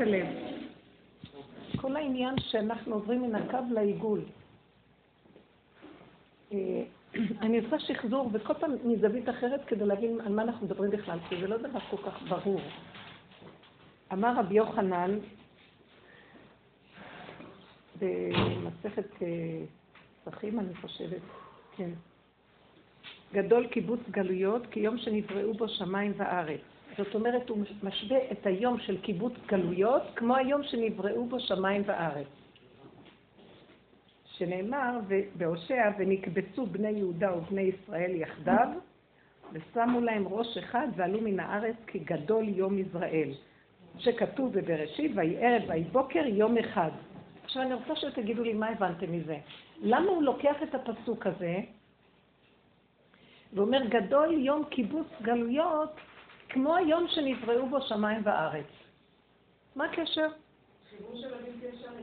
הלב. כל העניין שאנחנו עוברים מן הקו לעיגול. אה, אני עושה שחזור, וכל פעם מזווית אחרת כדי להבין על מה אנחנו מדברים בכלל, כי זה לא דבר כל כך ברור. אמר רבי יוחנן, במסכת פסחים, אה, אני חושבת, כן. גדול קיבוץ גלויות כיום שנבראו בו שמיים וארץ. זאת אומרת, הוא משווה את היום של קיבוץ גלויות כמו היום שנבראו בו שמיים וארץ. שנאמר בהושע, ונקבצו בני יהודה ובני ישראל יחדיו, ושמו להם ראש אחד ועלו מן הארץ כגדול יום יזרעאל. שכתוב בבראשית, ויהי ערב ויהי בוקר יום אחד. עכשיו אני רוצה שתגידו לי מה הבנתם מזה. למה הוא לוקח את הפסוק הזה ואומר, גדול יום קיבוץ גלויות כמו היום שנבראו בו שמיים וארץ. מה הקשר? חיבור של הבלתי אפשרי.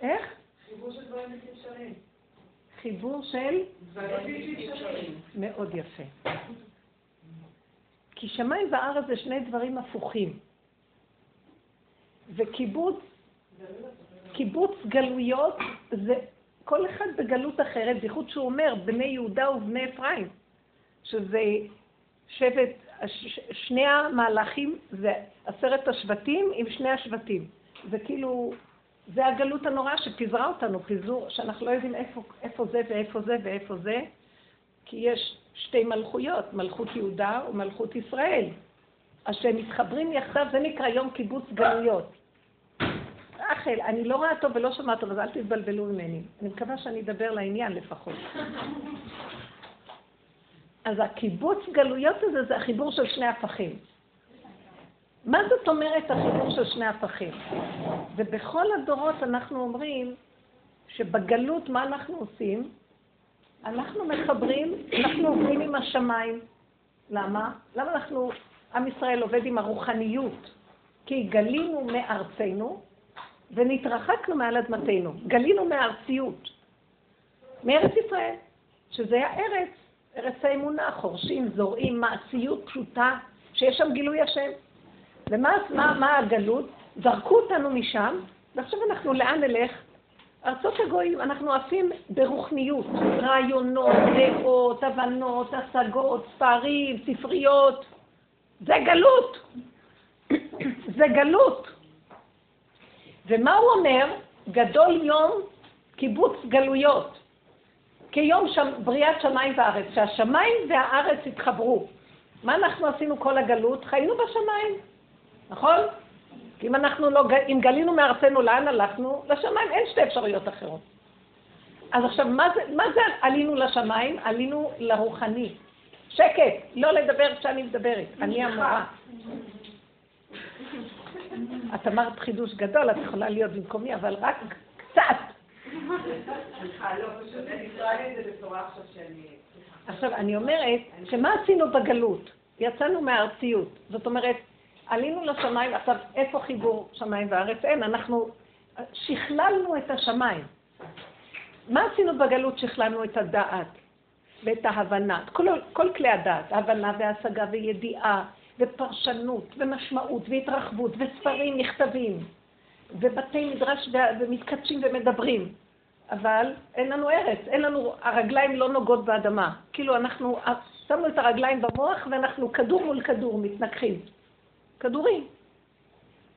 איך? חיבור של דברים בלתי אפשריים. חיבור של? דברים בלתי אפשריים. מאוד יפה. כי שמיים וארץ זה שני דברים הפוכים. וקיבוץ קיבוץ גלויות זה כל אחד בגלות אחרת, בייחוד שהוא אומר בני יהודה ובני אפרים, שזה שבט, שני המהלכים זה עשרת השבטים עם שני השבטים. זה כאילו, זה הגלות הנוראה שפיזרה אותנו, פיזור, שאנחנו לא יודעים איפה, איפה זה ואיפה זה ואיפה זה, כי יש שתי מלכויות, מלכות יהודה ומלכות ישראל. אז שהם מתחברים יחדיו, זה נקרא יום קיבוץ גלויות. רחל, אני לא רואה טוב ולא שומעת טוב, אז אל תתבלבלו ממני. אני מקווה שאני אדבר לעניין לפחות. אז הקיבוץ גלויות הזה זה החיבור של שני הפכים. מה זאת אומרת החיבור של שני הפכים? ובכל הדורות אנחנו אומרים שבגלות מה אנחנו עושים? אנחנו מחברים, אנחנו עובדים עם השמיים. למה? למה אנחנו, עם ישראל עובד עם הרוחניות? כי גלינו מארצנו ונתרחקנו מעל אדמתנו. גלינו מארציות, מארץ ישראל, שזה הארץ ארץ האמונה, חורשים, זורעים, מעשיות פשוטה, שיש שם גילוי השם. ומה מה, מה הגלות? זרקו אותנו משם, ועכשיו אנחנו לאן נלך? ארצות הגויים, אנחנו עפים ברוחניות, רעיונות, דעות, הבנות, השגות, ספרים, ספריות. זה גלות. זה גלות. ומה הוא אומר? גדול יום קיבוץ גלויות. כיום שם, בריאת שמיים וארץ, שהשמיים והארץ התחברו. מה אנחנו עשינו כל הגלות? חיינו בשמיים, נכון? אם אנחנו לא, אם גלינו מארצנו, לאן הלכנו? לשמיים, אין שתי אפשרויות אחרות. אז עכשיו, מה זה, מה זה עלינו לשמיים? עלינו לרוחני. שקט, לא לדבר כשאני מדברת, אני המורה. את אמרת חידוש גדול, את יכולה להיות במקומי, אבל רק קצת. עכשיו, אני אומרת, שמה עשינו בגלות? יצאנו מהארציות. זאת אומרת, עלינו לשמיים, עכשיו, איפה חיבור שמיים וארץ? אין, אנחנו שכללנו את השמיים. מה עשינו בגלות? שכללנו את הדעת ואת ההבנה, כל, כל כלי הדעת, ההבנה וההשגה וידיעה ופרשנות ומשמעות והתרחבות וספרים, מכתבים ובתי מדרש ומתקדשים ומדברים. אבל אין לנו ארץ, אין לנו, הרגליים לא נוגעות באדמה. כאילו אנחנו שמנו את הרגליים במוח ואנחנו כדור מול כדור מתנגחים. כדורים.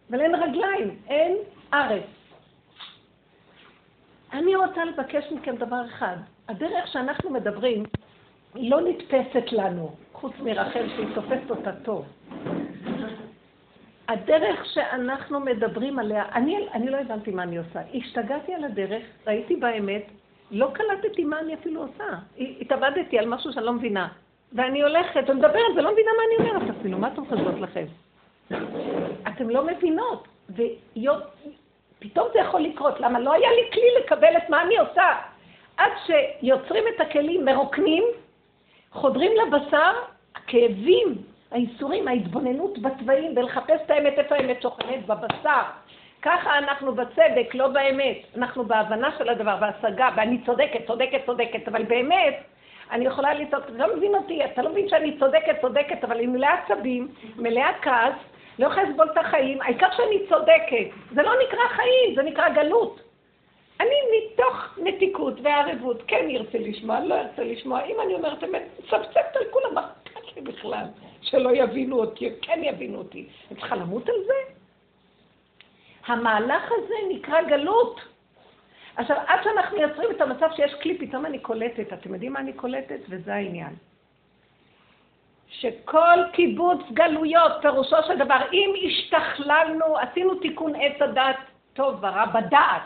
אבל אין רגליים, אין ארץ. אני רוצה לבקש מכם דבר אחד. הדרך שאנחנו מדברים לא נתפסת לנו, חוץ מרחל שהיא תופסת אותה טוב. הדרך שאנחנו מדברים עליה, אני, אני לא הבנתי מה אני עושה. השתגעתי על הדרך, ראיתי באמת, לא קלטתי מה אני אפילו עושה. התאבדתי על משהו שאני לא מבינה. ואני הולכת ומדברת ולא מבינה מה אני אומרת אפילו, מה אתם חושבות לכם? אתם לא מבינות. ופתאום זה יכול לקרות. למה? לא היה לי כלי לקבל את מה אני עושה. עד שיוצרים את הכלים, מרוקנים, חודרים לבשר, הכאבים, האיסורים, ההתבוננות בתוואים, ולחפש את האמת, איפה האמת שוכנת? בבשר. ככה אנחנו בצדק, לא באמת. אנחנו בהבנה של הדבר, בהשגה, ואני צודקת, צודקת, צודקת, אבל באמת, אני יכולה לצעוק, אתה לא מבין אותי, אתה לא מבין שאני צודקת, צודקת, אבל עם מלאה עצבים, מלאה כעס, לא יכולה לסבול את החיים, העיקר שאני צודקת. זה לא נקרא חיים, זה נקרא גלות. אני מתוך נתיקות וערבות, כן ירצה לשמוע, לא ירצה לשמוע. אם אני אומרת אמת, מצפצפת על כולם, לי בכלל? שלא יבינו אותי, כן יבינו אותי. אני צריכה למות על זה? המהלך הזה נקרא גלות. עכשיו, עד שאנחנו יוצרים את המצב שיש כלי, פתאום אני קולטת. אתם יודעים מה אני קולטת? וזה העניין. שכל קיבוץ גלויות, פירושו של דבר, אם השתכללנו, עשינו תיקון עץ הדעת טוב ורע בדעת,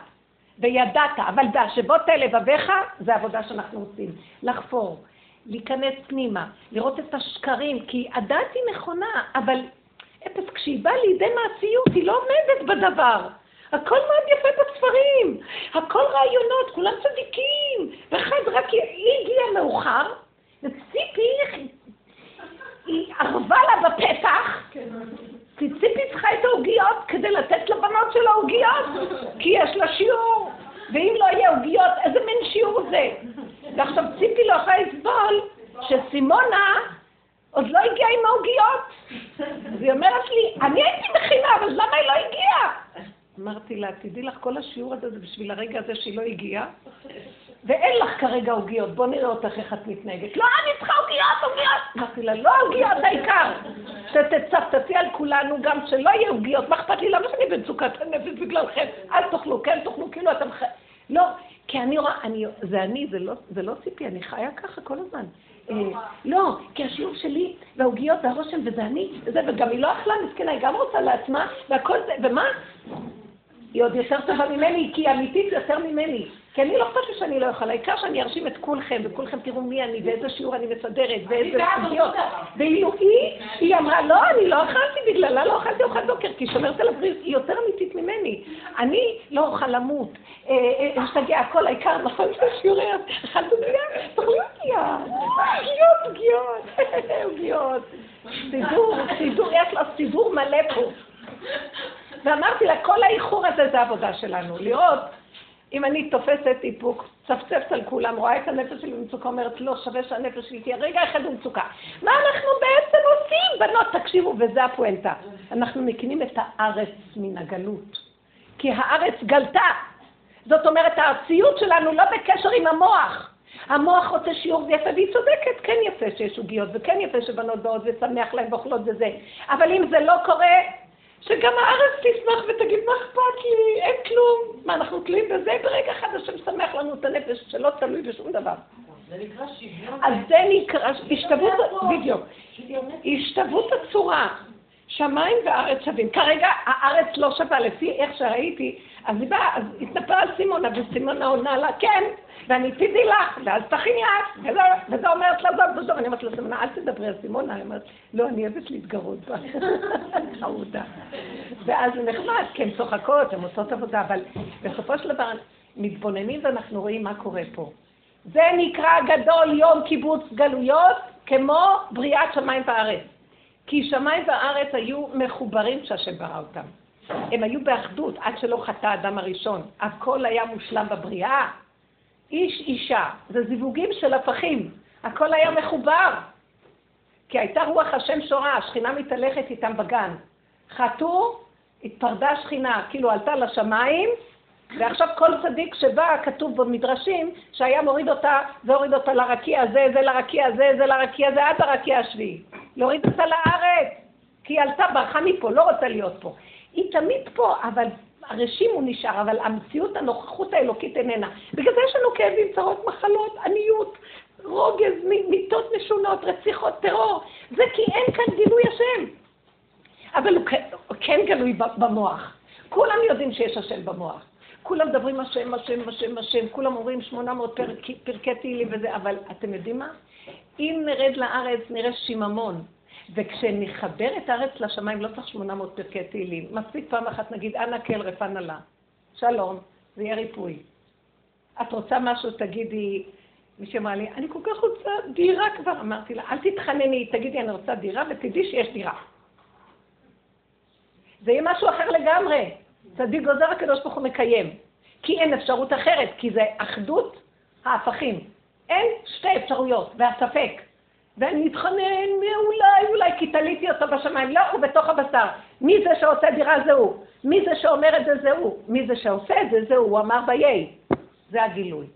וידעת, אבל דע שבו תהיה לבביך, זה עבודה שאנחנו עושים. לחפור, להיכנס פנימה, לראות את השקרים, כי הדעת היא נכונה, אבל אפס, כשהיא באה לידי מעשיות, היא לא עומדת בדבר. הכל מאוד יפה בספרים, הכל רעיונות, כולם צדיקים, ואחד רק היא הגיעה מאוחר, וציפי, היא ערבה לה בפתח, כי ציפי צריכה את העוגיות כדי לתת לבנות של העוגיות, כי יש לה שיעור, ואם לא יהיה עוגיות, איזה מין שיעור זה? ועכשיו ציפי לא יכולה לסבול שסימונה עוד לא הגיעה עם העוגיות. אז היא אומרת לי, אני הייתי מכינה, אבל למה היא לא הגיעה? אמרתי לה, תדעי לך, כל השיעור הזה זה בשביל הרגע הזה שהיא לא הגיעה, ואין לך כרגע עוגיות, בוא נראה אותך איך את מתנהגת. לא, אני צריכה עוגיות, עוגיות! אמרתי לה, לא עוגיות, העיקר. שתצפצפי על כולנו גם שלא יהיה עוגיות, מה אכפת לי? למה שאני במצוקת הנפש בגללכם? אל תאכלו, כן תאכלו, כאילו אתם. לא, כי אני רואה, אני, זה אני, זה לא, זה לא ציפי, אני חיה ככה כל הזמן. אה, לא, כי השיעור שלי, והעוגיות והרושם, וזה אני, וזה, וגם היא לא אכלה, מסכנה, היא גם רוצה לעצמה, והכל זה, ומה? היא עוד יותר טובה ממני, כי היא אמיתית יותר ממני. כי אני לא אכפת לי שאני לא יכולה, העיקר שאני ארשים את כולכם, וכולכם תראו מי אני, ואיזה שיעור אני מסדרת, ואיזה סוגיות. ואילו היא, היא אמרה, לא, אני לא אכלתי בגללה, לא אכלתי אוכלת בוקר, כי היא שומרת על הבריאות, היא יותר אמיתית ממני. אני לא אוכל למות, משתגע, אה, אה, הכל העיקר, נכון, זה שיעורי, אכלת עוגיה, תאכלו עוגיה, עוגיות, עוגיות, עוגיות. סידור, סידור, יש לה סידור מלא פה. ואמרתי לה, כל האיחור הזה זה העבודה שלנו, לראות אם אני תופסת איפוק, צפצפת על כולם, רואה את הנפש שלי במצוקה, אומרת, לא, שווה שהנפש שלי תהיה רגע אחד במצוקה. מה אנחנו בעצם עושים? בנות, תקשיבו, וזה הפואנטה. אנחנו מקינים את הארץ מן הגלות. כי הארץ גלתה. זאת אומרת, הארציות שלנו לא בקשר עם המוח. המוח רוצה שיעור זה יפה, והיא צודקת, כן יפה שיש עוגיות, וכן יפה שבנות באות ושמח להן ואוכלות וזה. אבל אם זה לא קורה, שגם הארץ תשמח ותגיד, מה אכפת לי? אין כלום. מה, אנחנו תלויים בזה? ברגע אחד השם שמח לנו את הנפש, שלא תלוי בשום דבר. זה נקרא שוויון. אז זה נקרא, השתוות, בדיוק, השתוות הצורה. שמיים וארץ שווים. כרגע הארץ לא שווה, לפי איך שראיתי, אז היא באה, אז התנפלה על סימונה, וסימונה עונה לה, כן, ואני תדעי לך, ואז תכיני את, וזה אומרת לה זאת וזאת, אני אומרת לה, סימונה, אל תדברי על סימונה, היא אומרת, לא, אני אוהבת להתגרות בה, חמודה. ואז זה נחמד, כי הן צוחקות, הן עושות עבודה, אבל בסופו של דבר מתבוננים ואנחנו רואים מה קורה פה. זה נקרא גדול יום קיבוץ גלויות, כמו בריאת שמיים וארץ. כי שמיים וארץ היו מחוברים כשהשם ברא אותם. הם היו באחדות עד שלא חטא האדם הראשון. הכל היה מושלם בבריאה. איש אישה, זה זיווגים של הפכים. הכל היה מחובר. כי הייתה רוח השם שורה, השכינה מתהלכת איתם בגן. חטאו, התפרדה השכינה, כאילו עלתה לשמיים, ועכשיו כל צדיק שבא, כתוב במדרשים, שהיה מוריד אותה והוריד אותה לרקיע הזה, זה לרקיע הזה, זה לרקיע הזה, עד הרקיע השביעי. להוריד אותה לארץ, כי היא עלתה, ברחה מפה, לא רוצה להיות פה. היא תמיד פה, אבל הרשים הוא נשאר, אבל המציאות, הנוכחות האלוקית איננה. בגלל זה יש לנו כאבים, צרות, מחלות, עניות, רוגז, מיטות משונות, רציחות, טרור. זה כי אין כאן גילוי השם. אבל הוא כן גלוי במוח. כולם יודעים שיש השם במוח. כולם מדברים השם, השם, השם, השם, כולם אומרים 800 פרק, פרקי תהילים וזה, אבל אתם יודעים מה? אם נרד לארץ נראה שיממון, וכשנחבר את הארץ לשמיים לא צריך 800 פרקי תהילים, מספיק פעם אחת נגיד, אנא כל רפא נא שלום, זה יהיה ריפוי. את רוצה משהו, תגידי, מישהי אמרה לי, אני כל כך רוצה דירה כבר. אמרתי לה, אל תתחנני, תגידי, אני רוצה דירה, ותדעי שיש דירה. זה יהיה משהו אחר לגמרי. צדיק גוזר הקדוש ברוך הוא מקיים. כי אין אפשרות אחרת, כי זה אחדות ההפכים. אין שתי אפשרויות, והספק. ואני אתחנן, אולי, אולי, כי תליתי אותו בשמיים. לא, הוא בתוך הבשר. מי זה שעושה דירה זה הוא. מי זה שאומר את זה זה הוא. מי זה שעושה את זה זה הוא. הוא אמר ביי. זה הגילוי.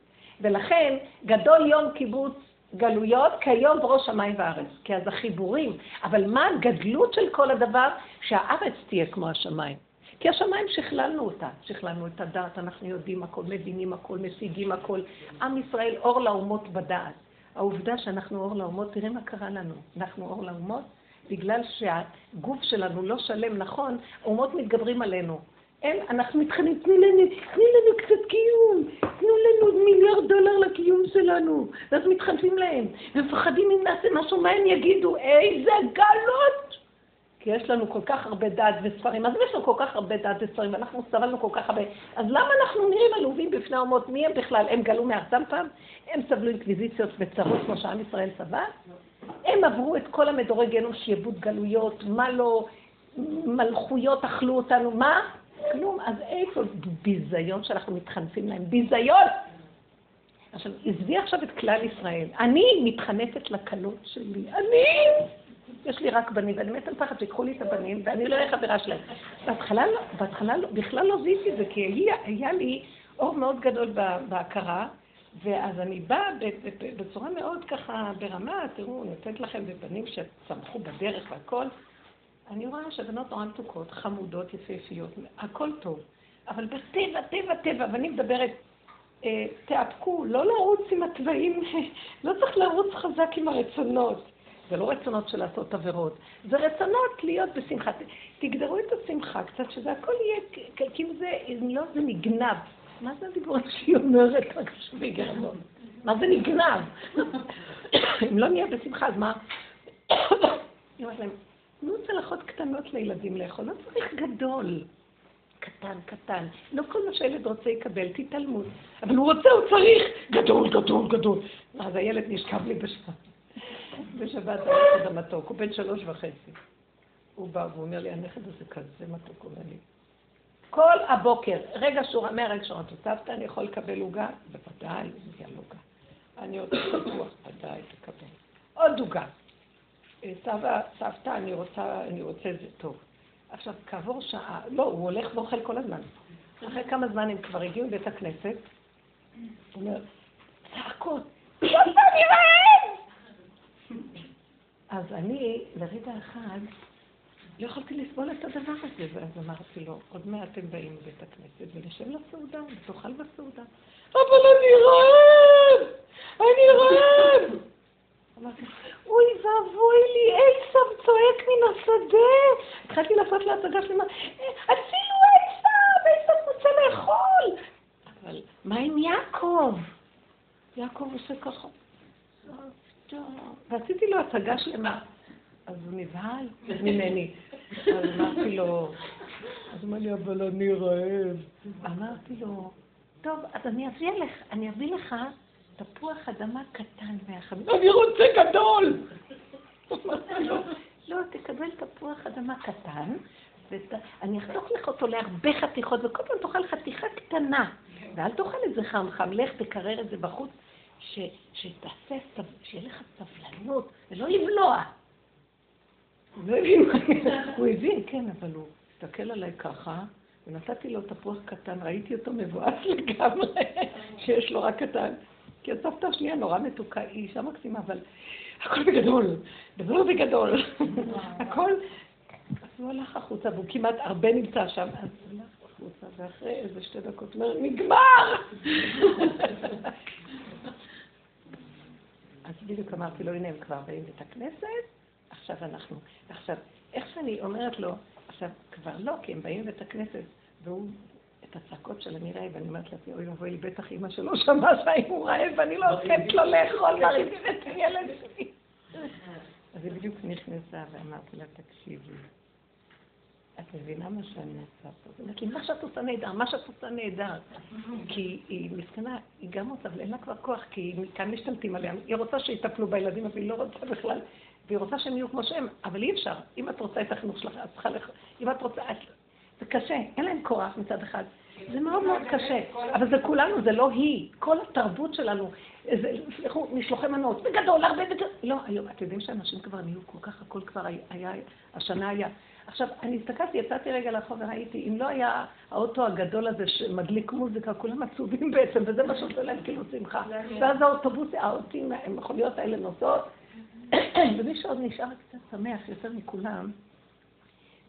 ולכן, גדול יום קיבוץ גלויות כיום בראש שמיים וארץ. כי אז החיבורים. אבל מה הגדלות של כל הדבר? שהארץ תהיה כמו השמיים. כי השמיים שכללנו אותה, שכללנו את הדעת, אנחנו יודעים הכל, מבינים הכל, משיגים הכל. עם ישראל אור לאומות בדעת. העובדה שאנחנו אור לאומות, תראה מה קרה לנו. אנחנו אור לאומות, בגלל שהגוף שלנו לא שלם נכון, האומות מתגברים עלינו. אין, אנחנו מתחננים, תנו לנו, תנו לנו קצת קיום, תנו לנו מיליארד דולר לקיום שלנו. ואז מתחנפים להם, ומפחדים אם נעשה משהו, מה הם יגידו? איזה גלות! כי יש לנו כל כך הרבה דעת וספרים. אז יש לנו כל כך הרבה דעת וספרים, ואנחנו סבלנו כל כך הרבה. אז למה אנחנו נראים עלובים בפני האומות? מי הם בכלל? הם גלו מארצם פעם? הם סבלו אינקוויזיציות וצרות כמו שעם ישראל סבל? הם עברו את כל המדורי גיהנום, שיבוד גלויות, מה לא, מלכויות אכלו אותנו, מה? כלום. אז איפה ביזיון שאנחנו מתחנפים להם? ביזיון! עכשיו, עזבי עכשיו את כלל ישראל. אני מתחנפת לקלות שלי. אני! יש לי רק בנים, ואני מתה לפחד שיקחו לי את הבנים, ואני לא אהיה חברה שלהם. בהתחלה, לא, בהתחלה לא, בכלל לא זיהיתי את זה, כי היה, היה לי אור מאוד גדול בהכרה, ואז אני באה בצורה מאוד ככה ברמה, תראו, נותנת לכם בבנים שצמחו בדרך והכל. אני רואה שבנות נורא מתוקות, חמודות, יפהפיות, הכל טוב. אבל בטבע, טבע, טבע, ואני מדברת, אה, תאפקו, לא לרוץ עם התוואים, לא צריך לרוץ חזק עם הרצונות. זה לא רצונות של לעשות עבירות, זה רצונות להיות בשמחה. תגדרו את השמחה קצת, שזה הכל יהיה, כאילו זה, לא זה נגנב. מה זה הדיבור שהיא אומרת רק שווי גרמון? מה זה נגנב? אם לא נהיה בשמחה, אז מה? אני אומרת להם, תנו צלחות קטנות לילדים לאכול, לא צריך גדול. קטן, קטן. לא כל מה שהילד רוצה יקבל, תתעלמו. אבל הוא רוצה, הוא צריך גדול, גדול, גדול. אז הילד נשכב לי בשבת. בשבת הנכד המתוק, הוא בן שלוש וחצי. הוא בא והוא אומר לי, הנכד הזה כזה מתוק, הוא אומר לי. כל הבוקר, רגע שהוא, מהרגע אמרתי, סבתא, אני יכול לקבל עוגה? בוודאי, זה עוגה. אני רוצה תפוח, ודאי, תקבל. עוד עוגה. סבא, סבתא, אני רוצה, אני רוצה את זה טוב. עכשיו, כעבור שעה, לא, הוא הולך ואוכל כל הזמן. אחרי כמה זמן הם כבר הגיעו לבית הכנסת, הוא אומר, צעקות, סבתא, אני רעב! אז אני, לרגע אחד, לא יכולתי לסבול את הדבר הזה, ואז אמרתי לו, עוד מעט אתם באים לבית הכנסת ונשב לסעודה, ותאכל בסעודה. אבל אני רעב! אני רעב! אוי ואבוי לי, עשב צועק מן השדה! התחלתי לעשות לה הצגה שלמה, אפילו עשב, עשב רוצה לאכול! אבל מה עם יעקב? יעקב עושה ככה. ועשיתי לו הצגה שלמה. אז הוא נבהל ממני. אז אמרתי לו, אז הוא אמר לי, אבל אני רעב. אמרתי לו, טוב, אז אני אביא לך, אני אביא לך תפוח אדמה קטן מהחמש. אני רוצה גדול! לא, תקבל תפוח אדמה קטן, ואני אחתוך לך אותו להרבה חתיכות, וכל פעם תאכל חתיכה קטנה. ואל תאכל את זה חם חם, לך תקרר את זה בחוץ, ש, שתעשה, שיהיה לך סבלנות, ולא לבלוע. הוא לא הבין, הוא הבין, כן, אבל הוא הסתכל עליי ככה, ונתתי לו תפוח קטן, ראיתי אותו מבואס לגמרי, שיש לו רק קטן. כי הסבתא השנייה נורא מתוקה, היא אישה מקסימה, אבל הכל בגדול, דבר בגדול. הכל, אז הוא הלך החוצה, והוא כמעט הרבה נמצא שם, אז הוא הלך החוצה, ואחרי איזה שתי דקות הוא אומר, נגמר! אז בדיוק אמרתי לו, הנה הם כבר באים לבית הכנסת, עכשיו אנחנו, עכשיו, איך שאני אומרת לו, עכשיו כבר לא, כי הם באים לבית הכנסת, והוא, את הצעקות של אני רעב, ואני אומרת לעצמי, אוי ואבוי לי, בטח אימא שלו שמעה שהאם הוא רעב, ואני לא אוהבת לו לאכול, מרעיבים את הילד שלי. אז היא בדיוק נכנסה ואמרתי לה, תקשיבי, את מבינה מה שאני עושה פה? היא אומרת לי, מה שאת עושה נהדר, מה שאת עושה נהדר. כי היא מסכנה, היא גם רוצה, אבל אין לה כבר כוח, כי כאן משתלטים עליה. היא רוצה שיטפלו בילדים, אבל היא לא רוצה בכלל. והיא רוצה שהם יהיו כמו שהם, אבל אי אפשר. אם את רוצה את החינוך שלך, את צריכה לך... אם את רוצה... את... זה קשה, אין להם כורח מצד אחד. זה מאוד מאוד קשה, אבל זה כולנו, זה לא היא. כל התרבות שלנו, סליחו, משלוחי מנות, בגדול, הרבה בגדול. לא, היום, אתם יודעים שאנשים כבר נהיו כל כך, הכל כבר היה, השנה היה. עכשיו, אני הסתכלתי, יצאתי רגע לרחוב וראיתי, אם לא היה האוטו הגדול הזה שמדליק מוזיקה, כולם עצובים בעצם, וזה מה שעושה להם כאילו שמחה. ואז האוטובוס, האוטים, המכוניות האלה נוסעות, ומי שעוד נשאר קצת שמח יותר מכולם,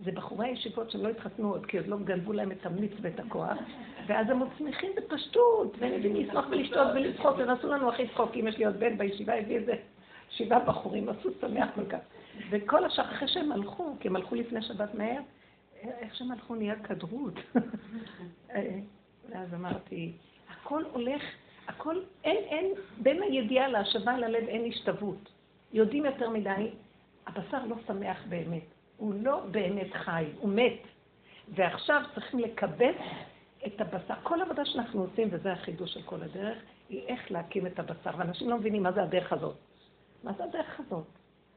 זה בחורי הישיבות שהם לא התחתנו עוד, כי עוד לא גנבו להם את המיץ ואת הכוח, ואז הם עוד שמחים בפשטות, והם יודעים לשמוח ולשתות ולצחוק, ונסו לנו הכי צחוק, אם יש לי עוד בן בישיבה, הביא איזה שבעה בחורים, עשו שמח כל כך. וכל השאר, אחרי שהם הלכו, כי הם הלכו לפני שבת מהר, איך שהם הלכו נהיה כדרות. ואז אמרתי, הכל הולך, הכל, אין, אין, בין הידיעה להשבה ללב אין השתוות. יודעים יותר מדי, הבשר לא שמח באמת. הוא לא באמת חי, הוא מת. ועכשיו צריכים לקבץ את הבשר. כל עבודה שאנחנו עושים, וזה החידוש של כל הדרך, היא איך להקים את הבשר. ואנשים לא מבינים מה זה הדרך הזאת. מה זה הדרך הזאת?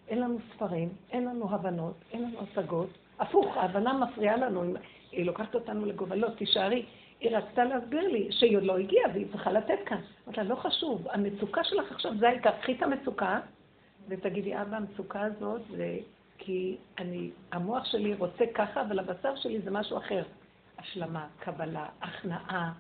אין לנו ספרים, אין לנו הבנות, אין לנו השגות. הפוך, ההבנה מפריעה לנו, היא לוקחת אותנו לגובלות, תישארי. היא רצתה להסביר לי שהיא עוד לא הגיעה והיא צריכה לתת כאן. אמרתי לה, לא חשוב, המצוקה שלך עכשיו זה העיקר, קחי את המצוקה ותגידי, אבא, המצוקה הזאת זה כי אני, המוח שלי רוצה ככה, אבל הבשר שלי זה משהו אחר. השלמה, קבלה, הכנעה,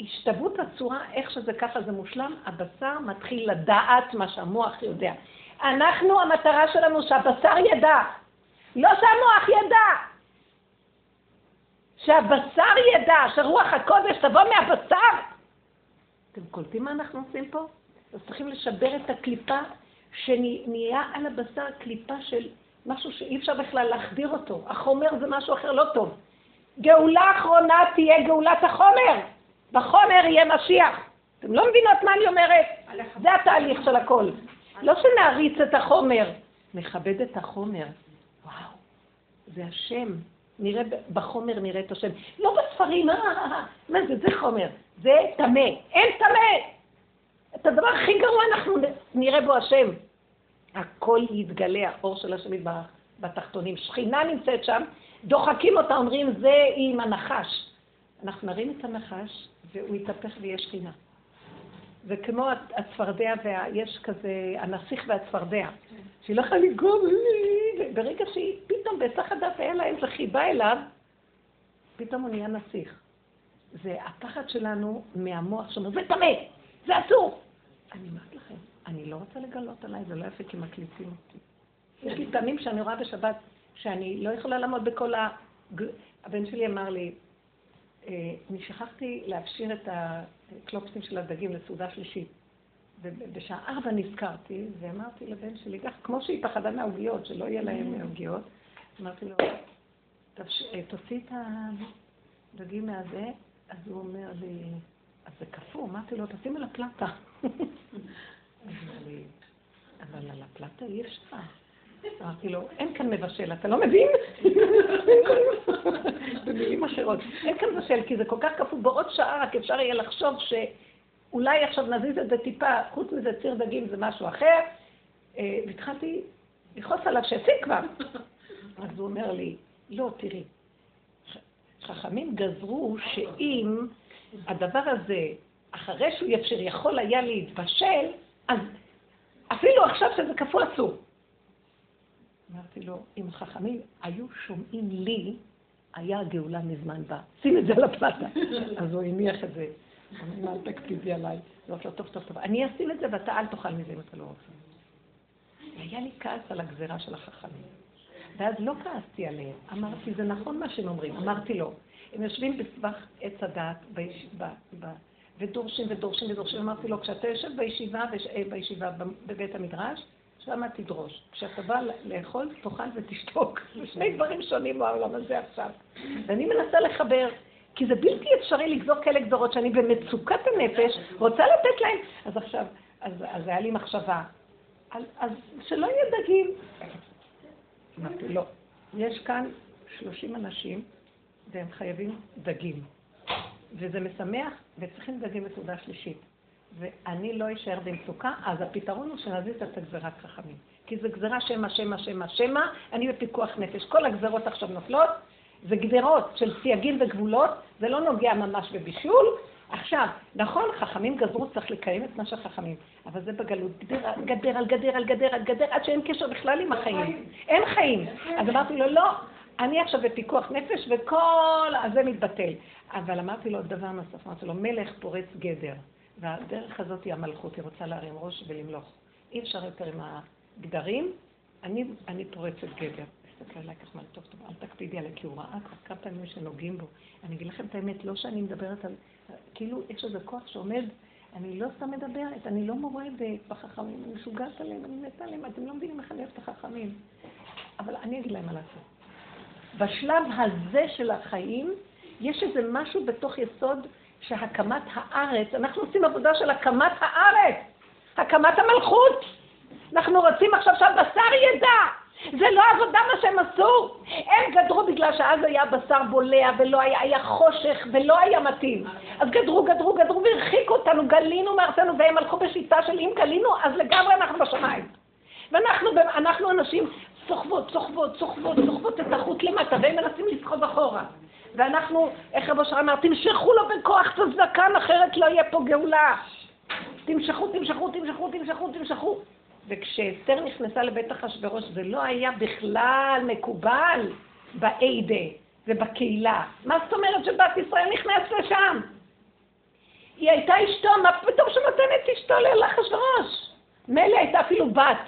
השתוות הצורה, איך שזה ככה זה מושלם, הבשר מתחיל לדעת מה שהמוח יודע. אנחנו, המטרה שלנו שהבשר ידע, לא שהמוח ידע. שהבשר ידע, שרוח הקודש תבוא מהבשר. אתם קולטים מה אנחנו עושים פה? אז צריכים לשבר את הקליפה שנהיה על הבשר קליפה של משהו שאי אפשר בכלל להחדיר אותו. החומר זה משהו אחר לא טוב. גאולה אחרונה תהיה גאולת החומר. בחומר יהיה משיח. אתם לא מבינות מה אני אומרת? זה התהליך של הכל. לא שנעריץ את החומר, נכבד את החומר. וואו, זה השם. נראה בחומר, נראה את השם. לא בספרים, אה, אה, אה, מה זה, זה חומר. זה טמא. אין טמא. את הדבר הכי גרוע אנחנו נראה בו השם. הכל יתגלה, האור של השם יתברך בתחתונים. שכינה נמצאת שם, דוחקים אותה, אומרים, זה עם הנחש. אנחנו נרים את הנחש, והוא יתהפך ויש שכינה. וכמו הצפרדע, יש כזה, הנסיך והצפרדע, שהיא לא יכולה לגרום, ברגע שהיא פתאום בהיסח הדף היה לה איזה חיבה אליו, פתאום הוא נהיה נסיך. זה הפחד שלנו מהמוח שאומר, זה טמא, זה אסור. אני אומרת לכם, אני לא רוצה לגלות עליי, זה לא יפה כי מקליטים אותי. יש לי פעמים שאני רואה בשבת שאני לא יכולה לעמוד בכל ה... הבן שלי אמר לי, אני שכחתי להפשיר את הקלופסים של הדגים לסעודה שלישית. ובשעה ארבע נזכרתי, ואמרתי לבן שלי, כך, כמו שהיא פחדה מהעוגיות, שלא יהיה להם עוגיות, אמרתי לו, אה, תוציא את הדגים מהזה, אז הוא אומר לי, אז זה קפוא, אמרתי לו, תשים על הפלטה. אבל על הפלטה אי אפשר. אמרתי לו, אין כאן מבשל, אתה לא מבין? במילים אחרות. אין כאן מבשל, כי זה כל כך קפוא, בעוד שעה רק אפשר יהיה לחשוב שאולי עכשיו נזיז את זה טיפה, חוץ מזה ציר דגים זה משהו אחר. אה, והתחלתי לכעוס עליו שישים כבר. אז הוא אומר לי, לא, תראי, חכמים גזרו שאם הדבר הזה, אחרי שהוא יפשיר, יכול היה להתבשל, אז אפילו עכשיו שזה קפוא אסור. אמרתי לו, אם חכמים היו שומעים לי, היה הגאולה מזמן באה. שים את זה על הפלטה. אז הוא הניח את זה. אמרתי לו, אל תקפידי עליי. אמרתי לו, טוב, טוב, טוב. אני אשים את זה ואתה אל תאכל מזה אם אתה לא רוצה. והיה לי כעס על הגזירה של החכמים. ואז לא כעסתי עליהם. אמרתי, זה נכון מה שהם אומרים. אמרתי לו, הם יושבים בסבך עץ הדעת בישיבה, ודורשים ודורשים ודורשים. אמרתי לו, כשאתה יושב בישיבה, אה, בישיבה בבית המדרש, שם תדרוש. כשאתה בא לאכול, תאכל ותשתוק. זה שני דברים שונים בעולם הזה עכשיו. ואני מנסה לחבר, כי זה בלתי אפשרי לגזור כאלה גזרות שאני במצוקת הנפש, רוצה לתת להם. אז עכשיו, אז, אז היה לי מחשבה, אז, אז שלא יהיה דגים. אמרתי, לא. יש כאן 30 אנשים והם חייבים דגים. וזה משמח, וצריכים דגים בסעודה שלישית. ואני לא אשאר במצוקה, אז הפתרון הוא שנזיז את הגזירת חכמים. כי זו גזירה שמא, שמא, שמא, שמא, אני בפיקוח נפש. כל הגזירות עכשיו נופלות, זה גדרות של סייגים וגבולות, זה לא נוגע ממש בבישול. עכשיו, נכון, חכמים גזרו, צריך לקיים את מה שחכמים, אבל זה בגלות, גדר, גדר על גדר על גדר על גדר, עד שאין קשר בכלל עם החיים. אין חיים. אז אמרתי לו, לא, אני עכשיו בפיקוח נפש וכל הזה מתבטל. אבל אמרתי לו דבר נוסף, אמרתי לו, מלך פורץ גדר, והדרך הזאת היא המלכות, היא רוצה להרים ראש ולמלוך. אי אפשר יותר עם הגדרים, אני, אני פורצת גדר. תסתכל עליי ככה, טוב טוב, אל תקפידי עליי, כי הוא ראה כבר כמה פעמים שנוגעים בו. אני אגיד לכם את האמת, לא שאני מדברת על... כאילו, יש איזה כוח שעומד, אני לא סתם מדברת, אני לא מורדת בחכמים, אני משוגעת עליהם, אני מתה עליהם, אתם לא מבינים איך אני אוהבת את החכמים. אבל אני אגיד להם מה לעשות. בשלב הזה של החיים, יש איזה משהו בתוך יסוד שהקמת הארץ, אנחנו עושים עבודה של הקמת הארץ, הקמת המלכות. אנחנו רוצים עכשיו שהבשר ידע. זה לא עבודה מה שהם עשו. הם גדרו בגלל שאז היה בשר בולע ולא היה, היה חושך ולא היה מתאים. אז גדרו, גדרו, גדרו והרחיקו אותנו, גלינו מארצנו, והם הלכו בשיטה של אם גלינו, אז לגמרי אנחנו בשמיים. ואנחנו אנחנו אנשים סוחבות, סוחבות, סוחבות, סוחבות את החוט למטה, והם מנסים לסחוב אחורה. ואנחנו, איך רבו שר אמר, תמשכו לו בכוח את הזקן, אחרת לא יהיה פה גאולה. תמשכו, תמשכו, תמשכו, תמשכו, תמשכו. וכשאסתר נכנסה לבית אחשורוש זה לא היה בכלל מקובל באיידה ובקהילה. מה זאת אומרת שבת ישראל נכנסת לשם? היא הייתה אשתו, מה פתאום שנותנת אשתו לאחשורוש? מילא הייתה אפילו בת.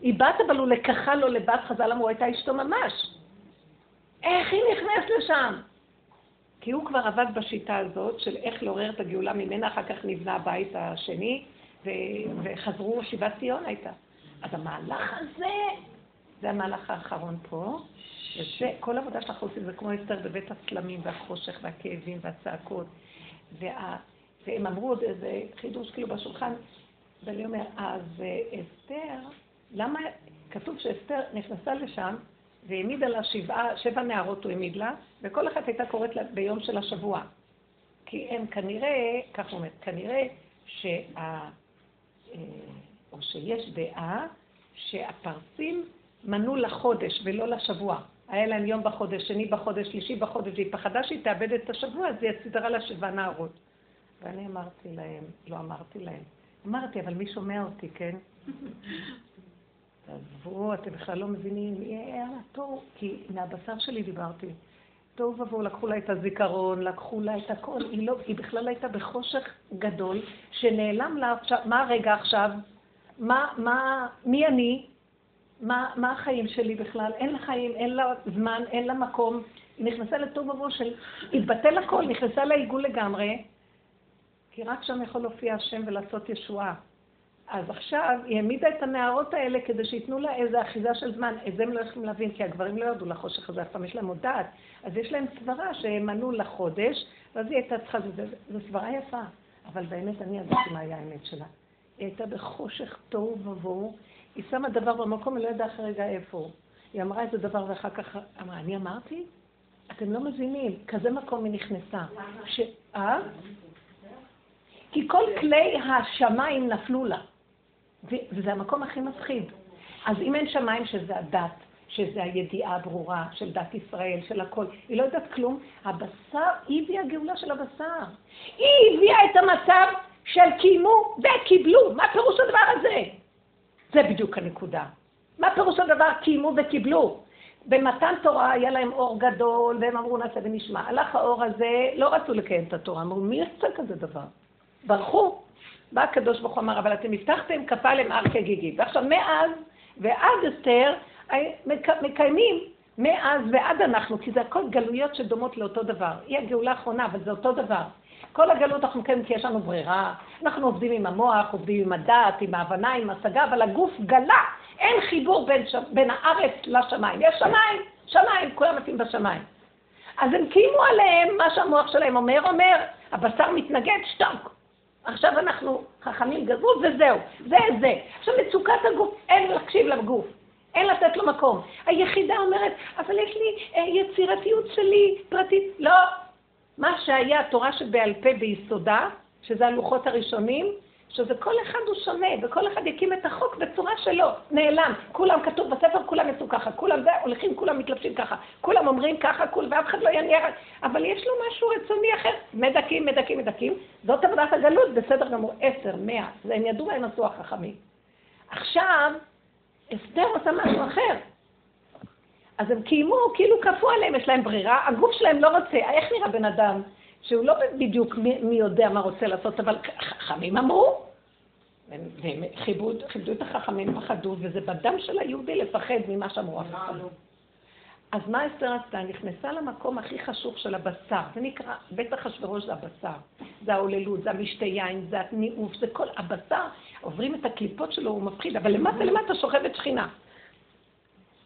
היא בת אבל הוא לקחה לו לבת, חז"ל אמרו, הייתה אשתו ממש. איך היא נכנסת לשם? כי הוא כבר עבד בשיטה הזאת של איך לעורר את הגאולה ממנה, אחר כך נבנה הבית השני, וחזרו, שיבת ציון הייתה. אז המהלך הזה, זה המהלך האחרון פה, וזה, כל עבודה שאנחנו עושים זה כמו אסתר בבית הצלמים והחושך והכאבים והצעקות. וה, והם אמרו עוד איזה חידוש כאילו בשולחן, ואני אומר, אז אסתר, למה, כתוב שאסתר נכנסה לשם והעמידה לה שבעה, שבע נערות הוא העמיד לה, וכל אחת הייתה קוראת לה ביום של השבוע. כי הם כנראה, כך הוא אומר, כנראה שה... אה, או שיש דעה שהפרסים מנו לחודש ולא לשבוע. היה להם יום בחודש, שני בחודש, שלישי בחודש, והיא פחדה שהיא תאבד את השבוע, אז היא סידרה לה שבע נערות. ואני אמרתי להם, לא אמרתי להם, אמרתי, אבל מי שומע אותי, כן? תעזבו, אתם בכלל לא מבינים, יאללה, טוב, כי מהבשר שלי דיברתי. תוהו ובוהו, לקחו לה את הזיכרון, לקחו לה את הכל, היא, לא, היא בכלל הייתה בחושך גדול, שנעלם לה עכשיו, מה הרגע עכשיו? מה, מה, מי אני? מה, מה החיים שלי בכלל? אין לה חיים, אין לה זמן, אין לה מקום. היא נכנסה לתוהו ובוהו של... התבטל הכל, נכנסה לעיגול לגמרי, כי רק שם יכול להופיע השם ולעשות ישועה. אז עכשיו היא העמידה את הנערות האלה כדי שייתנו לה איזו אחיזה של זמן. את זה הם לא יכולים להבין, כי הגברים לא ירדו לחושך הזה, אף פעם יש להם עוד דעת. אז יש להם סברה שהם מנו לחודש, ואז היא הייתה צריכה, זו סברה יפה. אבל באמת אני ידעתי מה היה האמת שלה. היא הייתה בחושך תוהו ובוהו, היא שמה דבר במקום, היא לא ידעה אחרי רגע איפה היא אמרה איזה דבר ואחר כך אמרה, אני אמרתי? אתם לא מבינים, כזה מקום היא נכנסה. ש... אה? כי כל כלי השמיים נפלו לה. וזה המקום הכי מפחיד. אז אם אין שמיים שזה הדת, שזה הידיעה הברורה של דת ישראל, של הכל, היא לא יודעת כלום, הבשר, היא הביאה גאולה של הבשר. היא הביאה את המצב של קיימו וקיבלו. מה פירוש הדבר הזה? זה בדיוק הנקודה. מה פירוש הדבר קיימו וקיבלו? במתן תורה היה להם אור גדול, והם אמרו נעשה ונשמע. הלך האור הזה, לא רצו לקיים את התורה, אמרו, מי יעשה כזה דבר? ברחו. בא הקדוש ברוך הוא אמר, אבל אתם הבטחתם כפה הר כגיגית. ועכשיו, מאז ועד אסתר, מקיימים מאז ועד אנחנו, כי זה הכל גלויות שדומות לאותו דבר. היא הגאולה האחרונה, אבל זה אותו דבר. כל הגלות אנחנו מקיימים כי יש לנו ברירה, אנחנו עובדים עם המוח, עובדים עם הדעת, עם ההבנה, עם השגה, אבל הגוף גלה, אין חיבור בין, ש... בין הארץ לשמיים. יש שמיים, שמיים, כולם מתאים בשמיים. אז הם קיימו עליהם מה שהמוח שלהם אומר, אומר, הבשר מתנגד, שטוק. עכשיו אנחנו חכמים גזרו וזהו, זה זה. עכשיו מצוקת הגוף, אין להקשיב לגוף, אין לתת לו מקום. היחידה אומרת, אבל יש לי אה, יצירתיות שלי, פרטית. לא. מה שהיה התורה שבעל פה ביסודה, שזה הלוחות הראשונים, שזה כל אחד הוא שונה, וכל אחד יקים את החוק בצורה שלו, נעלם. כולם כתוב בספר, כולם יצאו ככה, כולם זה, הולכים, כולם מתלבשים ככה, כולם אומרים ככה, כול, ואף אחד לא יניח, אבל יש לו משהו רצוני אחר. מדכאים, מדכאים, מדכאים. זאת עבודת הגלות, בסדר גמור, עשר, מאה, זה הם ידעו מה הם עשו החכמים. עכשיו, אסתר עושה משהו אחר. אז הם קיימו, כאילו כפו עליהם, יש להם ברירה, הגוף שלהם לא רוצה. איך נראה בן אדם שהוא לא בדיוק מי, מי יודע מה רוצה לעשות, אבל חכמים אמרו, והם כיבדו את החכמים, פחדו, וזה בדם של היהודי לפחד ממה שאמרו החכמים. אז מה אסתר עשתה? נכנסה למקום הכי חשוב של הבשר, זה נקרא, בית אחשורוש זה הבשר, זה ההוללות, זה המשתה יין, זה הניאוף, זה כל הבשר, עוברים את הקליפות שלו, הוא מפחיד, אבל למטה למטה שוכבת שכינה.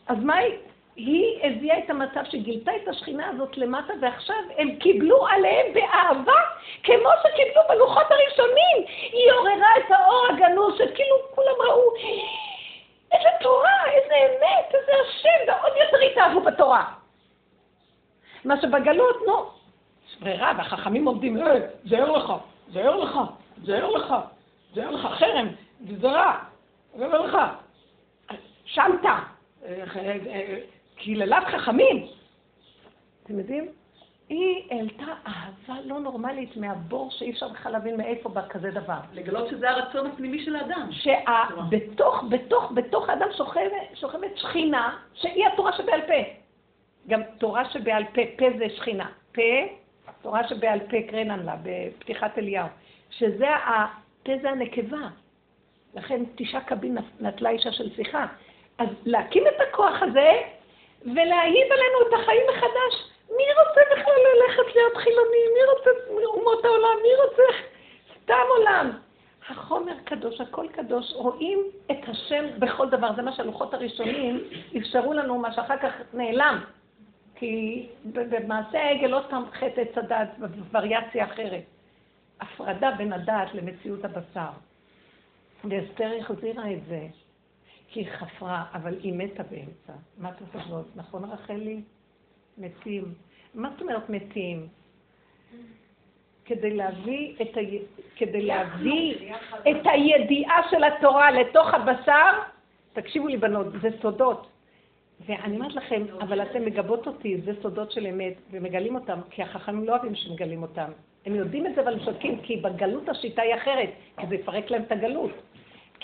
אז מה היא? היא הביאה את המצב שגילתה את השכינה הזאת למטה, ועכשיו הם קיבלו עליהם באהבה, כמו שקיבלו בלוחות הראשונים. היא עוררה את האור הגנוז, שכאילו כולם ראו, איזה תורה, איזה אמת, איזה השם, ועוד יותר התאהבו בתורה. מה שבגלות, נו, יש ברירה, והחכמים עומדים, אה, זהר לך, זהר לך, זהר לך, זהר לך, חרם, גזרה, זהר לך, שמת. קללת חכמים. אתם יודעים? היא העלתה אהבה לא נורמלית מהבור שאי אפשר בכלל להבין מאיפה בא כזה דבר. לגלות שזה הרצון הפנימי של האדם. שבתוך, בתוך, בתוך האדם שוכבת, שוכבת שכינה, שהיא התורה שבעל פה. גם תורה שבעל פה, פה זה שכינה. פה, תורה שבעל פה, קרנן לה, בפתיחת אליהו. שזה, פה זה הנקבה. לכן תשעה קבין נטלה אישה של שיחה. אז להקים את הכוח הזה, ולהעיד עלינו את החיים מחדש. מי רוצה בכלל ללכת להיות חילוני? מי רוצה אומות העולם? מי רוצה סתם עולם? החומר קדוש, הכל קדוש, רואים את השם בכל דבר. זה מה שהלוחות הראשונים אפשרו לנו, מה שאחר כך נעלם. כי במעשה העגל עוד פעם חטא עץ הדת, בווריאציה אחרת. הפרדה בין הדעת למציאות הבשר. ואסתר החזירה את זה. כי היא חפרה, אבל היא מתה באמצע. מה אתם חושבות? נכון, רחלי? מתים. מה זאת אומרת מתים? כדי להביא, את, ה... כדי להביא את הידיעה של התורה לתוך הבשר, תקשיבו לי בנות, זה סודות. ואני אומרת לכם, אבל אתם מגבות אותי, זה סודות של אמת, ומגלים אותם, כי החכמים לא אוהבים שמגלים אותם. הם יודעים את זה אבל שותקים, כי בגלות השיטה היא אחרת, כי זה יפרק להם את הגלות.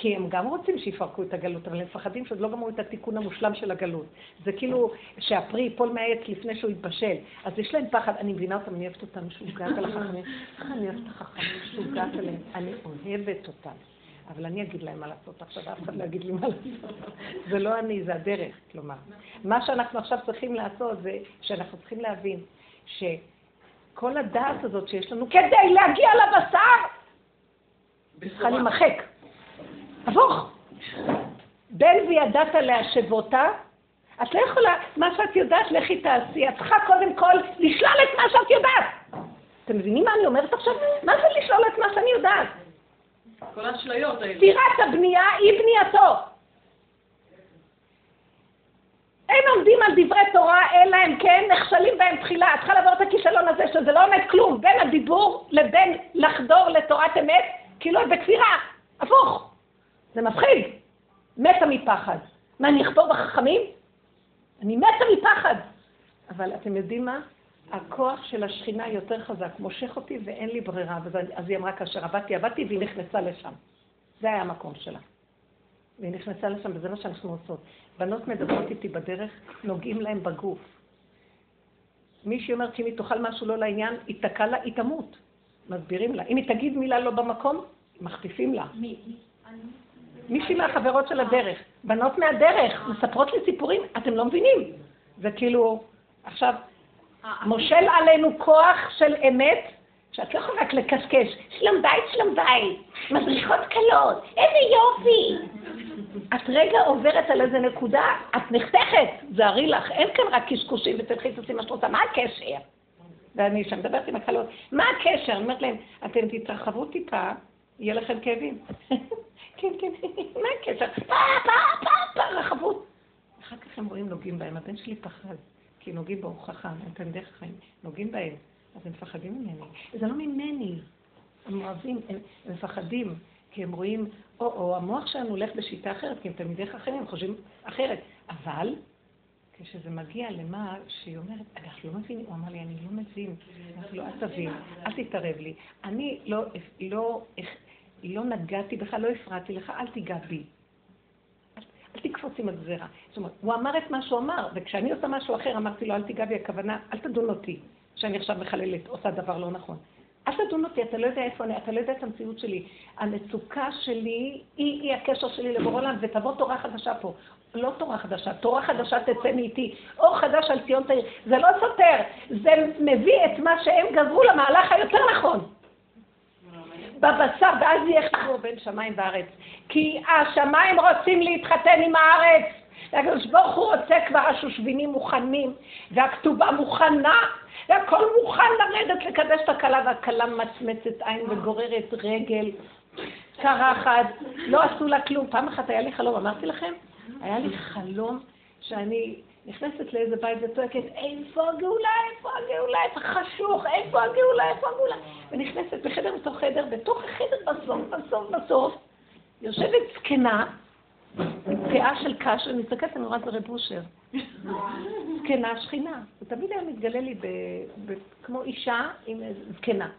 כי הם גם רוצים שיפרקו את הגלות, אבל הם מפחדים שעוד לא גמרו את התיקון המושלם של הגלות. זה כאילו שהפרי ייפול מהעץ לפני שהוא יתבשל. אז יש להם פחד, אני מבינה אותם, אני אוהבת אותם משוגעת על החכמים. אני אוהבת את החכמים משוגעת עליהם, אני אוהבת אותם. אבל אני אגיד להם מה לעשות עכשיו, אף אחד לא יגיד לי מה לעשות. זה לא אני, זה הדרך, כלומר. מה שאנחנו עכשיו צריכים לעשות זה שאנחנו צריכים להבין שכל הדעת הזאת שיש לנו כדי להגיע לבשר, צריכה להימחק. הפוך. בין וידעת להשבותה, את לא יכולה, מה שאת יודעת, לכי תעשי. את צריכה קודם כל לשלול את מה שאת יודעת. אתם מבינים מה אני אומרת עכשיו? מה זה לשלול את מה שאני יודעת? כל האשליות האלה. סתירת הבנייה היא בנייתו. אין עומדים על דברי תורה, אלא הם כן נכשלים בהם תחילה. את צריכה לעבור את הכישלון הזה, שזה לא עומד כלום, בין הדיבור לבין לחדור לתורת אמת, כאילו בכפירה. הפוך. זה מפחיד. מתה מפחד. מה, אני אכפור בחכמים? אני מתה מפחד. אבל אתם יודעים מה? הכוח של השכינה יותר חזק, מושך אותי ואין לי ברירה. אז היא אמרה, כאשר עבדתי, עבדתי, והיא נכנסה לשם. זה היה המקום שלה. והיא נכנסה לשם, וזה מה שאנחנו עושות. בנות מדברות איתי בדרך, נוגעים להן בגוף. מישהי אומרת שאם היא תאכל משהו לא לעניין, היא תקע לה, היא תמות. מסבירים לה. אם היא תגיד מילה לא במקום, מחטיפים לה. מי? מישהי מהחברות של הדרך, בנות מהדרך, מספרות לי סיפורים, אתם לא מבינים. זה כאילו, עכשיו, מושל עלינו כוח של אמת, שאת לא יכולה רק לקשקש, שלום בית, שלום בית, מדריכות קלות, איזה יופי. את רגע עוברת על איזה נקודה, את נחתכת, זה הרי לך, אין כאן רק קשקושים ותלכי תעשי מה שאת רוצה, מה הקשר? ואני שם מדברת עם הקלות, מה הקשר? אני אומרת להם, אתם תתרחבו טיפה, יהיה לכם כאבים. כן, כן, מה הקשר? פה, פה, פה, פה, רחבות. אחר כך הם רואים נוגעים בהם, הבן שלי פחד, כי נוגעים בו, הוא חכם, הם תלמידי חיים, נוגעים בהם, אז הם מפחדים ממני. זה לא ממני, הם אוהבים, הם, מפחדים, כי הם רואים, או-או, המוח שלנו הולך בשיטה אחרת, כי הם תלמידי חכמים, הם חושבים אחרת. אבל, כשזה מגיע למה שהיא אומרת, אנחנו לא מבינים, הוא אמר לי, אני לא מבין. אמרתי לו, אל תבין, אל תתערב לי. אני לא, לא, לא נגעתי בך, לא הפרעתי לך, אל תיגע בי. אל תקפוץ עם הגזירה. זאת אומרת, הוא אמר את מה שהוא אמר, וכשאני עושה משהו אחר, אמרתי לו, אל תיגע בי, הכוונה, אל תדון אותי, שאני עכשיו מחללת, עושה דבר לא נכון. אל תדון אותי, אתה לא יודע איפה אני, אתה לא יודע את המציאות שלי. המצוקה שלי היא, היא הקשר שלי לבורא עולם, ותבוא תורה חדשה פה. לא תורה חדשה, תורה חדשה תצא מאיתי. אור חדש על ציון תאיר. זה לא סותר, זה מביא את מה שהם גזרו למהלך היותר נכון. בבשר, ואז יהיה חיבור בין שמיים וארץ. כי השמיים רוצים להתחתן עם הארץ. הקדוש ברוך הוא רוצה כבר השושבינים מוכנים, והכתובה מוכנה, והכל מוכן לרדת לקדש את הכלה, והכלה מצמצת עין וגוררת רגל, קרחת, לא עשו לה כלום. פעם אחת היה לי חלום, אמרתי לכם? היה לי חלום שאני נכנסת לאיזה בית וצועקת, איפה הגאולה, איפה הגאולה, איפה חשוך, איפה הגאולה, איפה הגאולה. ונכנסת בחדר בתוך חדר, בתוך החדר בסוף, בסוף, בסוף, יושבת זקנה, פאה של קש, ואני מסתכלת, אני רואה את רב אושר. זקנה שכינה. זה תמיד היה מתגלה לי ב, ב, כמו אישה עם זקנה.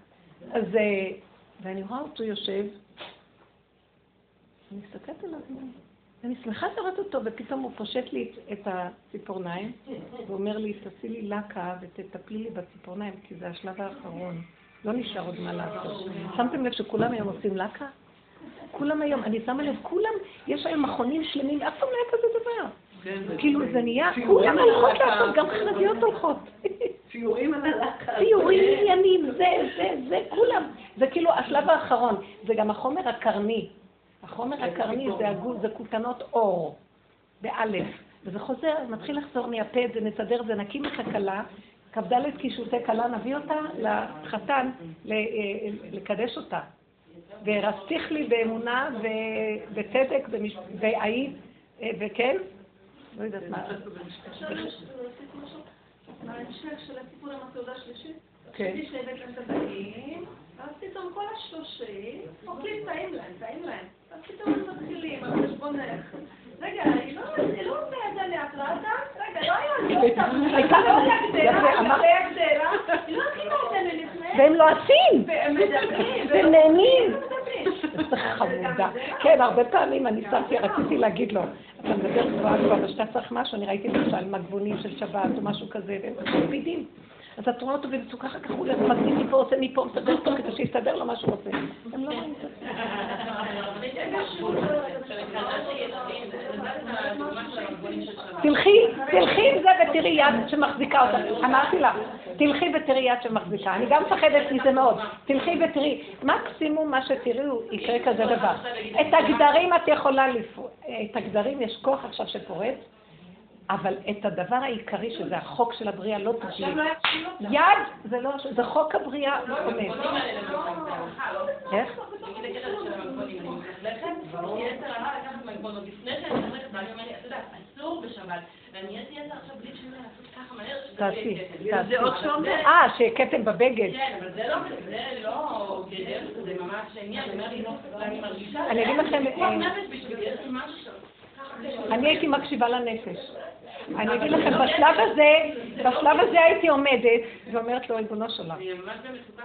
אז, אה, ואני רואה אותו יושב, אני מסתכלת עליו, אני שמחה לראות אותו, ופתאום הוא פושט לי את הציפורניים, ואומר לי, תעשי לי לקה ותטפלי לי בציפורניים, כי זה השלב האחרון. לא נשאר עוד מה לעשות. שמתם לב שכולם היום עושים לקה? כולם היום, אני שמה לב, כולם, יש היום מכונים שלמים, אף פעם לא היה כזה דבר. כן, כאילו זה נהיה, כולם הולכות לעשות, גם חרדיות הולכות. ציורים על הלקה. ציורים עניינים, זה, זה, זה, כולם. זה כאילו השלב האחרון. זה גם החומר הקרני. החומר הקרני זה הגול, זה כותנות אור, באלף. וזה חוזר, מתחיל לחזור, נייפה את זה, נסדר את זה, נקים את הכלה, כ"ד קישוטי כלה, נביא אותה לחתן, אה, לקדש אותה. ורסתיך לי באמונה ובצדק והיית, אה, וכן? לא יודעת מה. מה ההמשך של הסיפור עם התעודה השלישית? כן. שהבאת להם את הבאים, ואז פתאום כל השלושים אוכלים טעים להם, טעים להם. אז פתאום הם מתחילים על חשבונך. רגע, היא לא נתנה לי התראה, רגע, לא היה לי אותה. הייתה לא גדלה, לא גדלה. היא לא. והם. והם מדברים. והם נהנים. חמודה. כן, הרבה פעמים אני שמתי, רציתי להגיד לו, אתה מדבר גבוהה גבוהה, ושאתה צריך משהו, אני ראיתי למשל מגבונים של שבת או משהו כזה, והם מקפידים. אז את רואה אותו במצוקה, אחר כך הוא הולך מגדיל מפה, עושה מפה, מסדר אותו כדי שיסתדר לו מה שהוא רוצה. הם לא רואים את זה. תלכי, תלכי עם זה ותראי יד שמחזיקה אותה. אמרתי לך, תלכי ותראי יד שמחזיקה. אני גם מפחדת מזה מאוד. תלכי ותראי. מקסימום מה שתראו יקרה כזה דבר. את הגדרים את יכולה לפעול. את הגדרים יש כוח עכשיו שפורץ. אבל את הדבר העיקרי, שזה החוק של הבריאה, לא. לא יד, זה לא, זה חוק הבריאה לא עומד. איך? תעשי, תעשי. אה, שכתם בבגד. כן, אבל זה לא, לא זה ממש עניין, אני מרגישה... אני אגיד לכם... אה, אני הייתי מקשיבה לנפש. אני אגיד לכם, בשלב הזה, בשלב הזה הייתי עומדת ואומרת לו, ריבונו שלך,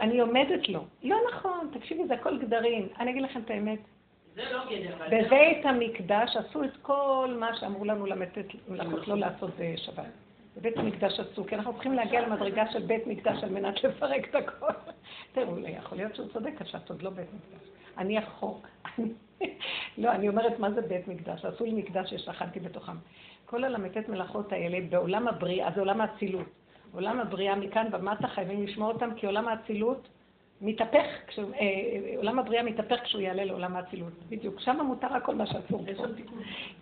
אני עומדת לו. לא נכון, תקשיבי, זה הכל גדרים. אני אגיד לכם את האמת. בבית המקדש עשו את כל מה שאמרו לנו למלאכות לא לעשות בשבת. בבית המקדש עשו, כי אנחנו צריכים להגיע למדרגה של בית מקדש על מנת לפרק את הכל. תראו, יכול להיות שהוא צודק, עכשיו עוד לא בית מקדש. אני החוק. לא, אני אומרת, מה זה בית מקדש? עשו לי מקדש ששכנתי בתוכם. כל הל"ט מלאכות האלה בעולם הבריאה, זה עולם האצילות. עולם הבריאה מכאן ומטה חייבים לשמור אותם, כי עולם האצילות מתהפך, כשהוא, אה, אה, עולם הבריאה מתהפך כשהוא יעלה לעולם האצילות. בדיוק, שם מותר הכל מה שאסור.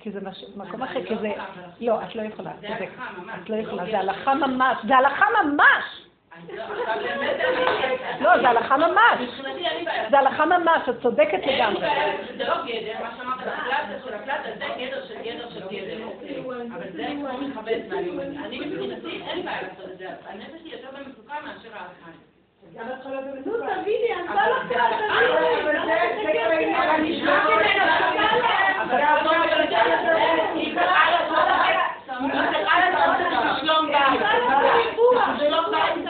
כי זה מש, מקום אחר, כי זה... לא, את לא יכולה, צודק. את לא יכולה, זה הלכה ממש, זה הלכה ממש! לא, זה הלכה ממש. זה הלכה ממש, את צודקת לגמרי. זה לא גדר, מה שאמרת, הפלטה של הפלטה, זה גדר של גדר של גדר. אבל זה מכבד, ואני מבחינתי, אין לי בעיה לעשות את זה. הנפש היא יותר במצוקה מאשר ההלכה. נו, תביני, ענתה לך תביני. אבל נשמעתי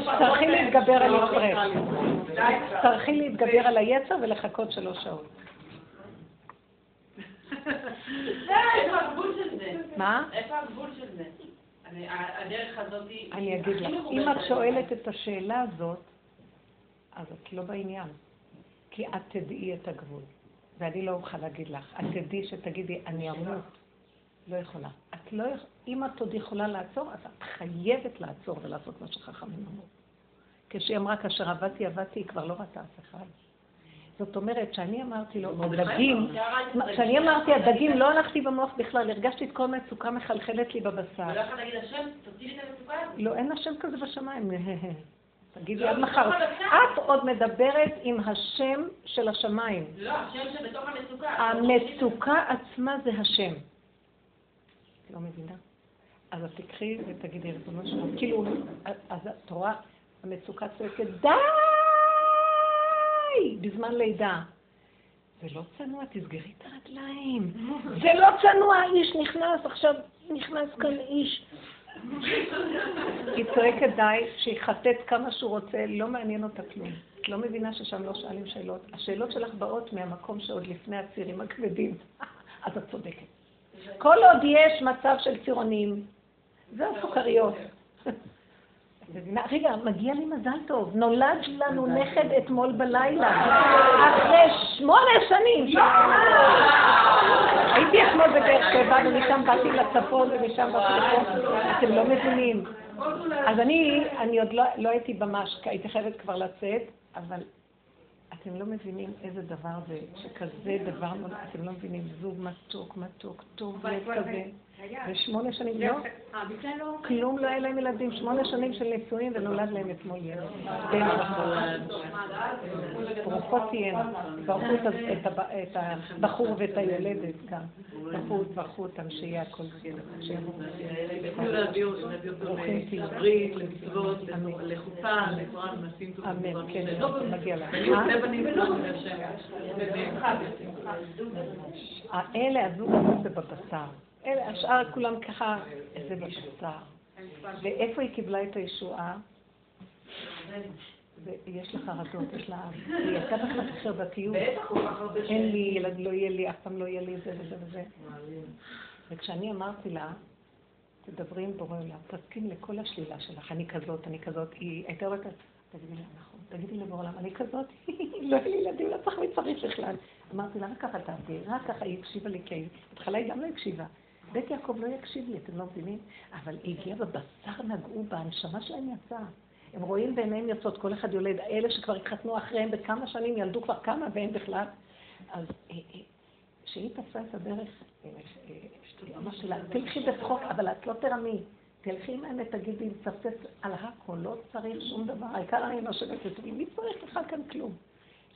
תצטרכי להתגבר על הפרק. תצטרכי להתגבר על היצר ולחכות שלוש שעות. איפה הגבול של זה? מה? איפה הגבול של זה? הדרך הזאת היא... אני אגיד לך, אם את שואלת את השאלה הזאת, אז את לא בעניין. כי את תדעי את הגבול. ואני לא אוכל להגיד לך. את תדעי שתגידי, אני אמות. לא יכולה. את לא יכולה, אם את עוד יכולה לעצור, אז את חייבת לעצור ולעשות מה שחכמים אמרו. כשהיא אמרה, כאשר עבדתי, עבדתי, היא כבר לא ראתה אף אחד. זאת אומרת, שאני אמרתי לו, הדגים, כשאני אמרתי הדגים, לא הלכתי במוח בכלל, הרגשתי את כל מצוקה מחלחלת לי בבשר. ולא יכולת להגיד, השם, תוציא לי את המצוקה הזאת. לא, אין השם כזה בשמיים. תגידי עד מחר. את עוד מדברת עם השם של השמיים. לא, השם שבתוך המצוקה. המצוקה עצמה זה השם. לא מבינה? אז את תקחי ותגידי, ריבונו שלום, כאילו, אז את רואה, המצוקה צועקת, די! בזמן לידה. זה לא צנוע, תסגרי את הרגליים. זה לא צנוע, איש נכנס, עכשיו נכנס כאן איש. היא צועקת די, שיחטט כמה שהוא רוצה, לא מעניין אותה כלום. את לא מבינה ששם לא שואלים שאלות. השאלות שלך באות מהמקום שעוד לפני הצירים הכבדים. אז את צודקת. כל עוד יש מצב של צירונים, זה הסוכריות. רגע, מגיע לי מזל טוב. נולד לנו נכד אתמול בלילה, אחרי שמונה שנים. הייתי אתמול בבאר שבע, ומשם באתי לצפון, ומשם באתי לפה. אתם לא מבינים. אז אני, אני עוד לא, לא הייתי ממש, הייתי חייבת כבר לצאת, אבל אתם לא מבינים איזה דבר זה, שכזה דבר, אתם לא מבינים, זוג מתוק, מתוק, טוב לב כזה. ושמונה שנים, לא, כלום לא היה להם ילדים, שמונה שנים של נישואים ונולד להם אתמול ילד. בן ברוכות תהיינה, ברכו את הבחור ואת היולדת גם. ברכו אותם שיהיה הכל בסדר. ברוכים תהיו. לברית, למצוות, לחופה, לתורה, למעשים טובים. אמן, כן, מגיע לך. אלה הזוג הזה בבשר. אלה, השאר כולם ככה, זה בבשר. ואיפה היא קיבלה את הישועה? יש לה חרדות, יש לה... היא הייתה בכלל בחרדתיות. אין לי ילד, לא יהיה לי, אף פעם לא יהיה לי זה וזה וזה. וכשאני אמרתי לה, תדברי עם בורא עולם, תסכים לכל השלילה שלך, אני כזאת, אני כזאת, היא הייתה אומרת, תגידי לה, נכון, תגידי לבורא עולם, אני כזאת, לא יהיה לי ילדים, לא צריך מי צריך בכלל. אמרתי לה, רק ככה תעשי, רק ככה היא הקשיבה לי, כי בהתחלה היא גם לא הקשיבה. בית יעקב לא יקשיב לי, אתם לא מבינים? אבל היא הגיעה בבשר, נגעו בה, הנשמה שלהם יצאה. הם רואים בעיניהם יוצאות, כל אחד יולד, אלה שכבר התחתנו אחריהם בכמה שנים, ילדו כבר כמה ואין בכלל. אז כשהיא תפסה את הדרך, אמרה שלה, תלכי בצחוק, אבל את לא תרמי. תלכי עם האמת, תגידי, מצפצף על הכל, לא צריך שום דבר, העיקר אני נושבת את מי צריך לך כאן כלום?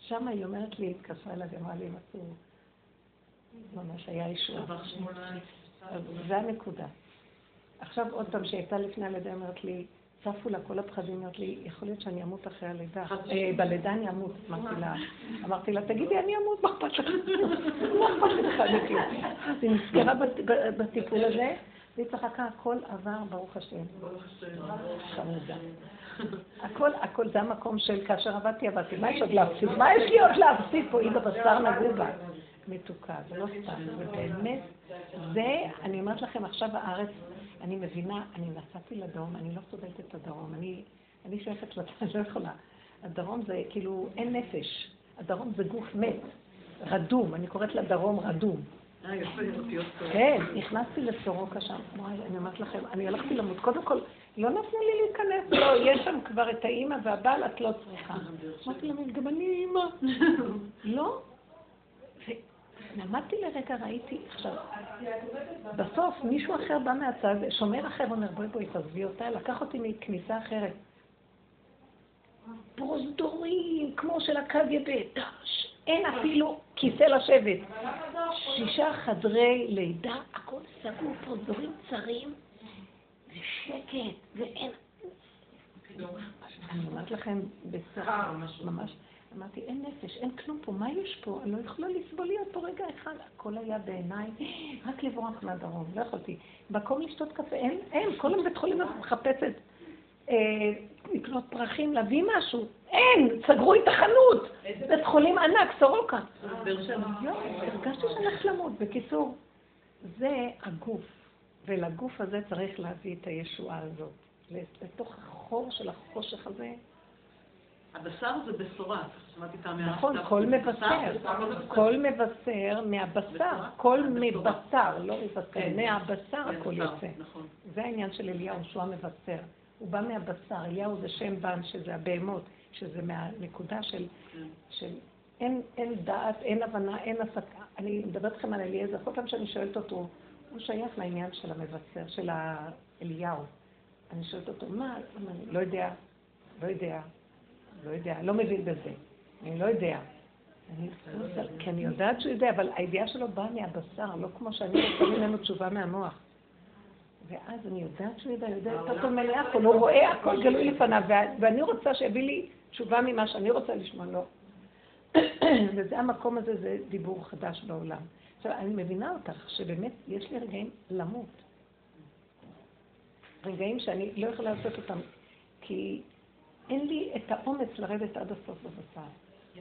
שם היא אומרת לי, התקשרה אליי ואמרה לי, מצאו, ממש היה אישור. זה הנקודה. עכשיו עוד פעם, שהייתה לפני הלידה, אומרת לי, צפו לה כל הפחדים, אומרת לי, יכול להיות שאני אמות אחרי הלידה. אה, בלידה אני אמות, אמרתי לה, אמרתי לה, תגידי, אני אמות, מה אכפת לך? מה אכפת לך? אז היא נזכרה בטיפול הזה, והיא צחקה, הכל עבר, ברוך השם. חמודה. הכל, הכל, זה המקום של כאשר עבדתי, עבדתי. מה יש עוד להפסיד? מה יש לי עוד להפסיד פה? היא בבשר נגעו בה. מתוקה, זה לא סתם, זה באמת, זה, אני אומרת לכם, עכשיו הארץ, אני מבינה, אני נסעתי לדרום, אני לא סובלת את הדרום, אני, אני שייכת לצד, אני לא יכולה. הדרום זה כאילו, אין נפש. הדרום זה גוף מת, רדום, אני קוראת לדרום רדום. כן, נכנסתי לסורוקה שם, אני אומרת לכם, אני הלכתי למות. קודם כל, לא נתנו לי להיכנס, לא, יש שם כבר את האימא והבעל, את לא צריכה. אמרתי להם, גם אני אימא. לא, למדתי לרגע, ראיתי, עכשיו, בסוף מישהו אחר בא מהצד, שומר אחר אומר, בואי בואי, תעזבי אותה, לקח אותי מכניסה אחרת. פרוזדורים, כמו של הקג"ב, אין אפילו כיסא לשבת. שישה חדרי לידה, הכל סגור פה דברים צרים, ושקט, ואין... אני אומרת לכם, בצרה, ממש, אמרתי, אין נפש, אין כלום פה, מה יש פה? אני לא יכולה לסבול להיות פה רגע אחד. הכל היה בעיניי, רק לברוח מהדרום, לא יכולתי. מקום לשתות קפה, אין, אין, כל היום בית חולים מחפשת אה, לקנות פרחים, להביא משהו, אין, סגרו את החנות, בית חולים ענק, סורוקה. לא, הרגשתי שאני הולכת למות. בקיצור, זה הגוף, ולגוף הזה צריך להביא את הישועה הזאת. לתוך החור של החושך הזה. הבשר זה בשורה, שמעתי את האמירה. נכון, כל מבשר, כל מבשר מהבשר, כל מבשר, לא מבשר, כן. מהבשר הכל יוצא. נכון. זה העניין של אליהו, שהוא המבשר. הוא בא מהבשר, אליהו זה שם בן, שזה הבהמות, שזה מהנקודה של, כן. של אין, אין דעת, אין הבנה, אין הסקה. אני מדברת איתכם על אליעזר, כל פעם שאני שואלת אותו, הוא שייך לעניין של המבשר, של אליהו. אני שואלת אותו, מה, לא יודע, לא יודע, לא יודע, לא מבין בזה, אני לא יודע. אני, כי אני יודעת שהוא יודע, אבל הידיעה שלו באה מהבשר, לא כמו שאני רוצה ממנו תשובה מהמוח. ואז אני יודעת שהוא יודע, יודע יותר טוב ממני הכל, הוא רואה הכל גלוי לפניו, ואני רוצה שיביא לי תשובה ממה שאני רוצה לשמוע, לא. וזה המקום הזה, זה דיבור חדש בעולם. עכשיו, אני מבינה אותך, שבאמת יש לי רגעים למות. רגעים שאני לא יכולה לעשות אותם, כי אין לי את האומץ לרדת עד הסוף בבשר.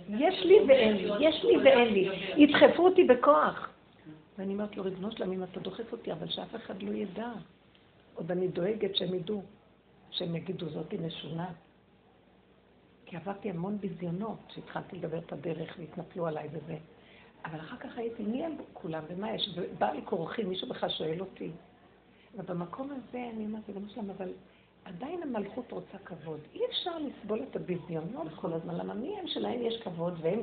יש לי ואין לי, יש לי ואין לי. ידחפו אותי בכוח. ואני אומרת לו, ריבונו שלם, אם אתה דוחף אותי, אבל שאף אחד לא ידע. עוד אני דואגת שהם ידעו, שהם יגידו, זאתי משונה. כי עברתי המון ביזיונות, שהתחלתי לדבר את הדרך והתנפלו עליי וזה. אבל אחר כך הייתי, מי הם כולם ומה יש? ובא לי כורחים, מישהו בכלל שואל אותי. ובמקום הזה אני אומרת, ריבונו שלם, אבל עדיין המלכות רוצה כבוד. אי אפשר לסבול את הביזיונות כל הזמן, למה מי הם שלהם יש כבוד והם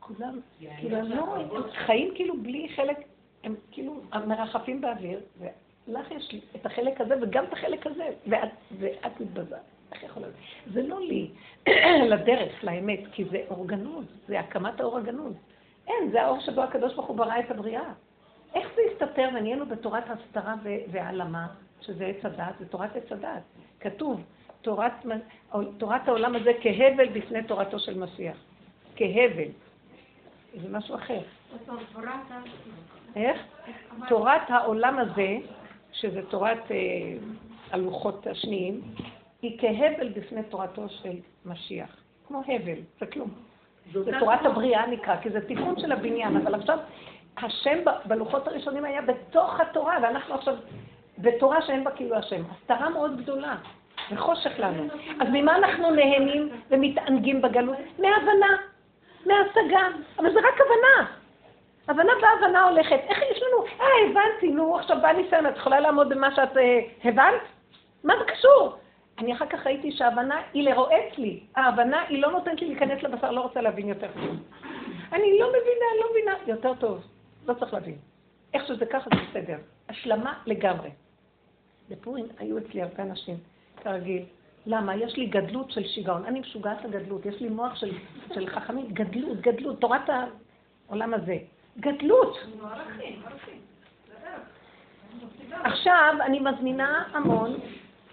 כולם, כאילו הם לא, הם חיים כאילו בלי חלק, הם כאילו מרחפים באוויר, ולך יש את החלק הזה וגם את החלק הזה, ואת, ואת מתבזה. איך יכול להיות? זה לא לי, לדרך, לאמת, כי זה אורגנות, זה הקמת האור הגנוז. אין, זה האור שבו הקדוש ברוך הוא ברא את הבריאה. איך זה יסתתר ונהיינו בתורת הסתרה והעלמה, שזה עץ הדת, זה תורת עץ הדת. כתוב, תורת, תורת העולם הזה כהבל בפני תורתו של משיח. כהבל. זה משהו אחר. איך? תורת העולם הזה, שזה תורת אה, הלוחות השניים, היא כהבל בפני תורתו של משיח. כמו הבל, זה כלום. זה תורת הבריאה נקרא, כי זה תיקון של הבניין, אבל עכשיו השם בלוחות הראשונים היה בתוך התורה, ואנחנו עכשיו בתורה שאין בה כאילו השם. הסתרה מאוד גדולה, וחושך לנו. אז ממה אנחנו נהנים ומתענגים בגלות? מהבנה, מהשגה. אבל זה רק הבנה. הבנה והבנה הולכת. איך יש לנו? אה, הבנתי, נו, עכשיו בא ניסיון, את יכולה לעמוד במה שאת אה, הבנת? מה זה קשור? אני אחר כך ראיתי שההבנה היא לרועץ לי. ההבנה היא לא נותנת לי להיכנס לבשר, לא רוצה להבין יותר טוב. אני לא מבינה, לא מבינה. יותר טוב. לא צריך להבין. איך שזה ככה זה בסדר. השלמה לגמרי. בפורים היו אצלי הרבה אנשים, כרגיל. למה? יש לי גדלות של שיגעון. אני משוגעת לגדלות. יש לי מוח של, של חכמים. גדלות, גדלות, תורת העולם הזה. גדלות. עכשיו אני מזמינה המון,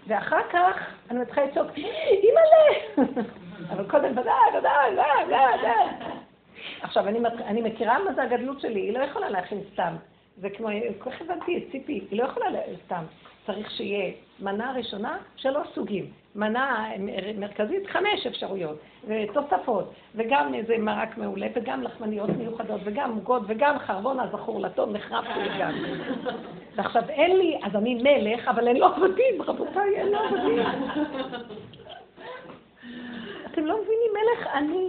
ואחר כך אני מתחילה לצעוק, אימא'לה! אבל קודם, ודאי, ודאי, ודאי, ודאי. עכשיו, אני, אני מכירה מה זה הגדלות שלי, היא לא יכולה להכין סתם. זה כמו, כך הבנתי ציפי, היא לא יכולה סתם. צריך שיהיה מנה ראשונה, שלוש סוגים. מנה מרכזית, חמש אפשרויות, ותוספות, וגם איזה מרק מעולה, וגם לחמניות מיוחדות, וגם עוגות, וגם חרבון הזכור לטוב, נחרף גם. ועכשיו אין לי, אז אני מלך, אבל אין לו עבדים, רבותיי, אין לו עבדים. אתם לא מבינים, מלך אני.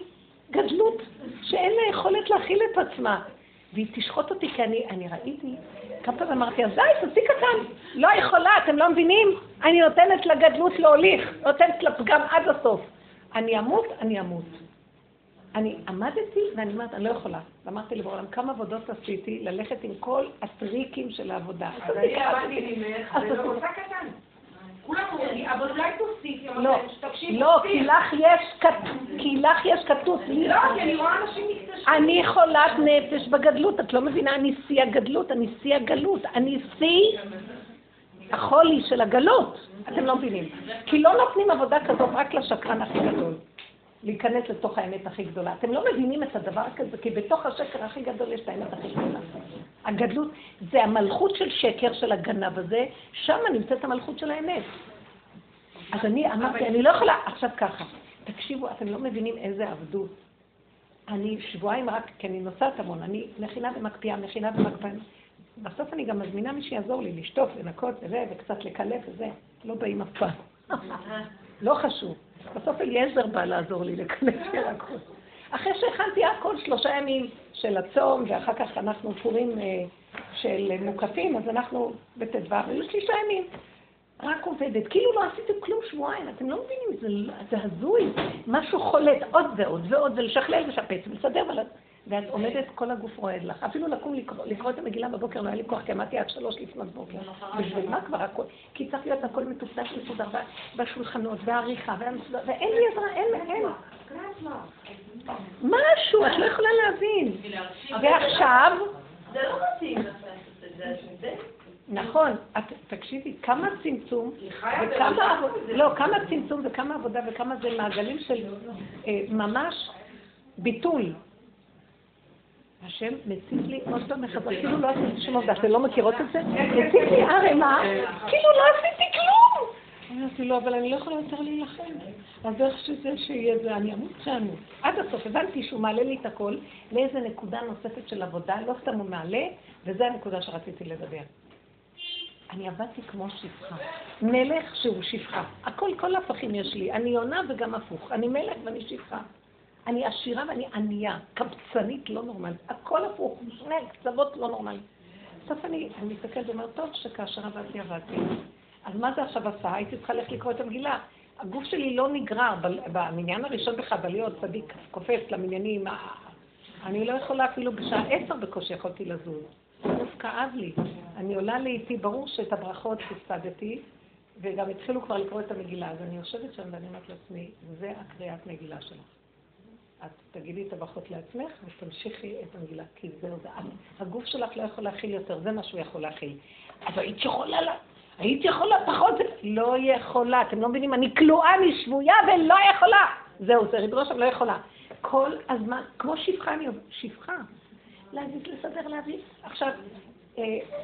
גדלות שאין לה יכולת להכיל את עצמה. והיא תשחוט אותי, כי אני, אני ראיתי, כמה פעמים אמרתי, אז די, תעשי קטן, לא יכולה, אתם לא מבינים? אני נותנת לגדלות להוליך, נותנת לפגם עד הסוף. אני אמות, אני אמות. אני עמדתי ואני אומרת, אני לא יכולה. ואמרתי לבורלם, כמה עבודות עשיתי ללכת עם כל הטריקים של העבודה. אז אני עבדתי ממך, זה לא רוצה קטן. כולם אומרים לי, אבל אולי תוסיפי, לא, לא, כי לך יש כתוב. לא, כי אני רואה אנשים מתקשרים. אני חולת נפש בגדלות, את לא מבינה? אני שיא הגדלות, אני שיא הגלות, אני שיא החולי של הגלות. אתם לא מבינים. כי לא נותנים עבודה כזאת רק לשקרן הכי גדול. להיכנס לתוך האמת הכי גדולה. אתם לא מבינים את הדבר כזה, כי בתוך השקר הכי גדול יש את האמת הכי גדולה. הגדלות זה המלכות של שקר, של הגנב הזה, שם נמצאת המלכות של האמת. אז אני אמרתי, אני לא יכולה, עכשיו ככה, תקשיבו, אתם לא מבינים איזה עבדות. אני שבועיים רק, כי אני נוסעת המון, אני מכינה ומקפיאה, מכינה ומקפיאה. בסוף אני גם מזמינה מי שיעזור לי לשטוף, לנקות וזה, וקצת לקלף וזה. לא באים אף פעם. לא חשוב. בסוף אליעזר בא לעזור לי לקלף ירקות. אחרי שהכנתי הכל שלושה ימים של הצום, ואחר כך אנחנו פורים אה, של מוקפים, אז אנחנו בט"ו, היו שלישה ימים. רק עובדת, כאילו לא עשיתם כלום שבועיים, אתם לא מבינים, זה, זה הזוי, משהו חולט עוד ועוד ועוד, ולשכלל ולשפץ ולסדר, ול... ואת עומדת, כל הגוף רועד לך. אפילו לקום לקרוא, לקרוא את המגילה בבוקר, לא היה לי כוח, כי עמדתי עד שלוש לפנות בוקר. בשביל מה כבר הכל? כי צריך להיות הכל מטופלש מסודר בשולחנות, והעריכה, ואין לי עזרה, אין, אין. משהו, את לא יכולה להבין. ועכשיו... זה לא מתאים נכון, תקשיבי, כמה צמצום, וכמה, לא, כמה צמצום וכמה עבודה וכמה זה מעגלים של אה, ממש ביטול. השם מציב לי עוד פעם מחזק, כאילו לא עשיתי שום עבודה, אתן לא מכירות את זה? מציב לי ערימה, כאילו לא עשיתי כלום! אמרתי לו, אבל אני לא יכולה יותר להילחם. אז איך שזה שיהיה זה, אני אמות שאמות. עד הסוף הבנתי שהוא מעלה לי את הכל לאיזה נקודה נוספת של עבודה, לא סתם הוא מעלה, וזו הנקודה שרציתי לדבר. אני עבדתי כמו שפחה. מלך שהוא שפחה. הכל, כל הפכים יש לי. אני עונה וגם הפוך. אני מלך ואני שפחה. אני עשירה ואני ענייה, קבצנית לא נורמלית. הכל הפוך, שני קצוות לא נורמליים. בסוף אני מסתכלת ואומרת, טוב שכאשר עבדתי, עבדתי. אז מה זה עכשיו עשה? הייתי צריכה ללכת לקרוא את המגילה. הגוף שלי לא נגרר, במניין הראשון בכלל, בלהיות צדיק קופץ למניינים. אני לא יכולה אפילו בשעה עשר בקושי יכולתי לזוז. הגוף כאב לי. אני עולה לאיתי, ברור שאת הברכות הפסדתי, וגם התחילו כבר לקרוא את המגילה. אז אני יושבת שם ואני אומרת לעצמי, זה הקריאת מגילה שלך. את תגידי את הברכות לעצמך ותמשיכי את המגילה, כי זה הודעה. הגוף שלך לא יכול להכיל יותר, זה מה שהוא יכול להכיל. אבל היית יכולה לה... היית יכולה פחות, לא יכולה, אתם לא מבינים, אני כלואה, אני שבויה ולא יכולה. זהו, זה ריבונו שם לא יכולה. כל הזמן, כמו שפחה אני עובדת, שפחה. להגיד, לסדר, להביא. עכשיו,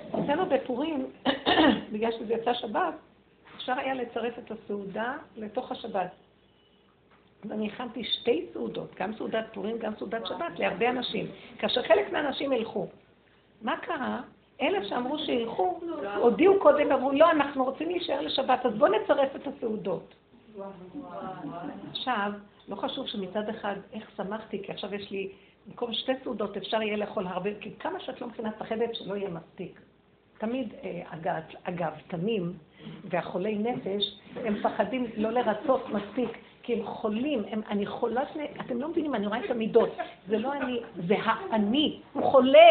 אצלנו בפורים, בגלל שזה יצא שבת, אפשר היה לצרף את הסעודה לתוך השבת. ואני הכנתי שתי סעודות, גם סעודת פורים, גם סעודת שבת, להרבה אנשים. כאשר חלק מהאנשים ילכו. מה קרה? אלה שאמרו שילכו, הודיעו קודם, אמרו, לא, אנחנו רוצים להישאר לשבת, אז בואו נצרף את הסעודות. עכשיו, לא חשוב שמצד אחד, איך שמחתי, כי עכשיו יש לי, במקום שתי סעודות אפשר יהיה לאכול הרבה, כי כמה שאת לא מכינה פחדת שלא יהיה מספיק. תמיד, אה, אגב, תמים והחולי נפש, הם פחדים לא לרצות מספיק. כי הם חולים, הם, אני חולת, אתם לא מבינים, אני רואה את המידות. זה לא אני, זה האני, הוא חולה,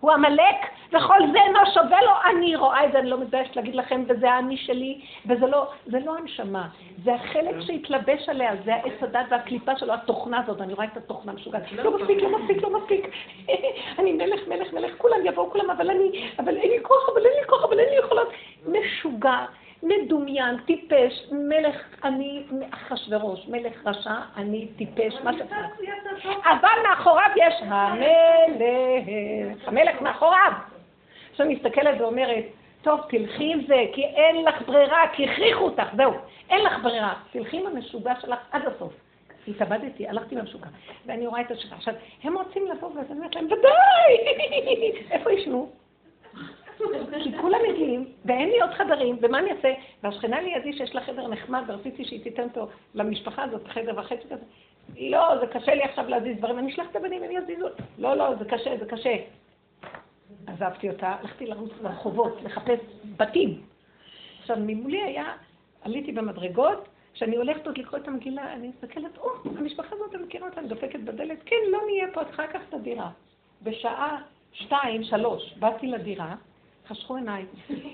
הוא עמלק, וכל זה אינו שווה לו. אני רואה את זה, אני לא מתביישת להגיד לכם, וזה האני שלי, וזה לא, זה לא הנשמה, זה החלק שהתלבש עליה, זה העץ הדת והקליפה שלו, התוכנה הזאת, אני רואה את התוכנה משוגעת. לא מספיק, לא מספיק, לא מספיק. אני מלך, מלך, מלך, כולם יבואו, כולם, אבל אני, אבל אין לי כוח, אבל אין לי כוח, אבל אין לי יכולות. משוגע. מדומיין, טיפש, מלך אני אחשורוש, מלך רשע, אני טיפש, מה שאתה אבל מאחוריו יש המלך, המלך מאחוריו. עכשיו אני מסתכלת ואומרת, טוב, תלכי עם זה, כי אין לך ברירה, כי הכריחו אותך, זהו, אין לך ברירה. תלכי עם המשוגע שלך עד הסוף. התאבדתי, הלכתי למשוגע, ואני רואה את השוגע. עכשיו, הם רוצים לבוא ואני אומרת להם, ודאי! איפה ישנו? כי כולם מגיעים, ואין לי עוד חדרים, ומה אני אעשה? והשכנה לידי שיש לה חדר נחמד, ורציתי שהיא תיתן אותו למשפחה הזאת, חדר וחצי כזה. לא, זה קשה לי עכשיו להזיז דברים, אני אשלח את הבנים, הם יזיזו. לא, לא, זה קשה, זה קשה. עזבתי אותה, הלכתי לרוץ לרחובות, לחפש בתים. עכשיו, ממולי היה, עליתי במדרגות, כשאני הולכת עוד לקרוא את המגילה, אני מסתכלת, או, המשפחה הזאת, אני מכירה אותה, אני דופקת בדלת, כן, לא נהיה פה, צריכה לקחת את הדירה. בשעה שתיים, שלוש, באתי לדירה, חשכו עיניי,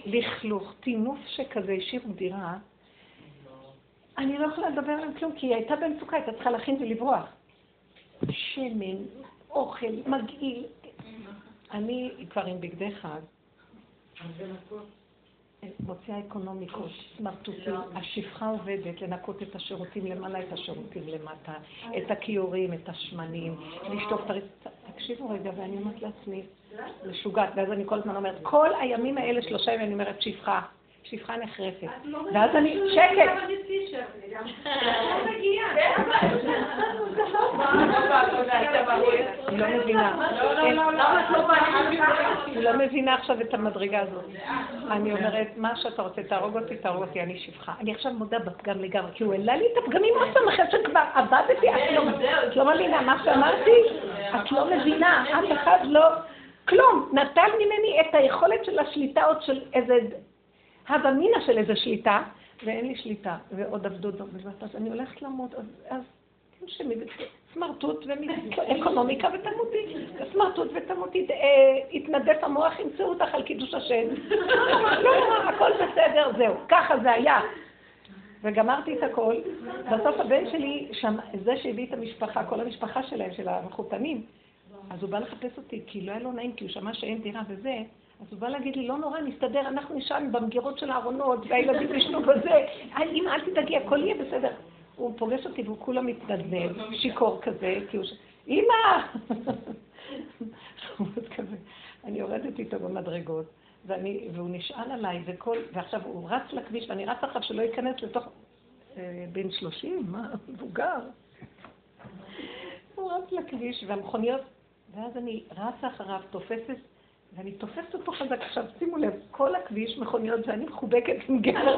לכלוך, טינוף שכזה, השאירו דירה, אני לא יכולה לדבר עליהם כלום, כי היא הייתה במצוקה, הייתה צריכה להכין ולברוח. שמן, אוכל, מגעיל. אני כבר עם בגדי חג. מוציאה אקונומיקות, סמרטוטים, השפחה עובדת לנקות את השירותים למעלה, את השירותים למטה, את הכיורים, את השמנים, לשטוף את הרצפה. תקשיבו רגע, ואני אומרת לעצמי, משוגעת, ואז אני כל הזמן אומרת, כל הימים האלה, שלושה ימים, אני אומרת, שפחה. שפחה נחרפת. ואז אני, שקט. היא לא מבינה. היא לא מבינה עכשיו את המדרגה הזאת. אני אומרת, מה שאתה רוצה, תהרוג אותי, תהרוג אותי, אני שפחה. אני עכשיו מודה בפגם לגמרי, כי הוא העלה לי את הפגמים עוד פעם אחרי שכבר עבדתי, את לא מבינה מה שאמרתי? את לא מבינה, אף אחד לא... כלום, נטל ממני את היכולת של השליטה עוד של איזה הווה מינא של איזה שליטה, ואין לי שליטה, ועוד עבדות בבת אז אני הולכת למות, אז, אז תנשמי, סמרטוט ואקונומיקה ותמותי, סמרטוט ותמותי, התנדף המוח, ימצאו אותך על קידוש השם. לא, הכל בסדר, זהו, ככה זה היה. וגמרתי את הכל, בסוף הבן שלי, זה שהביא את המשפחה, כל המשפחה שלהם, של המחותנים, אז הוא בא לחפש אותי, כי לא היה לו נעים, כי הוא שמע שאין דירה וזה, אז הוא בא להגיד לי, לא נורא, נסתדר, אנחנו נשען במגירות של הארונות, והילדים ישנו בזה, אמא, אל תדאגי, הכל יהיה בסדר. הוא פוגש אותי והוא כולה מתנדנד, שיכור כזה, כי הוא ש... אמא! אני יורדת איתו במדרגות, ואני, והוא נשאל עליי, וכל, ועכשיו הוא רץ לכביש, ואני רץ אחריו שלא ייכנס לתוך... אה, בן שלושים, מה? מבוגר. הוא רץ לכביש, והמכוניות, ואז אני רצה אחריו, תופסת ואני תופסת אותו חזק. עכשיו, שימו לב, כל הכביש מכוניות ואני מחובקת עם גבר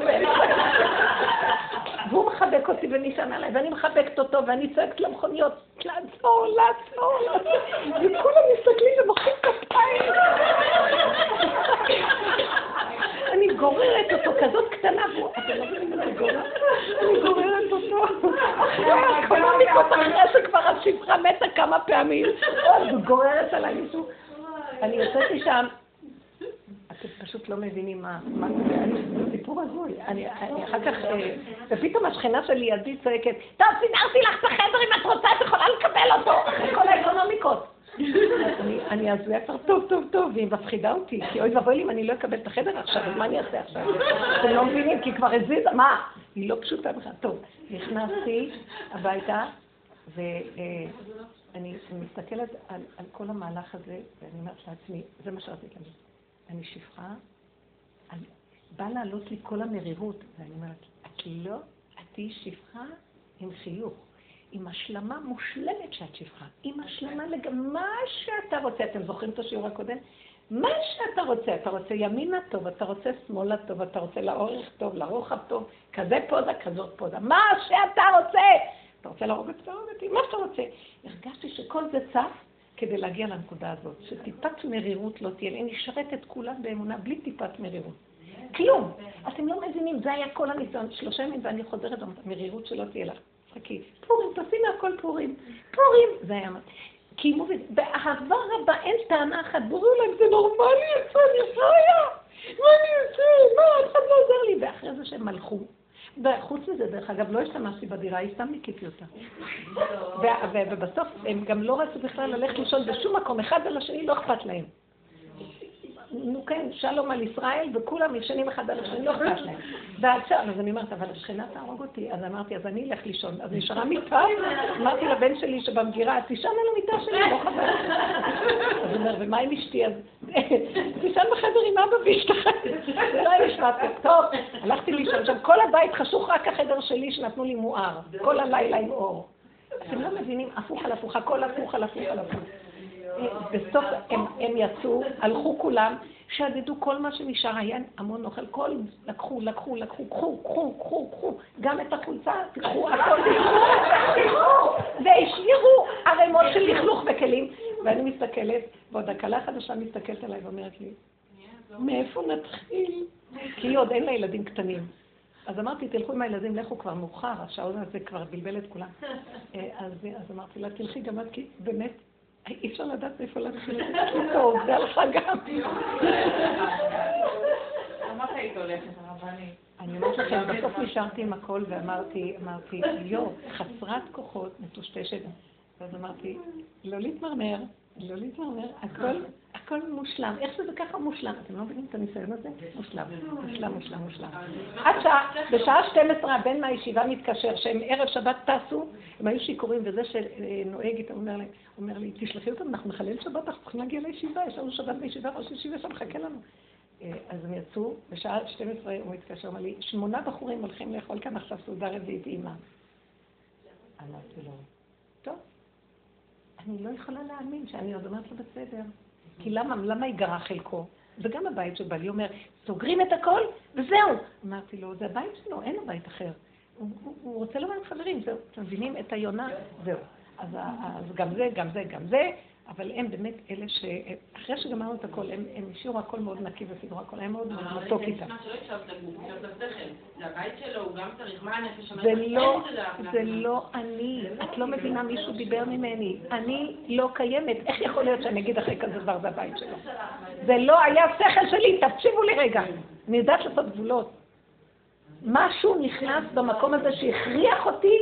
והוא מחבק אותי ונשען עליי, ואני מחבקת אותו, ואני צועקת למכוניות, לעצור, לעצור, לעצור, וכולם מסתכלים ומוחאים כפיים. אני גוררת אותו, כזאת קטנה, לא אני גוררת? אותו, אחרי הקונומיקות, אחרי שכבר השפחה מתה כמה פעמים, עוד גוררת עליי מישהו. אני יוצאת משם, אתם פשוט לא מבינים מה, מה זה, סיפור הזוי. אני אחר כך, אה, ופתאום השכנה שלי ידי צועקת, טוב, סידרתי לך את החדר אם את רוצה, את יכולה לקבל אותו, אחרי כל האקונומיקות. אני אעזבי כבר טוב, טוב, טוב, והיא מפחידה אותי, כי אוי ואבוי לי אם אני לא אקבל את החדר עכשיו, אז מה אני אעשה עכשיו? אתם לא מבינים, כי כבר הזיזה, מה? היא לא פשוטה בכלל. טוב, נכנסתי הביתה, ו... אה, מסתכלת על, על כל המהלך הזה, ואני אומרת לעצמי, זה מה שרציתי להגיד. אני שפחה, בא לעלות לי כל המרירות, ואני אומרת, את לא, את תהיי שפחה עם חיוך, עם השלמה מושלמת שאת שפחה, עם השלמה לגבי מה שאתה רוצה. אתם זוכרים את השיעור הקודם? מה שאתה רוצה, אתה רוצה ימינה טוב, אתה רוצה שמאלה טוב, אתה רוצה לאורך טוב, לרוחב טוב, כזה פודה, כזאת פודה, מה שאתה רוצה! אתה רוצה להרוג אותי? תהרוג אותי, מה שאתה רוצה. הרגשתי שכל זה צף כדי להגיע לנקודה הזאת, שטיפת מרירות לא תהיה לי. אני אשרת את כולם באמונה בלי טיפת מרירות. כלום. אתם לא מבינים, זה היה כל הניסיון. שלושה ימים ואני חוזרת מרירות שלא תהיה לך. חכי. פורים, תשימי הכל פורים. פורים. זה היה... קיימו. באהבה רבה אין טענה אחת. בורו להם, זה נורמלי, איפה אני חיה? מה אני עושה? מה, אף אחד לא עוזר לי. ואחרי זה שהם מלכו. וחוץ מזה, דרך אגב, לא השתמשתי בדירה, היא סתם ניקיתי אותה. ובסוף הם גם לא רצו בכלל ללכת לישון בשום מקום, אחד על השני לא אכפת להם. נו כן, שלום על ישראל, וכולם ישנים אחד על השני, לא אכפת להם. ועכשיו, אז אני אומרת, אבל השכנה תהרוג אותי. אז אמרתי, אז אני אלך לישון. אז נשארה מיטה, אמרתי לבן שלי שבמגירה, תישן על המיטה שלי, לא חבל. אז הוא אומר, ומה עם אשתי? אז תישן בחדר עם אבא ואשתך. זה לא היה נשמע טוב. הלכתי לישון, עכשיו כל הבית חשוך רק החדר שלי שנתנו לי מואר. כל הלילה עם אור. אתם לא מבינים, הפוך על הפוך, הכל הפוך על הפוך על הפוך. בסוף הם, הם יצאו, הלכו כולם, שדדו כל מה שנשאר, היה המון אוכל, כל, לקחו, לקחו, לקחו, קחו, קחו, קחו, קחו, גם את החולצה, תקחו, הכל, תקחו, והשאירו ערימות של לכלוך וכלים. ואני מסתכלת, ועוד הכלה החדשה מסתכלת עליי ואומרת לי, מאיפה נתחיל? כי היא עוד אין לה ילדים קטנים. אז אמרתי, תלכו עם הילדים, לכו כבר מאוחר, השעון הזה כבר בלבל את כולם. אה, אז, אז אמרתי לה, תלכי גם את, כי באמת, אי אפשר לדעת איפה להתחיל. טוב, זה הלכה גם. אני אומרת לכם, בסוף נשארתי עם הכל ואמרתי, אמרתי, יו, חסרת כוחות, מטושטשת. ואז אמרתי, לא להתמרמר, לא להתמרמר, הכל, הכל מושלם. איך שזה ככה מושלם? אתם לא מבינים את הניסיון הזה? מושלם, מושלם, מושלם, מושלם. עד שעה, בשעה 12 הבן מהישיבה מתקשר, שהם ערב שבת טסו, הם היו שיכורים, וזה שנוהג איתם אומר לי, אומר לי, תשלחי אותם, אנחנו נחלל שבת, אנחנו צריכים להגיע לישיבה, יש לנו שבת בישיבה, ראש ישיבה שם מחכה לנו. אה, אז הם יצאו, בשעה 12 הוא מתקשר, אמר לי, שמונה בחורים הולכים לאכול כאן עכשיו סעודה רביעית אימא. אמרתי לו, אני לא יכולה להאמין שאני עוד אומרת לו בסדר. כי למה, למה ייגרע חלקו? וגם הבית של בעלי אומר, סוגרים את הכל וזהו. אמרתי לו, זה הבית שלו, אין לו בית אחר. הוא, הוא, הוא רוצה לומר חברים, זהו, אתם מבינים את היונה? זהו. אז, אז גם זה, גם זה, גם זה, אבל הם באמת אלה ש... אחרי שגמרנו את הכל, הם, הם השאירו הכל מאוד נקי וסידרו הכל, היה מאוד מתוק איתם. זה לא, זה לא אני, את לא מבינה, מישהו דיבר ממני. אני לא קיימת. איך יכול להיות שאני אגיד אחרי כזה דבר זה הבית שלו? זה לא היה שכל שלי, תקשיבו לי רגע. אני יודעת לעשות גבולות. משהו נכנס במקום הזה שהכריח אותי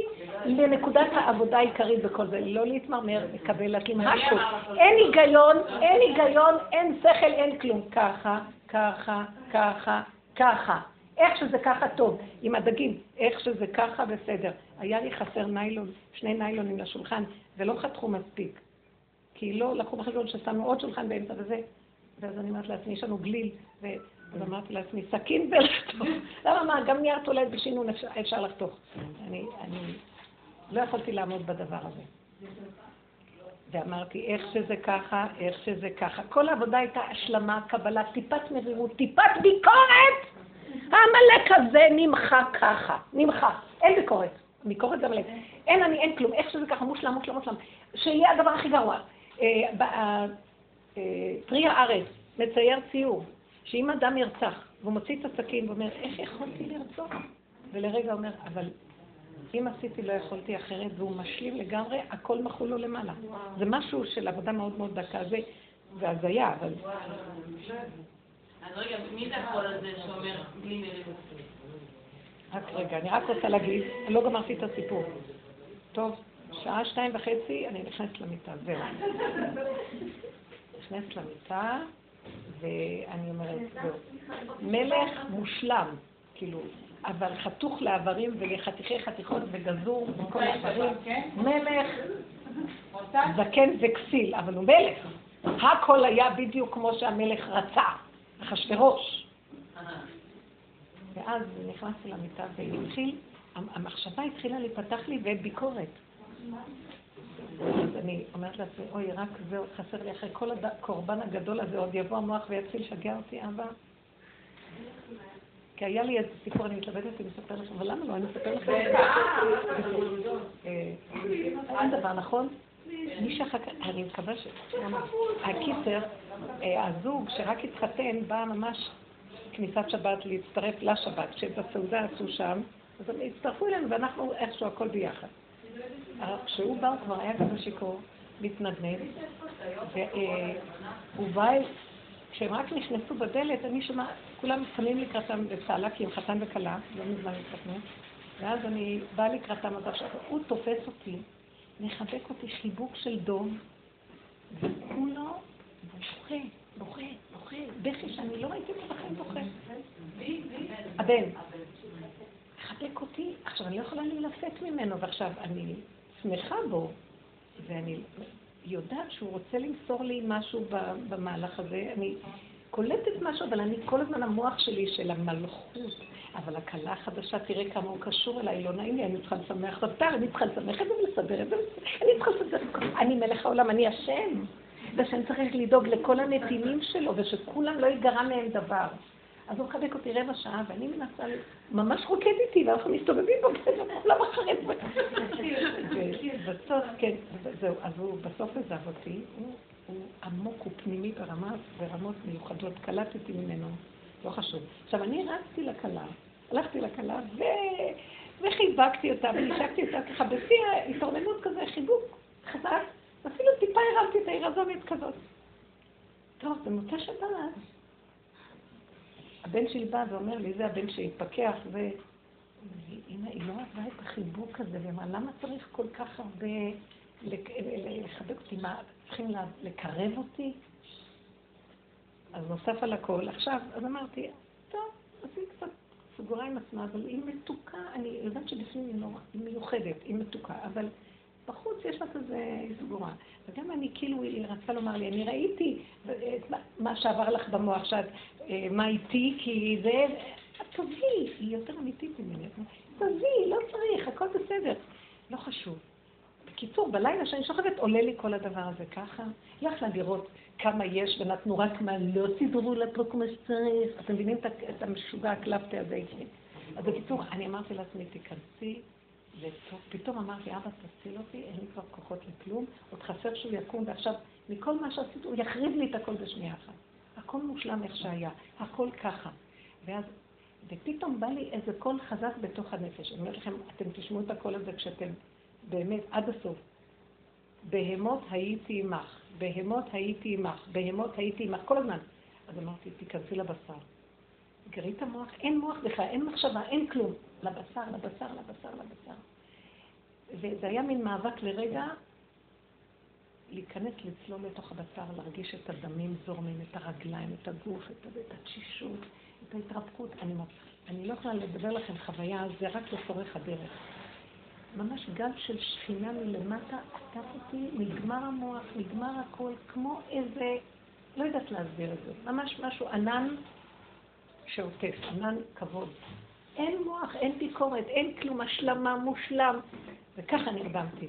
לנקודת העבודה העיקרית בכל זה. לא להתמרמר, לקבל, להקים משהו. אין היגיון, אין היגיון, אין שכל, אין כלום. ככה, ככה, ככה, ככה. איך שזה ככה טוב, עם הדגים, איך שזה ככה בסדר. היה לי חסר ניילון, שני ניילונים לשולחן, ולא חתכו מספיק. כי לא לקחו בחשבון ששמנו עוד שולחן באמצע וזה. ואז אני אומרת לעצמי, יש לנו גליל, אז אמרתי לעצמי, סכין ולחתוך. למה מה, גם נייר טולד בשינון אפשר לחתוך. אני לא יכולתי לעמוד בדבר הזה. ואמרתי, איך שזה ככה, איך שזה ככה. כל העבודה הייתה השלמה, קבלה, טיפת מרירות, טיפת ביקורת. העמלק הזה נמחק ככה, נמחק. אין ביקורת. ביקורת זה עמלק. אין אני, אין כלום. איך שזה ככה, מושלם, מושלם, מושלם. שיהיה הדבר הכי גרוע. אה, אה, פרי הארץ מצייר ציור. שאם אדם ירצח, והוא מוציא את הסכין ואומר, איך יכולתי לרצוח? ולרגע אומר, אבל אם עשיתי לא יכולתי אחרת, והוא משלים לגמרי, הכל מחול לו למעלה. זה משהו של עבודה מאוד מאוד דקה, זה, הזיה, אבל... אז רגע, מי זה הקול הזה שאומר בלי מריבות? רק רגע, אני רק רוצה להגיד, לא גמרתי את הסיפור. טוב, שעה שתיים וחצי, אני נכנסת למיטה, זהו. נכנסת למיטה, ואני אומרת, זהו. מלך מושלם, כאילו, אבל חתוך לאיברים ולחתיכי חתיכות וגזור וכל הדברים. מלך, זקן וכסיל, אבל הוא מלך. הכל היה בדיוק כמו שהמלך רצה, אחשוורוש. ואז נכנסתי למיטה והתחיל, המחשבה התחילה להיפתח לי וביקורת. אז אני אומרת לעצמי, אוי, רק זה עוד חסר לי, אחרי כל הקורבן הגדול הזה עוד יבוא המוח ויתחיל לשגע אותי, אבא. כי היה לי איזה סיפור, אני מתלבטת אם לספר לכם, אבל למה לא? אני אספר לכם. אה, אין דבר, נכון? מי שאחר כך, אני מקווה ש... הקיצר, אה, הזוג שרק התחתן, בא ממש כניסת שבת להצטרף לשבת, שבסעודה עשו שם, אז הם הצטרפו אלינו ואנחנו איכשהו הכל ביחד. כשהוא בא הוא כבר היה כזה שיכור, מתנדנד, והוא בא, כשהם רק נכנסו בדלת, אני שומעת, כולם קמים לקראתם בצהלה, כי הם חתן וכלה, לא מזמן התחתנו, ואז אני באה לקראתם, אז עכשיו הוא תופס אותי, מחבק אותי חיבוק של דום, וכולו בוכה, בוכה, בוכה, בכי שאני לא ראיתי אותו בחיים בוכה. הבן. מחבק אותי, עכשיו אני לא יכולה להילפת ממנו, ועכשיו אני שמחה בו, ואני יודעת שהוא רוצה למסור לי משהו במהלך הזה. אני קולטת משהו, אבל אני כל הזמן המוח שלי של המלכות. אבל הכלה החדשה, תראה כמה הוא קשור אליי, לא נעים לי, אני צריכה לשמח אותה, אני צריכה לשמח את זה ולסדר את זה, אני צריכה לסדר את זה. אני מלך העולם, אני השם. ושאני צריך לדאוג לכל הנתינים שלו, ושכולם לא ייגרע מהם דבר. אז הוא מחבק אותי רבע שעה, ואני מנסה, ממש רוקד איתי, ואנחנו מסתובבים בו, כולם אחרים. ובסוף, כן, זהו, אז הוא בסוף עזב אותי, הוא עמוק, הוא פנימי ברמה, ברמות מיוחדות, קלטתי ממנו, לא חשוב. עכשיו, אני רצתי לכלה, הלכתי לכלה, ו... וחיבקתי אותה, ונשקתי אותה ככה בשיא ההתעורמנות כזה, חיבוק חזק, ואפילו טיפה הרמתי את העירזונית כזאת. טוב, במוצא שבת, הבן שלי בא ואומר לי, זה הבן שהתפכח, ו... הנה, היא לא אהבה את החיבוק הזה, ואמרה, למה צריך כל כך הרבה לחבק אותי? מה, צריכים לקרב אותי? אז נוסף על הכל. עכשיו, אז אמרתי, טוב, היא קצת סגורה עם עצמה, אבל היא מתוקה, אני יודעת שבפנים היא מיוחדת, היא מתוקה, אבל בחוץ יש לה כזה סגורה. וגם אני, כאילו, היא רצתה לומר לי, אני ראיתי מה שעבר לך במוח, שאת, אה, מה איתי, כי זה, תביאי, היא יותר אמיתית ממני. תביאי, לא צריך, הכל בסדר. לא חשוב. בקיצור, בלילה שאני שוכבת עולה לי כל הדבר הזה ככה. יכלה לראות כמה יש ונתנו רק מה לא סידרו לה פה כמו שצריך. אתם מבינים את המשוגע הקלפטה הזה? אז בקיצור, אני אמרתי לעצמי, תיכנסי, ופתאום אמרתי, אבא, תציל אותי, אין לי כבר כוחות לכלום, עוד חסר שהוא יקום, ועכשיו, מכל מה שעשיתי, הוא יחריב לי את הכל בשנייה אחת. הכל מושלם איך שהיה, הכל ככה. ואז, ופתאום בא לי איזה קול חזק בתוך הנפש. אני אומרת לכם, אתם תשמעו את הקול הזה כשאתם באמת עד הסוף. בהמות הייתי עמך, בהמות הייתי עמך, בהמות הייתי עמך, כל הזמן. אז אמרתי, תיכנסי לבשר. גרי את המוח, אין מוח בכלל, אין מחשבה, אין כלום. לבשר, לבשר, לבשר, לבשר. וזה היה מין מאבק לרגע להיכנס, לצלול לתוך הבשר, להרגיש את הדמים זורמים, את הרגליים, את הגוף, את, את התשישות, את ההתרפקות. אני, אני לא יכולה לדבר לכם חוויה, זה רק לצורך הדרך. ממש גל של שכינה מלמטה, עטף אותי, נגמר המוח, נגמר הכל, כמו איזה, לא יודעת להסביר את זה, ממש משהו, ענן שעוטף, ענן כבוד. אין מוח, אין ביקורת, אין כלום, השלמה, מושלם. וככה נרדמתי.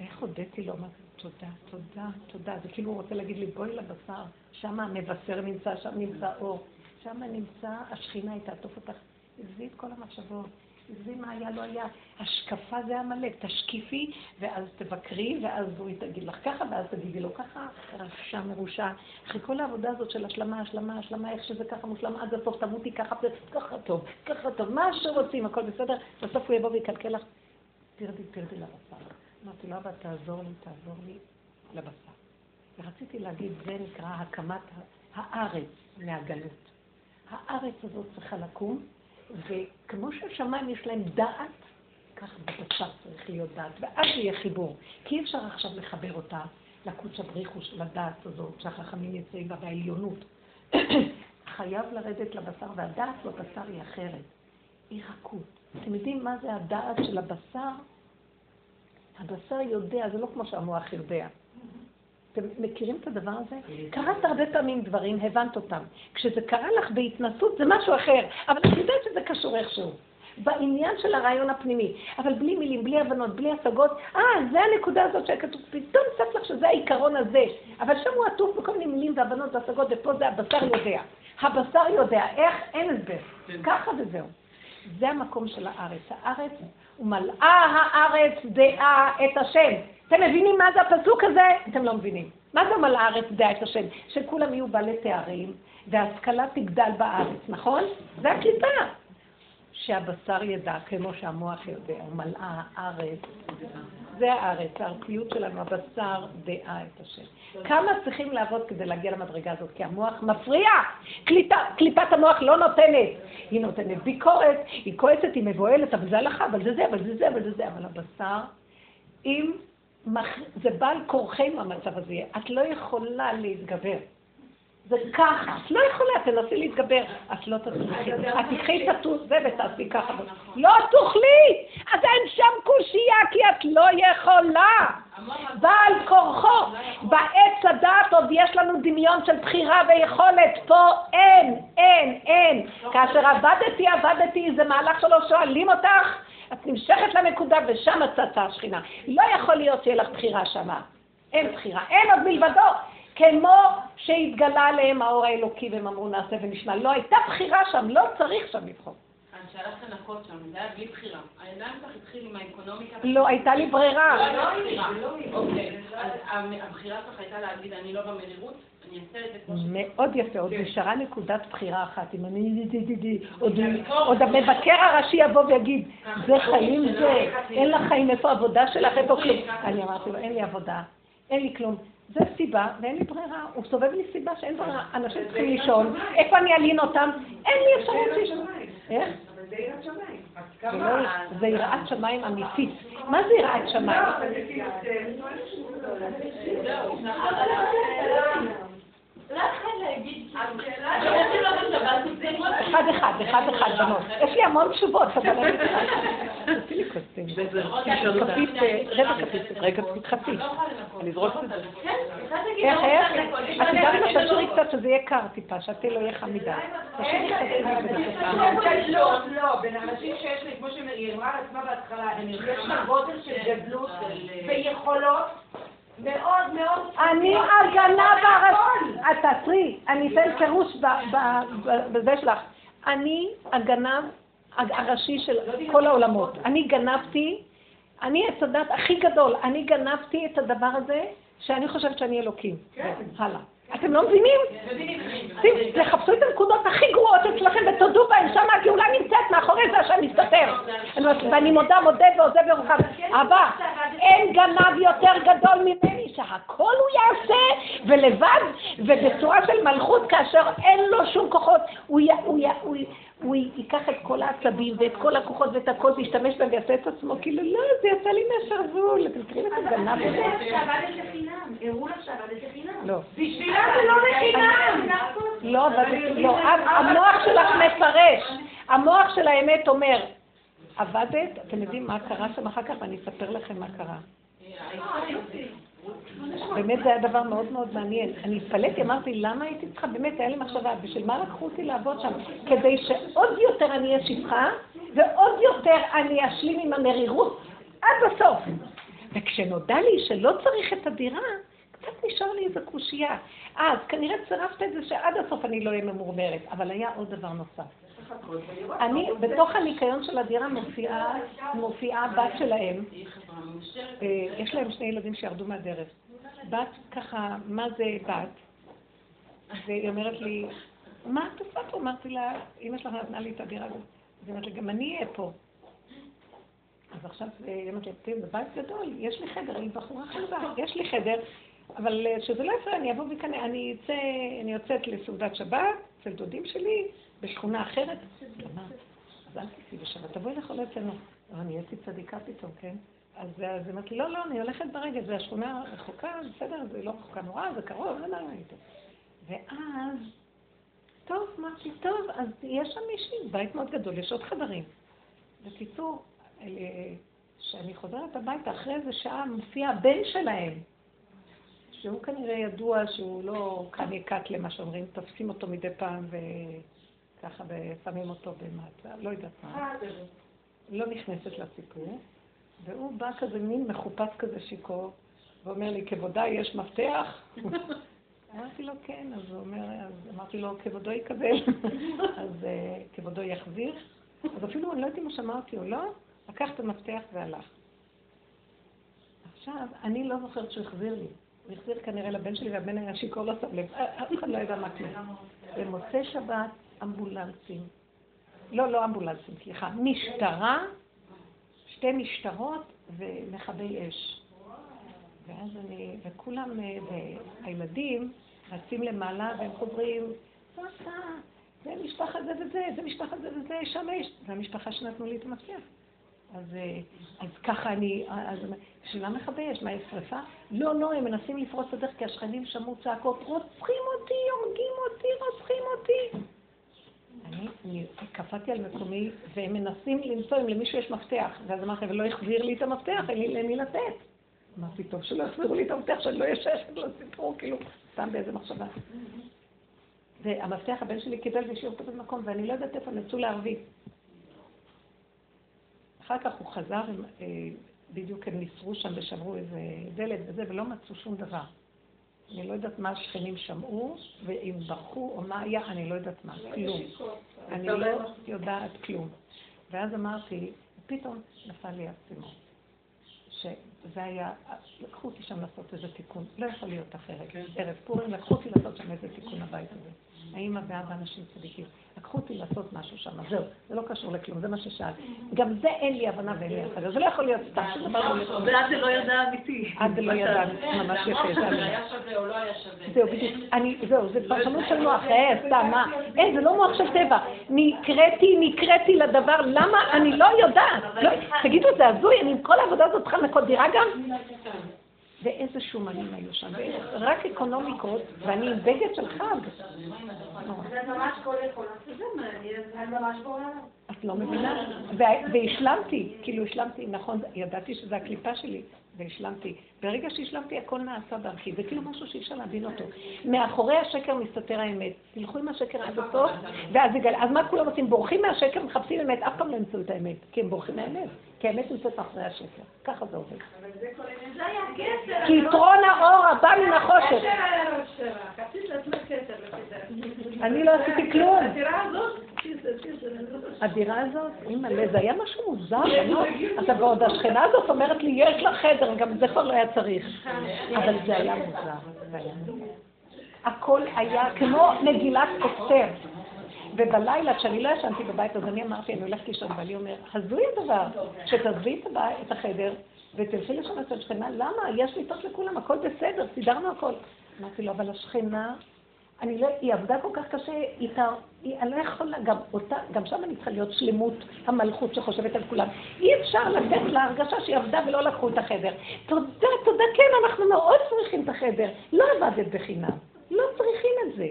ואיך הודיתי לו, אמרתי, תודה, תודה, תודה. זה כאילו הוא רוצה להגיד לי, בואי לבשר, שם המבשר נמצא, שם נמצא אור, שם נמצא השכינה, היא תעטוף אותך. עזבי את כל המחשבות. עזבי מה היה, לא היה. השקפה זה עמלק, תשקיפי, ואז תבקרי, ואז הוא תגיד לך ככה, ואז תגידי לו ככה, רשע מרושע. אחרי כל העבודה הזאת של השלמה, השלמה, השלמה, איך שזה ככה מושלם, עד הסוף תמותי ככה, ככה טוב, ככה טוב, מה שרוצים, הכל בסדר, בסוף הוא יבוא ויקלקל לך, תרדי, תרדי לבשר. אמרתי לו, אבא, תעזור לי, תעזור לי לבשר. ורציתי להגיד, זה נקרא הקמת הארץ מהגלות. הארץ הזאת צריכה לקום, וכמו שהשמיים יש להם דעת, כך בבשר צריך להיות דעת, ואז יהיה חיבור. כי אי אפשר עכשיו לחבר אותה לקודש הבריחו של הדעת הזאת, שהחכמים יצאים בה בעליונות. חייב לרדת לבשר, והדעת בבשר היא אחרת. היא רכות. אתם יודעים מה זה הדעת של הבשר? הבשר יודע, זה לא כמו שהמוח יודע. אתם מכירים את הדבר הזה? קראת הרבה פעמים דברים, הבנת אותם. כשזה קרה לך בהתנסות זה משהו אחר, אבל את יודעת שזה קשור איכשהו. בעניין של הרעיון הפנימי, אבל בלי מילים, בלי הבנות, בלי השגות, אה, זה הנקודה הזאת שכתוב, פתאום צף לך שזה העיקרון הזה, אבל שם הוא עטוף בכל מיני מילים והבנות והשגות, ופה זה הבשר יודע. הבשר יודע, איך? אין הסבר. כן. ככה וזהו. זה המקום של הארץ. הארץ, ומלאה הארץ דעה את השם. אתם מבינים מה זה הפסוק הזה? אתם לא מבינים. מה זה מלאה הארץ דעה את השם? שכולם יהיו בעלי תארים, וההשכלה תגדל בארץ, נכון? זה הקליפה. שהבשר ידע, כמו שהמוח יודע, ומלאה הארץ. זה הארץ, הערכיות שלנו, הבשר דעה את השם. כמה צריכים לעבוד כדי להגיע למדרגה הזאת? כי המוח מפריע. קליפה, קליפת המוח לא נותנת. היא נותנת ביקורת, היא כועסת, היא מבוהלת, אבל זה הלכה, אבל זה זה, אבל זה זה, אבל זה זה. אבל הבשר, אם זה בא על כורחנו המצב הזה, את לא יכולה להתגבר. זה ככה, את לא יכולה, תנסי להתגבר, את לא תצליחי. את תקחי את זה ותעשי ככה. לא תוכלי! אז אין שם קושייה, כי את לא יכולה. בעל כורחו. בעץ הדעת עוד יש לנו דמיון של בחירה ויכולת. פה אין, אין, אין. כאשר עבדתי, עבדתי, זה מהלך שלא שואלים אותך. את נמשכת לנקודה ושם צצה השכינה. לא יכול להיות שיהיה לך בחירה שמה. אין בחירה. אין עוד מלבדו. כמו שהתגלה עליהם האור האלוקי והם אמרו נעשה ונשמע. לא הייתה בחירה שם, לא צריך שם לבחור. שהלכת לנקות שם, זה היה בלי בחירה. הידיים שלך התחיל עם האקונומיקה. לא, הייתה לי ברירה. לא, לא בחירה. אוקיי, הבחירה שלך הייתה להגיד, אני לא במרירות, מאוד יפה, עוד נשארה נקודת בחירה אחת. אם אני... עוד המבקר הראשי יבוא ויגיד, זה חיים זה, אין לך חיים, איפה עבודה שלך, איפה כלום. אני אמרתי לו, אין לי עבודה. אין לי כלום. זה סיבה, ואין לי ברירה. הוא סובב לי סיבה שאין ברירה. אנשים צריכים לישון, איפה אני אלין אותם? אין לי אפשרות לישון. איך? זה יראת שמיים אמיתית. מה זה יראת שמיים? אחד אחד, אחד אחד, בנות. יש לי המון תשובות, אבל אני... תעשי לי קוסטים. כפית, רבע כפית, רגע כפית חצי. אני אזרוק את זה. איך, איך? את יודעת מה תשאירי קצת שזה יהיה קר טיפה, שהתה לא יהיה חם מדי. תשאירי קצת. לא, לא, בין אנשים שיש לי, כמו שהיא אמרה על עצמה בהתחלה, יש לה גודל של גדלות ויכולות. מאוד מאוד... אני הגנב הראשי. את תעצרי, אני אתן פירוש בזה שלך. אני הגנב הראשי של כל העולמות. אני גנבתי, אני עץ הדת הכי גדול, אני גנבתי את הדבר הזה שאני חושבת שאני אלוקים. הלאה. אתם לא מבינים? תחפשו את הנקודות הכי גרועות אצלכם ותודו בהן, שם הגאולה נמצאת מאחורי זה השם מסתתר. ואני מודה, מודה ועוזב ירוחם. אבל אין גנב יותר גדול ממני, שהכל הוא יעשה, ולבד, ובצורה של מלכות, כאשר אין לו שום כוחות, הוא ייקח את כל העצבים ואת כל הכוחות ואת הכל, וישתמש בהם ויעשה את עצמו, כאילו, לא, זה יצא לי מהשרוול, אתם מכירים את הגנב הזה? שעבדת חינם, הראו לך שעבדת. לא. בשבילה זה לא לחינם. לא, לא, המוח שלך מפרש. המוח של האמת אומר, עבדת, אתם יודעים מה קרה שם אחר כך, ואני אספר לכם מה קרה. באמת זה היה דבר מאוד מאוד מעניין. אני התפלאתי, אמרתי, למה הייתי צריכה, באמת, היה לי מחשבה, בשביל מה לקחו אותי לעבוד שם? כדי שעוד יותר אני אהיה שפחה, ועוד יותר אני אשלים עם המרירות עד הסוף. וכשנודע לי שלא צריך את הדירה, קצת נשאר לי איזו קושייה. אז כנראה צירפת את זה שעד הסוף אני לא אהיה ממורמרת, אבל היה עוד דבר נוסף. אני, בתוך הניקיון של הדירה מופיעה, בת שלהם. אה, יש להם שני ילדים שירדו מהדרך. בת ככה, מה זה בת? והיא אומרת לי, מה את עושה פה? אמרתי לה, אמא שלך נתנה לי את הדירה הזאת. היא אומרת לי, גם אני אהיה פה. אז עכשיו היא אומרת לי, זה בית גדול, יש לי חדר, היא בחורה חלבה, יש לי חדר, אבל אה, שזה לא יפריע, אני אבוא וכאן, אני אצא, אני יוצאת לסעודת שבת, אצל דודים שלי, בשכונה אחרת. אז אל תצאי בשבת, תבואי לאכול אצלנו. אני נהייתי צדיקה פתאום, כן? אז היא אמרת לי, לא, לא, אני הולכת ברגל, זה השכונה רחוקה, בסדר, זה לא רחוקה נורא, זה קרוב, לא נורא איתו. ואז, טוב, אמרתי, טוב, אז יש שם מישהי, בית מאוד גדול, יש עוד חדרים. בקיצור, כשאני חוזרת הביתה, אחרי איזה שעה מופיע הבן שלהם, שהוא כנראה ידוע שהוא לא כאן יקט למה שאומרים, תופסים אותו מדי פעם וככה ושמים אותו במעצר, לא יודעת מה. לא נכנסת לסיפור. והוא בא כזה מין מחופש כזה שיכור, ואומר לי, כבודי יש מפתח? אמרתי לו, כן, אז הוא אומר, אז אמרתי לו, כבודו יקבל, אז uh, כבודו יחזיר. אז אפילו אני לא יודעת אם אותי או לא, לקח את המפתח והלך. עכשיו, אני לא זוכרת שהוא החזיר לי. הוא החזיר כנראה לבן שלי, והבן היה שיכור לא שם לב. אף אחד לא ידע מה כלום. במוצאי שבת, אמבולנסים. לא, לא אמבולנסים, סליחה. משטרה שתי משטרות ומכבי אש. ואז אני, וכולם, והילדים רצים למעלה והם חוזרים, סבתא, זה משפחה זה וזה, זה משפחה זה וזה, שם יש, זה המשפחה שנתנו לי את המפתח. אז, אז ככה אני, אז שאלה מכבי אש, מה, יש שרפה? לא, לא, הם מנסים לפרוץ את הדרך כי השכנים שמעו צעקות, רוצחים אותי, הורגים אותי, רוצחים אותי. אני קפאתי על מקומי, והם מנסים למצוא אם למישהו יש מפתח. ואז אמרתי, ולא החזיר לי את המפתח, אין לי למי לתת. אמרתי, טוב שלא יחזירו לי את המפתח, שאני לא אשש לסיפור, כאילו, סתם באיזה מחשבה. והמפתח הבן שלי קיבל והשאיר אותו במקום, ואני לא יודעת איפה נצאו לערבית. אחר כך הוא חזר, אה, בדיוק הם ניסרו שם ושמרו איזה דלת וזה, ולא מצאו שום דבר. אני לא יודעת מה השכנים שמעו, ואם ברחו או מה היה, אני לא יודעת מה, כלום. אני לא יודעת כלום. ואז אמרתי, פתאום נפל לי האסימון. שזה היה, לקחו אותי שם לעשות איזה תיקון, לא יכול להיות אחרת. כן. ערב פורים לקחו אותי לעשות שם איזה תיקון הבית הזה. האמא ואבא אנשים צדיקים. לקחו אותי לעשות משהו שם, זהו, זה לא קשור לכלום, זה מה ששאלת. גם זה אין לי הבנה ואין לי הבנה, זה לא יכול להיות סתם, שום דבר לא זה לא ידע אמיתי. זה לא ידע, ממש יפה, זה היה שווה או לא היה שווה. זהו, בדיוק. זהו, זה פרשנות של מוח, אה, סתם, מה? אין, זה לא מוח של טבע. נקראתי, נקראתי לדבר, למה? אני לא יודעת. לא, תגידו, זה הזוי, אני עם כל העבודה הזאת צריכה לנקות דירה גם? ואיזה שומנים היו שם, רק אקונומיקות, ואני עם בגד של חג. זה ממש כל יכולה. את לא מבינה? וה- והשלמתי, כאילו השלמתי, נכון, ידעתי שזו הקליפה שלי, והשלמתי. ברגע שהשלמתי, הכל נעשה דרכי. זה כאילו משהו שאי אפשר להבין אותו. מאחורי השקר מסתתר האמת. תלכו עם השקר עד הסוף, ואז יגאל. אז מה כולם עושים? בורחים מהשקר, מחפשים אמת, אף פעם לא ימצאו את האמת. כי הם בורחים מהאמת. כי האמת נמצאת מאחורי השקר. ככה זה עובד. כי יתרון האור הבא מן החושך. דעתי. אני לא עשיתי כלום. הדירה הזאת, אימא'לה, זה היה משהו מוזר, עכשיו ועוד השכנה הזאת אומרת לי, יש לה חדר, גם זה כבר לא היה צריך. אבל זה היה מוזר. הכל היה כמו מגילת אסתר. ובלילה, כשאני לא ישנתי בבית, אז אני אמרתי, אני הולכת לישון, ואני אומר, הזוי הדבר, שתעזבי את החדר, ותלכי לישון אצל שכנה, למה? יש מיטות לכולם, הכל בסדר, סידרנו הכל. אמרתי לו, אבל השכנה, אני לא, היא עבדה כל כך קשה, היא, אני לא יכולה, גם אותה, גם שם אני צריכה להיות שלמות המלכות שחושבת על כולם. אי אפשר לתת לה הרגשה שהיא עבדה ולא לקחו את החדר. תודה, תודה, כן, אנחנו מאוד צריכים את החדר. לא עבדת בחינם, לא צריכים את זה.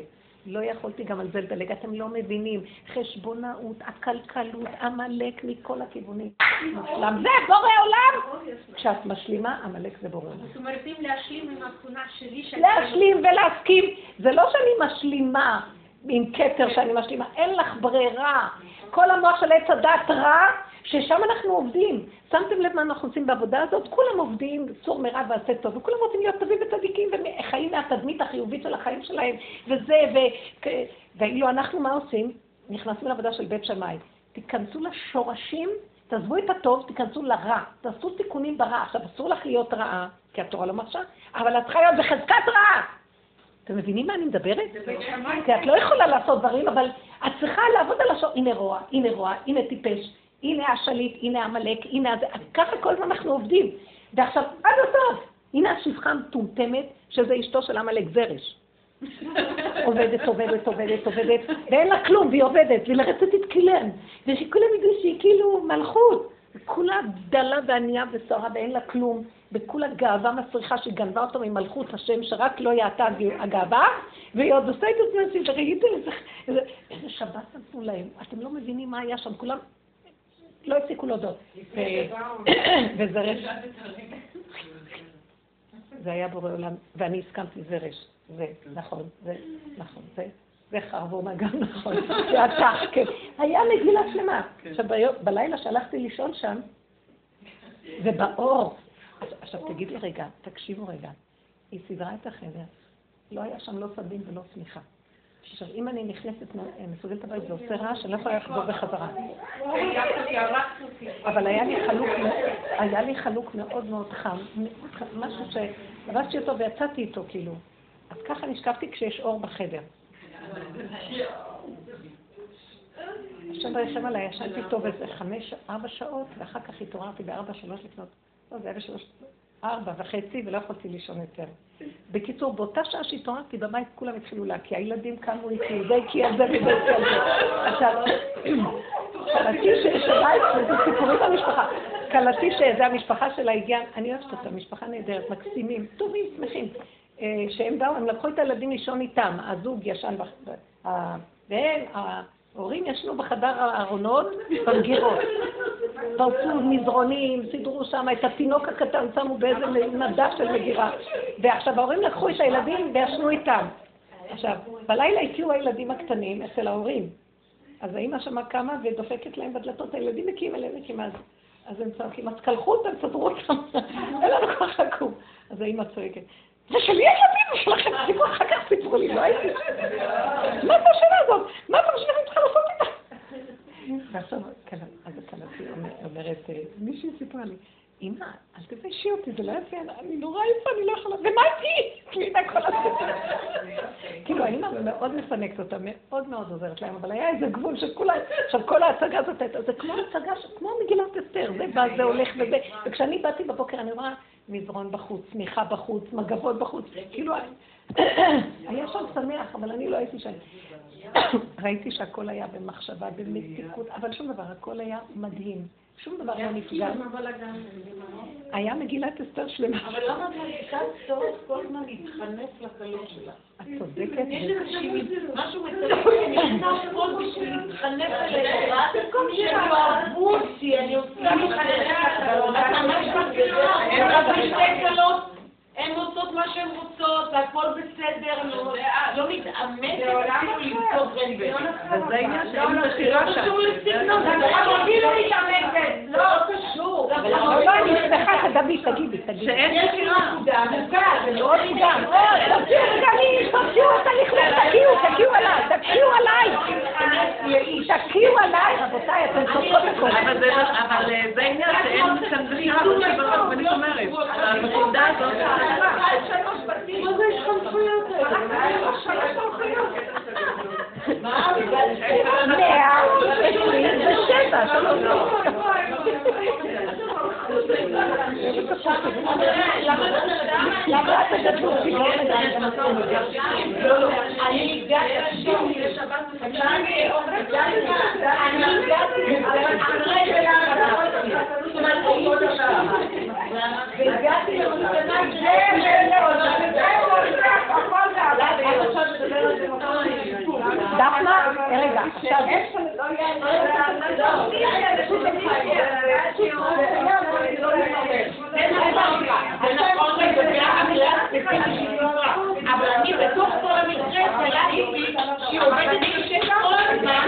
לא יכולתי גם על זה לדלג, אתם לא מבינים. חשבונאות, עקלקלות, עמלק מכל הכיוונים. מושלם. זה בורא עולם! כשאת משלימה, עמלק זה בורא עולם. זאת אומרת, אם להשלים עם התכונה שלי. להשלים ולהסכים. זה לא שאני משלימה עם כתר שאני משלימה, אין לך ברירה. כל המוח של עץ הדת רע, ששם אנחנו עובדים. שמתם לב מה אנחנו עושים בעבודה הזאת? כולם עובדים, צור מרע ועשה טוב, וכולם רוצים להיות טובים וצדיקים וחיים מהתדמית החיובית של החיים שלהם, וזה, ו... ואילו אנחנו מה עושים? נכנסים לעבודה של בית שמאי. תיכנסו לשורשים, תעזבו את הטוב, תיכנסו לרע. תעשו תיקונים ברע. עכשיו, אסור לך להיות רעה, כי התורה לא מרשה, אבל את צריכה להיות בחזקת רעה. אתם מבינים מה אני מדברת? כי את לא יכולה לעשות דברים, אבל את צריכה לעבוד על השור. הנה רוע, הנה רוע, הנה טיפש, הנה השליט, הנה עמלק, הנה. ככה כל הזמן אנחנו עובדים. ועכשיו, עד הסוף, הנה השפחה המטומטמת, שזה אשתו של עמלק זרש. עובדת, עובדת, עובדת, עובדת, ואין לה כלום, והיא עובדת, והיא לרצת תתקילן, ושכולם ידעו שהיא כאילו מלכות. כולה דלה וענייה ושרה ואין לה כלום, וכולה גאווה מסריחה שהיא גנבה אותו ממלכות השם, שרק לא יעתה הגאווה, והיא עוד עושה את עצמה, וראיתם איזה, איזה, איזה שבת נתנו להם. אתם לא מבינים מה היה שם, כולם לא הפסיקו להודות. וזה רש... זה היה בורא עולם, ואני הסכמתי, זה רש. זה, נכון, זה, נכון, זה. זה חרבונה גם נכון, זה התח, כן. היה מגילה שלמה. עכשיו, ביום- בלילה שהלכתי לישון שם, ובאור, עכשיו תגידי רגע, תקשיבו רגע, היא סידרה את החדר, לא היה שם לא סדין ולא צמיחה. עכשיו, אם אני נכנסת, מ- מסוגלת הבית, זה עושה רעש, אני לא יכולה לחזור בחזרה. אבל היה לי חלוק, היה לי חלוק מאוד מאוד חם, משהו שלבשתי אותו ויצאתי איתו, כאילו. אז ככה נשכבתי כשיש אור בחדר. עכשיו ישב עליי, ישנתי טוב איזה חמש, ארבע שעות, ואחר כך התעוררתי בארבע, שלוש לפנות, לא, זה היה בשלוש, ארבע וחצי, ולא יכולתי לישון יותר. בקיצור, באותה שעה שהתעוררתי בבית, כולם התחילו להקיא, הילדים קמו איתי, זה הקיא זה וזה הקיא על זה. עכשיו, קלטי שבית, זה סיפורים במשפחה, קלטי שזה המשפחה שלה הגיעה, אני אוהבת אותה, משפחה נהדרת, מקסימים, טובים, שמחים. אה, שהם באו, הם לקחו את הילדים לישון איתם, הזוג ישן, והם, ההורים ישנו בחדר הארונות במגירות. פרצו מזרונים, סידרו שם את התינוק הקטן, שמו באיזה נדף של מגירה. ועכשיו ההורים לקחו את הילדים וישנו איתם. עכשיו, בלילה הגיעו הילדים הקטנים אצל ההורים. אז האמא שמה קמה ודופקת להם בדלתות, הילדים מקים אליהם מקים אז. אז הם צועקים, אז קלחו אותם, סדרו אותם, אין לנו כוח לקום. אז האמא צועקת, זה שלי הילדים שלכם, תפסיקו אחר כך סיפרו לי, לא הייתי. מה זה השאלה הזאת? מה אתה חושב שאני צריכה לעשות איתה? ועכשיו, כן, אז כלתי אומרת, אה, מישהי סיפרה לי, אמא, אל תביישי אותי, זה לא יפה, אני נורא יפה, אני לא יכולה, ומה איתי? קלינה כל הזמן. כאילו, האמא מאוד מפנקת אותה, מאוד מאוד עוזרת להם, אבל היה איזה גבול של כולם, עכשיו כל ההצגה הזאת הייתה, זה כמו הצגה, כמו מגילת אסתר, זה בא, זה הולך וזה, וכשאני באתי בבוקר אני רואה מזרון בחוץ, צמיחה בחוץ, מגבות בחוץ, כאילו, היה שם שמח, אבל אני לא הייתי שם. ראיתי שהכל היה במחשבה, במתיקות, אבל שום דבר, הכל היה מדהים. שום דבר לא נפגע. היה מגילת אסתר שלמה. אבל למה את מרגישה צורך כל הזמן להתחנף לקלות שלה? את צודקת. יש איזושהי, משהו מצלם, אני עושה הכל בשביל להתחנף אליהם. שהם יאהבו אותי, אני עושה להתחנף לקלות. את ממש מכירה, הם רק בשתי קלות. מה שהן רוצות, והכל בסדר, לא מתאמצת אפילו למצוא רנבל. וזה העניין שאין בחירה שם. קשור לסגנון, זה לא מתאמצת, לא קשור. לא, אני שמחה, תגידי, תגידי, תגידי. שאין בחירה. זה לא גם. תוציאו רגע לי, תוציאו את הלכלוך, תקיעו, תקיעו עליי, תקיעו עליי. תקיעו עליי, רבותיי, אתם צודקות הכל. אבל זה העניין שאין כאן בחירה, ואני אומרת, הנקודה הזאת, מאה עשרים ושבע, שלוש למה את תגדלו אותי לא אני הגעתי אני והגעתי למסקנה דפנה, רגע, עכשיו... אבל אני בתוך כל המקרה קלטתי שהיא עובדת קשה כל הזמן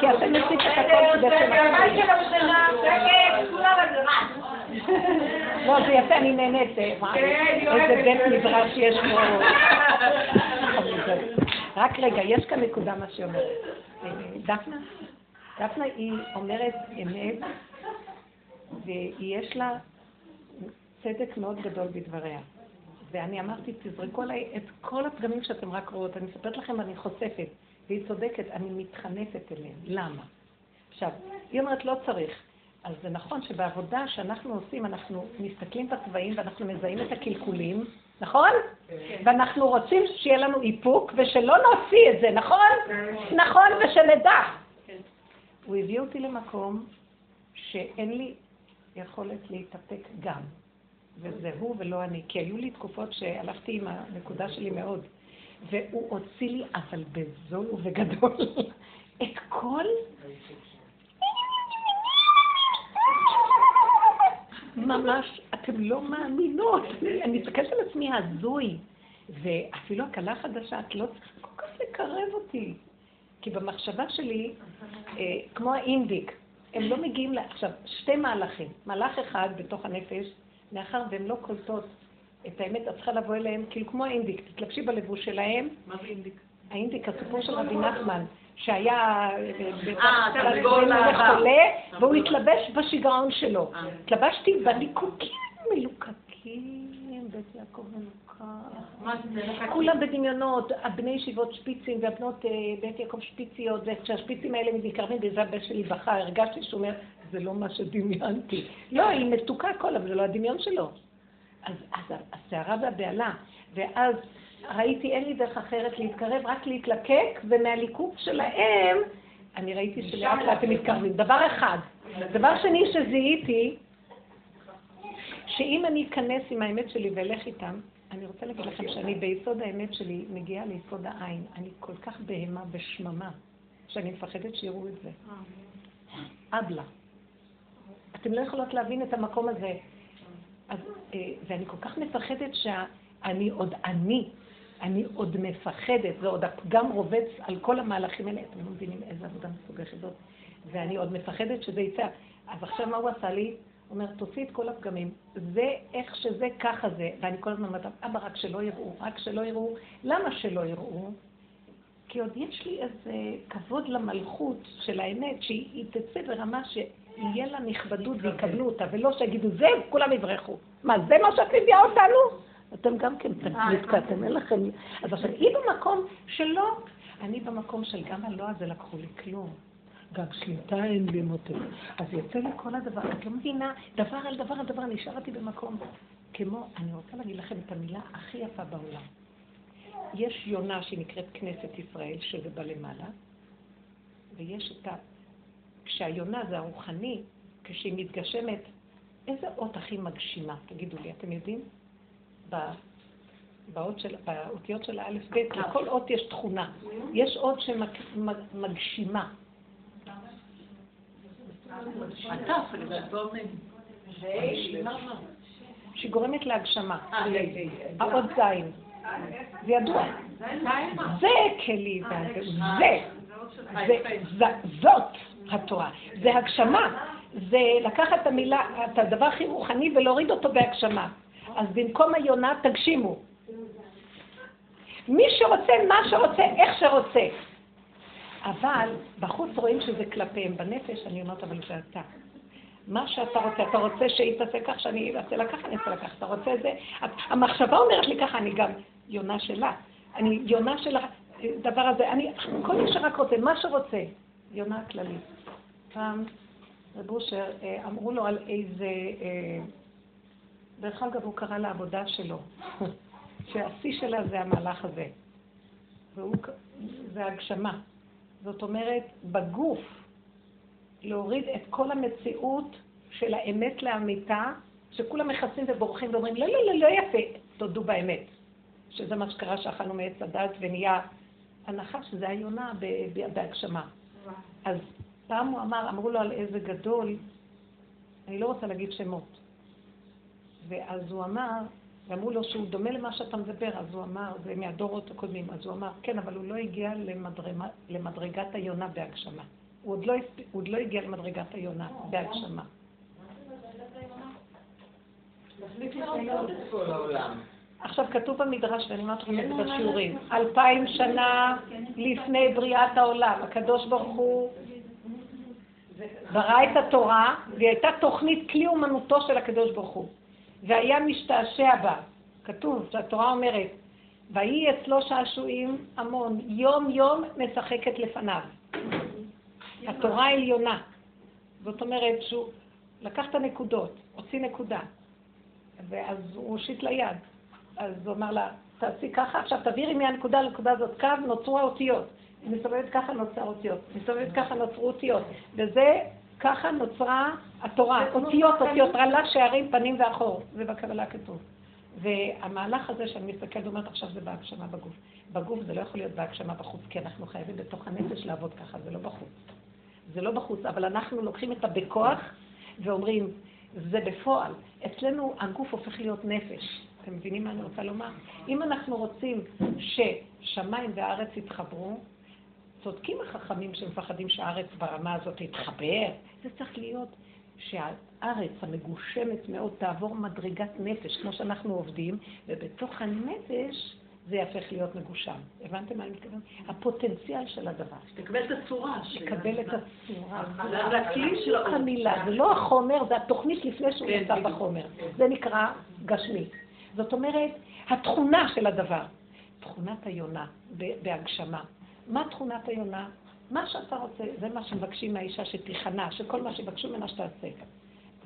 כי אתם עשית את הכל כדי לא, זה יפה, אני נהנית. איזה בית מדרש יש פה. רק רגע, יש כאן נקודה מה שהיא אומרת. דפנה, דפנה היא אומרת אמת, ויש לה צדק מאוד גדול בדבריה. ואני אמרתי, תזרקו עליי את כל הפגמים שאתם רק רואות. אני מספרת לכם, אני חושפת. והיא צודקת, אני מתחנפת אליהם. למה? עכשיו, היא אומרת, לא צריך. אז זה נכון שבעבודה שאנחנו עושים, אנחנו מסתכלים בצבעים ואנחנו מזהים את הקלקולים, נכון? כן. ואנחנו רוצים שיהיה לנו איפוק ושלא נוציא את זה, נכון? נכון, ושנדע. כן. הוא הביא אותי למקום שאין לי יכולת להתאפק גם. וזה הוא ולא אני. כי היו לי תקופות שהלכתי עם הנקודה שלי מאוד. והוא הוציא לי, אבל בזול ובגדול, את כל... ממש, אתם לא מאמינות. אני מסתכלת על עצמי הזוי. ואפילו הקלה החדשה, את לא צריכה כל כך לקרב אותי. כי במחשבה שלי, אה, כמו האינדיק, הם לא מגיעים ל... עכשיו, שתי מהלכים. מהלך אחד בתוך הנפש, מאחר והן לא קולטות את האמת, את צריכה לבוא אליהם, כאילו כמו האינדיק, תתלבשי בלבוש שלהם. מה זה אינדיק? האינדיק, הסיפור של רבי נחמן, שהיה חולה, והוא התלבש בשיגעון שלו. התלבשתי בליקוקים מלוקקים, בית יעקב מלוקק. כולם בדמיונות, הבני ישיבות שפיצים והבנות בית יעקב שפיציות, וכשהשפיצים האלה מתקרבים בעזרת הבן שלי בכה, הרגשתי שהוא אומר, זה לא מה שדמיינתי. לא, היא מתוקה הכל, אבל זה לא הדמיון שלו. אז, אז הסערה והבהלה, ואז ראיתי, אין לי דרך אחרת להתקרב, רק להתלקק, ומהליקוק שלהם, אני ראיתי שלאט לאט הם מתקרבים. דבר אחד. דבר שני שזיהיתי, שאם אני אכנס עם האמת שלי ואלך איתם, אני רוצה להגיד לכם שאני ביסוד האמת שלי מגיעה ליסוד העין. אני כל כך בהמה ושממה, שאני מפחדת שיראו את זה. אבלה. אתם לא יכולות להבין את המקום הזה. אז, אה, ואני כל כך מפחדת שאני עוד אני, אני עוד מפחדת, ועוד הפגם רובץ על כל המהלכים האלה, אתם לא מבינים איזה עבודה מסוגשת זאת, ואני עוד מפחדת שזה יצא. אז עכשיו מה הוא עשה לי? הוא אומר, תוציא את כל הפגמים. זה איך שזה, ככה זה. ואני כל הזמן אומרת, אבא, רק שלא יראו, רק שלא יראו. למה שלא יראו? כי עוד יש לי איזה כבוד למלכות של האמת, שהיא תצא ברמה שיהיה לה נכבדות ויקבלו אותה, ולא שיגידו, זה, כולם יברחו. מה, זה מה שאת מביאה אותנו? אתם גם כן נתקעתם, אין לכם... אז עכשיו, היא במקום שלא, אני במקום של גם הלא הזה לקחו לי כלום. גם שליטה אין לי מוטט. אז יוצא לי כל הדבר, את לא מבינה, דבר על דבר על דבר, נשארתי במקום. כמו, אני רוצה להגיד לכם את המילה הכי יפה בעולם. יש יונה שנקראת כנסת ישראל, שזה בא למעלה, ויש את. כשהיונה זה הרוחני, כשהיא מתגשמת, איזה אות הכי מגשימה? תגידו לי, אתם יודעים? באות של, באותיות של האלף בית, לכל אות יש תכונה. יש אות שמגשימה. שהיא גורמת להגשמה. האות זין. זה ידוע. זה כלי, זה, זאת התורה. זה הגשמה. זה לקחת את המילה, את הדבר הכי רוחני ולהוריד אותו בהגשמה. אז במקום היונה תגשימו. מי שרוצה, מה שרוצה, איך שרוצה. אבל בחוץ רואים שזה כלפיהם. בנפש אני אומרת, אבל זה אתה. מה שאתה רוצה, אתה רוצה שהיא תעשה כך, שאני אעשה לה ככה, אני אעשה לה ככה. אתה רוצה את זה? המחשבה אומרת לי ככה, אני גם יונה שלה. אני יונה של הדבר הזה. אני, כל מי שרק רוצה, מה שרוצה. יונה כללית. פעם רב אושר, אה, אמרו לו על איזה... אה, דרך אגב, הוא קרא לעבודה שלו, שהשיא שלה זה המהלך הזה. והוא, זה הגשמה. זאת אומרת, בגוף, להוריד את כל המציאות של האמת לאמיתה, שכולם מכסים ובורחים ואומרים, לא, לא, לא, לא יפה, תודו באמת. שזה מה שקרה שאכלנו מעץ הדת ונהיה הנחש, זה היונה בהגשמה. אז פעם הוא אמר, אמרו לו על איזה גדול, אני לא רוצה להגיד שמות, ואז הוא אמר, ואמרו לו שהוא דומה למה שאתה מדבר, אז הוא אמר, זה מהדורות הקודמים, אז הוא אמר, כן, אבל הוא לא הגיע למדרגה, למדרגת היונה בהגשמה. הוא עוד, לא, הוא עוד לא הגיע למדרגת היונה בהגשמה. עכשיו כתוב במדרש, ואני אומרת לכם את זה בשיעורים, אלפיים שנה לפני בריאת העולם, הקדוש ברוך הוא ברא את התורה, והיא הייתה תוכנית כלי אומנותו של הקדוש ברוך הוא. והיה משתעשע בה. כתוב שהתורה אומרת, ויהי אצלו שעשועים המון, יום יום משחקת לפניו. התורה העליונה. זאת אומרת שהוא לקח את הנקודות, הוציא נקודה, ואז הוא הושיט ליד. אז הוא אמר לה, תעשי ככה, עכשיו תעבירי מהנקודה לנקודה הזאת קו, נוצרו האותיות. מסתובבת ככה, נוצרה אותיות. מסתובבת ככה, נוצרו אותיות. וזה ככה נוצרה התורה, אותיות, אותיות, רלה שערים פנים ואחור, זה בקבלה כתוב. והמהלך הזה שאני מסתכלת ואומרת עכשיו זה בהגשמה בגוף. בגוף זה לא יכול להיות בהגשמה בחוץ, כי אנחנו חייבים בתוך הנפש לעבוד ככה, זה לא בחוץ. זה לא בחוץ, אבל אנחנו לוקחים את הבכוח ואומרים, זה בפועל. אצלנו הגוף הופך להיות נפש. אתם מבינים מה אני רוצה לומר? אם אנחנו רוצים ששמיים וארץ יתחברו, צודקים החכמים שמפחדים שהארץ ברמה הזאת תתחבר. זה צריך להיות שהארץ המגושמת מאוד תעבור מדרגת נפש, כמו שאנחנו עובדים, ובתוך הנפש זה יהפך להיות מגושם. הבנתם מה אני מתכוונת? הפוטנציאל של הדבר. תקבל את הצורה. תקבל את הצורה. זה הכלי של המילה, זה לא החומר, זה התוכנית לפני שהוא כן, נמצא בחומר. זה נקרא גשמי. זאת אומרת, התכונה של הדבר. תכונת היונה בהגשמה. מה תכונת היונה? מה שאתה רוצה, זה מה שמבקשים מהאישה שתיכנע, שכל מה שיבקשו ממנה שתעשה.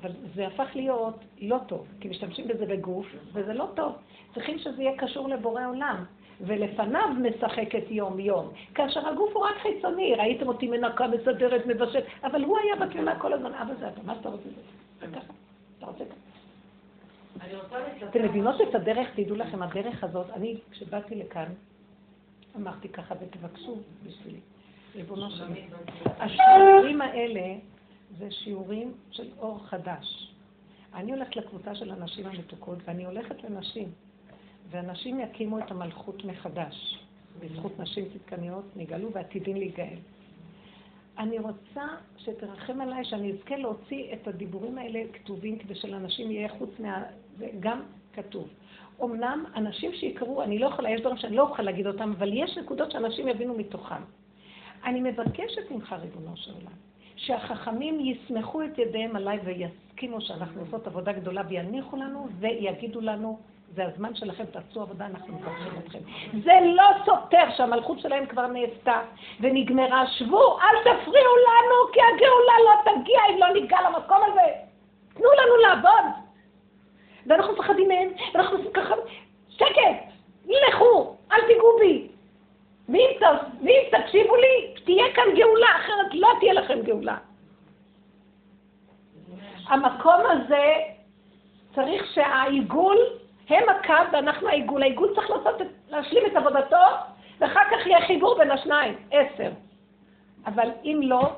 אבל זה הפך להיות לא טוב, כי משתמשים בזה בגוף, וזה לא טוב. צריכים שזה יהיה קשור לבורא עולם. ולפניו משחקת יום-יום. כאשר הגוף הוא רק חיצוני, ראיתם אותי מנקה, מסדרת, מבשלת, אבל הוא היה בתמונה כל הזמן, אבא זה אתה, מה שאתה רוצה? זה ככה, אתה רוצה ככה. אתם מבינות את הדרך, תדעו לכם, הדרך הזאת, אני, כשבאתי לכאן, אמרתי ככה, ותבקשו בשבילי. ריבונו של השיעורים האלה זה שיעורים של אור חדש. אני הולכת לקבוצה של הנשים המתוקות, ואני הולכת לנשים, ואנשים יקימו את המלכות מחדש. בזכות נשים צדקניות נגאלו ועתידים להיגאל. אני רוצה שתרחם עליי, שאני אזכה להוציא את הדיבורים האלה כתובים, כדי שלאנשים יהיה חוץ מה... זה גם כתוב. אמנם אנשים שיקראו, אני לא יכולה, יש דברים שאני לא אוכל להגיד אותם, אבל יש נקודות שאנשים יבינו מתוכם. אני מבקשת ממך, ריבונו של עולם, שהחכמים יסמכו את ידיהם עליי ויסכימו שאנחנו עושות עבודה גדולה ויניחו לנו ויגידו לנו זה הזמן שלכם, תעשו עבודה, אנחנו מברכים אתכם. זה לא סותר שהמלכות שלהם כבר נעשתה ונגמרה. שבו, אל תפריעו לנו, כי הגאולה לא תגיע אם לא ניגע למקום הזה. תנו לנו לעבוד. ואנחנו מפחדים מהם, ואנחנו עושים ככה, שקט, לכו, אל תיגעו בי. ואם תקשיבו לי, תהיה כאן גאולה, אחרת לא תהיה לכם גאולה. המקום הזה צריך שהעיגול הם הקו ואנחנו העיגול. העיגול צריך לעשות, להשלים את עבודתו, ואחר כך יהיה חיבור בין השניים, עשר. אבל אם לא,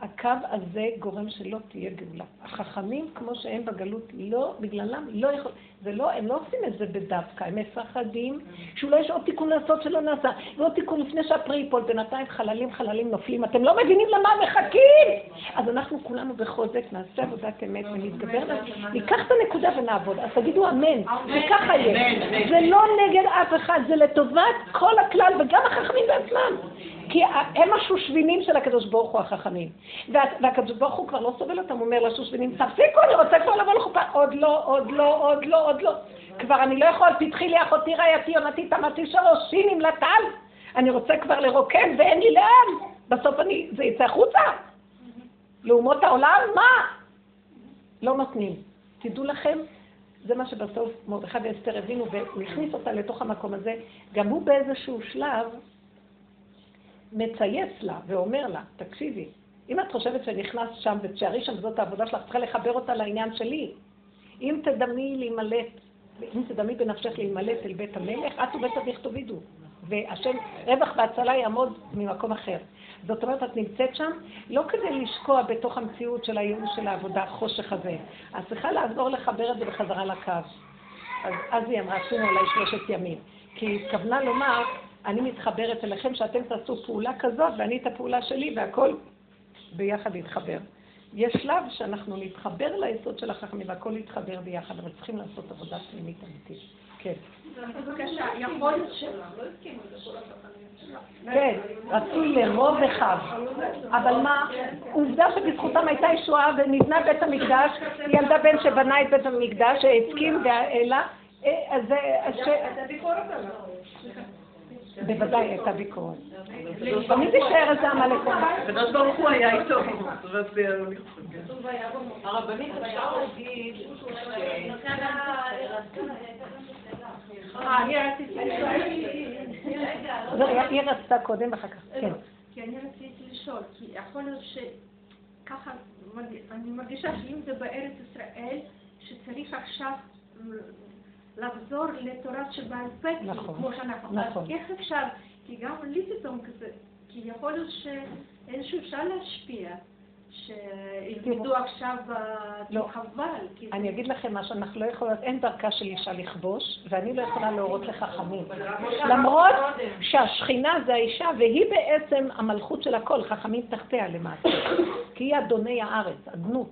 הקו הזה גורם שלא תהיה גאולה. החכמים, כמו שהם בגלות, לא, בגללם, לא יכול... זה לא, הם לא עושים את זה בדווקא, הם מפחדים שאולי יש עוד תיקון לעשות שלא נעשה, ועוד תיקון לפני שהפרי ייפול, בינתיים חללים חללים נופלים, אתם לא מבינים למה מחכים! אז אנחנו כולנו בחוזק, נעשה עבודת אמת ונתגבר, ניקח את הנקודה ונעבוד, אז תגידו אמן, וככה יהיה. זה לא נגד אף אחד, זה לטובת כל הכלל וגם החכמים בעצמם. כי הם השושבינים של הקדוש ברוך הוא החכמים. והקדוש ברוך הוא כבר לא סובל אותם, אומר לשושבינים, תפסיקו, אני רוצה כבר לבוא לחופה. עוד לא, עוד לא, עוד לא, עוד לא. כבר אני לא יכול, פתחי לי אחותי רעייתי, יונתי, תמתי שורשי נמלטל. אני רוצה כבר לרוקן ואין לי לאן. בסוף אני, זה יצא החוצה. לאומות העולם, מה? לא נותנים. תדעו לכם, זה מה שבסוף מרדכי ואסתר הבינו, והוא הכניס אותה לתוך המקום הזה. גם הוא באיזשהו שלב מצייץ לה ואומר לה, תקשיבי, אם את חושבת שנכנסת שם ותשארי שם זאת העבודה שלך, צריכה לחבר אותה לעניין שלי. אם תדמי להימלט, אם תדמי בנפשך להימלט אל בית המלך, את ובית אביך תובידו. והשם, רווח והצלה יעמוד ממקום אחר. זאת אומרת, את נמצאת שם לא כדי לשקוע בתוך המציאות של הייאוש של העבודה, החושך הזה. את צריכה לעזור לחבר את זה בחזרה לקו. אז, אז היא אמרה, שימו עליי שלושת ימים. כי היא התכוונה לומר, אני מתחברת אליכם שאתם תעשו פעולה כזאת ואני את הפעולה שלי והכל ביחד יתחבר. יש שלב שאנחנו נתחבר ליסוד של החכמים והכל יתחבר ביחד, אבל צריכים לעשות עבודה פנימית אמיתית. כן. בבקשה, יכול להיות כן, רצוי לרוב אחד. אבל מה, עובדה שבזכותם הייתה ישועה ונבנה בית המקדש, ילדה בן שבנה את בית המקדש, שהסכים והעלה, אה, אז זה... בוודאי הייתה ביקורת. תמיד תישאר איזה עמלק. הקדוש ברוך הוא היה איתו. הרבנית, אפשר להגיד... היא רצתה קודם ואחר כך, כן. כי אני רציתי לשאול, כי יכול להיות שככה, אני מרגישה שאם זה בארץ ישראל, שצריך עכשיו לחזור לתורה שבעל פה, נכון, כמו שאנחנו, נכון. אז איך אפשר, כי גם לי פתאום כזה, כי יכול להיות שאיזשהו אפשר להשפיע. שילמדו עכשיו, לא. חבל. אני אגיד לכם מה שאנחנו לא יכולות, אין דרכה של אישה לכבוש, ואני לא יכולה להורות לחכמים. למרות שהשכינה זה האישה, והיא בעצם המלכות של הכל, חכמים תחתיה למעשה. כי היא אדוני הארץ, אדנות.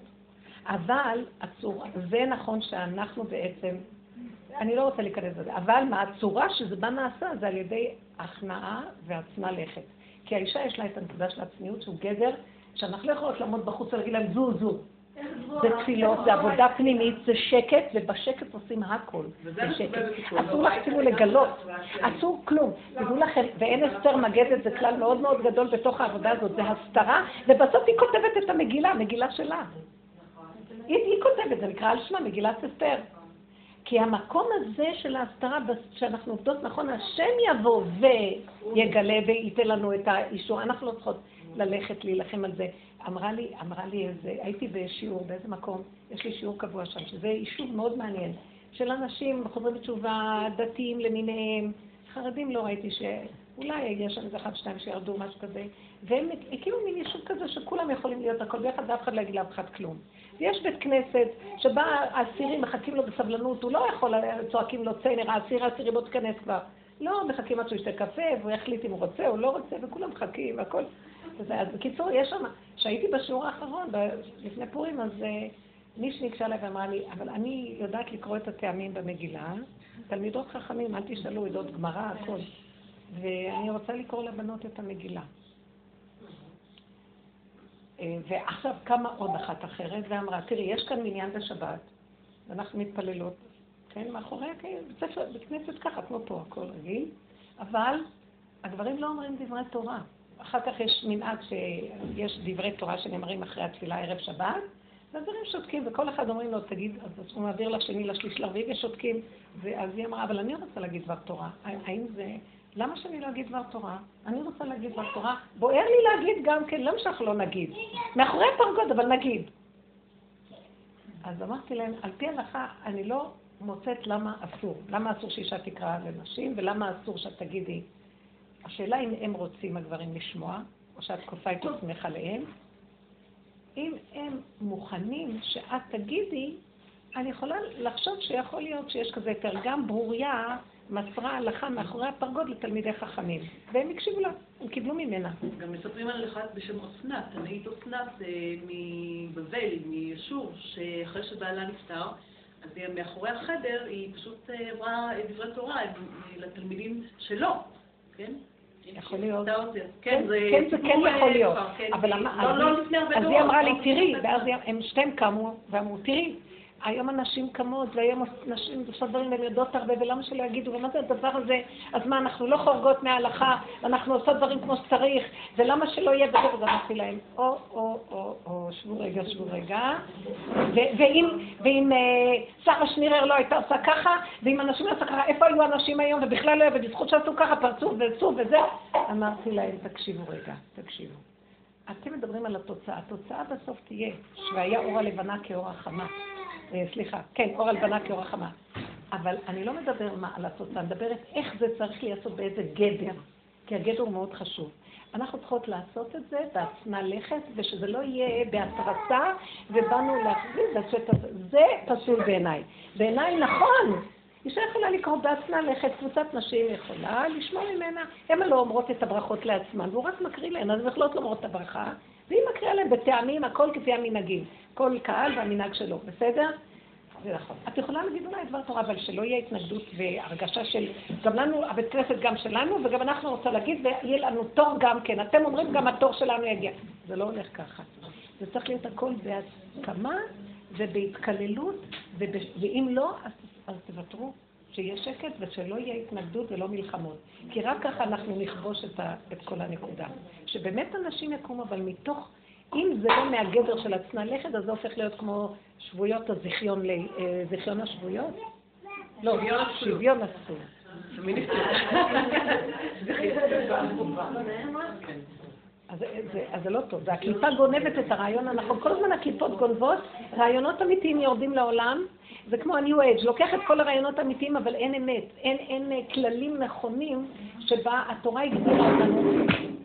אבל אסור, זה נכון שאנחנו בעצם, אני לא רוצה להיכנס לזה, אבל מה, הצורה שזה בא נעשה זה על ידי הכנעה ועצמה לכת. כי האישה יש לה את הנקודה של הצניעות שהוא גדר שאנחנו לא יכולות לעמוד בחוץ ולהגיד להם זו זו. זה תפילות, זה עבודה פנימית, זה שקט, ובשקט עושים הכל. זה שקט. אסור לך אפילו לגלות, אסור כלום. תדעו לכם, ואין אסתר מגדת, זה כלל מאוד מאוד גדול בתוך העבודה הזאת, זה הסתרה, ובסוף היא כותבת את המגילה, מגילה שלה. היא, היא כותבת, זה נקרא על שמה, מגילת אסתר. כי המקום הזה של ההסתרה, שאנחנו עובדות נכון, השם יבוא ויגלה וייתן לנו את האישור. אנחנו לא צריכות ללכת להילחם על זה. אמרה לי, אמרה לי איזה, הייתי בשיעור באיזה מקום, יש לי שיעור קבוע שם, שזה יישוב מאוד מעניין, של אנשים חוזרים בתשובה, דתיים למיניהם, חרדים לא ראיתי ש... אולי יש שם איזה אחד, שתיים שירדו, משהו כזה, והם הקימו מין יישוב כזה שכולם יכולים להיות הכל ביחד, ואף אחד לא יגיד לאף אחד כלום. ויש בית כנסת שבה האסירים מחכים לו בסבלנות, הוא לא יכול, צועקים לו צנר, האסיר האסירי בוא תיכנס כבר. לא, מחכים עד שהוא ישתה קפה, והוא יחליט אם הוא רוצה או לא רוצה, וכולם מחכים, והכל. אז בקיצור, יש שם, כשהייתי בשיעור האחרון, לפני פורים, אז אה, מישהי ניגשה אליי ואמרה לי, אבל אני יודעת לקרוא את הטעמים במגילה, תלמידות חכמים, אל תשאלו עדות גמרא, הכל. ואני רוצה לקרוא לבנות את המגילה. אה, ועכשיו קמה עוד אחת אחרת ואמרה, תראי, יש כאן מניין בשבת, ואנחנו מתפללות, כן, מאחורי בית כנסת ככה, כמו פה, הכל רגיל, אבל הגברים לא אומרים דברי תורה. אחר כך יש מנהג שיש דברי תורה שנאמרים אחרי התפילה ערב שבת, והגברים שותקים, וכל אחד אומרים לו, תגיד, אז הוא מעביר לשני, לשליש, לרביעי, ושותקים. ואז היא אמרה, אבל אני רוצה להגיד דבר תורה. האם זה... למה שאני לא אגיד דבר תורה? אני רוצה להגיד דבר תורה. בוער לי להגיד גם כן, למה שאנחנו לא נגיד? מאחורי הפרגוד, אבל נגיד. אז אמרתי להם, על פי הלכה, אני לא מוצאת למה אסור. למה אסור שאישה תקרא לנשים, ולמה אסור שאת תגידי. השאלה אם הם רוצים, הגברים, לשמוע, או שאת כופה את עצמך עליהם. אם הם מוכנים שאת תגידי, אני יכולה לחשוב שיכול להיות שיש כזה יותר. גם ברוריה מסרה הלכה מאחורי הפרגוד לתלמידי חכמים, והם הקשיבו לה, הם קיבלו ממנה. גם מספרים על אחת בשם אסנת, תנאית אסנת אה, מבבל, מיישוב, שאחרי שבעלה נפטר, אז מאחורי החדר היא פשוט אמרה דברי תורה לתלמידים שלו, כן? יכול להיות. כן, זה כן יכול להיות. כן, אבל לא, לא אז היא אמרה לי, תראי, ואז הם שתיהם קמו ואמרו, תראי, היום הנשים קמות, והיום נשים עושות דברים, והן יודעות הרבה, ולמה שלא יגידו, ומה זה הדבר הזה? אז מה, אנחנו לא חורגות מההלכה, אנחנו עושות דברים כמו שצריך, ולמה שלא יהיה בזה? וזה אמרתי להם, או, או, או, או, שבו רגע, שבו רגע, ואם, ואם אה, שרה שנירר לא הייתה עושה ככה, ואם אנשים לא עשו ככה, איפה היו אנשים היום, ובכלל לא, ובזכות שעשו ככה, פרצו ועשו וזה, אמרתי להם, תקשיבו רגע, תקשיבו. אתם מדברים על התוצאה. התוצאה בסוף תהיה שהיה אור הלבנה כאור החמה. אה, סליחה, כן, אור הלבנה כאור החמה. אבל אני לא מדבר מה על התוצאה, אני מדברת איך זה צריך להיעשות באיזה גדר, כי הגדר הוא מאוד חשוב. אנחנו צריכות לעשות את זה בעצמה לכת, ושזה לא יהיה בהתרסה, ובאנו להחזיר, זה פסול בעיניי. בעיניי נכון, אישה יכולה לקרוא בעצמה לכת, קבוצת נשים יכולה לשמוע ממנה. הן לא אומרות את הברכות לעצמן, והוא רק מקריא להן, אז הן יכולות לומר את הברכה, והיא מקריאה להם בטעמים, הכל כפי המנהגים. כל קהל והמנהג שלו, בסדר? זה נכון. את יכולה להגיד אולי דבר תורה, אבל שלא יהיה התנגדות והרגשה של, גם לנו, הבית כנסת גם שלנו, וגם אנחנו רוצה להגיד, ויהיה לנו תור גם כן. אתם אומרים, גם התור שלנו יגיע. זה לא הולך ככה. זה צריך להיות הכל בהסכמה ובהתקללות, ואם לא, אז, אז תוותרו. שיהיה שקט ושלא יהיה התנגדות ולא מלחמות. כי רק ככה אנחנו נכבוש את, ה, את כל הנקודה. שבאמת אנשים יקומו, אבל מתוך אם זה לא מהגדר של עצנה לכת, אז זה הופך להיות כמו שבויות הזיכיון, אה, זיכיון השבויות? לא, שוויון אסור. אז זה לא טוב, והקליפה גונבת את הרעיון הנכון. כל הזמן הקליפות גונבות, רעיונות אמיתיים יורדים לעולם, זה כמו ה-new age, לוקח את כל הרעיונות האמיתיים, אבל אין אמת, אין, אין אה, כללים נכונים שבה התורה הגדירה אותנו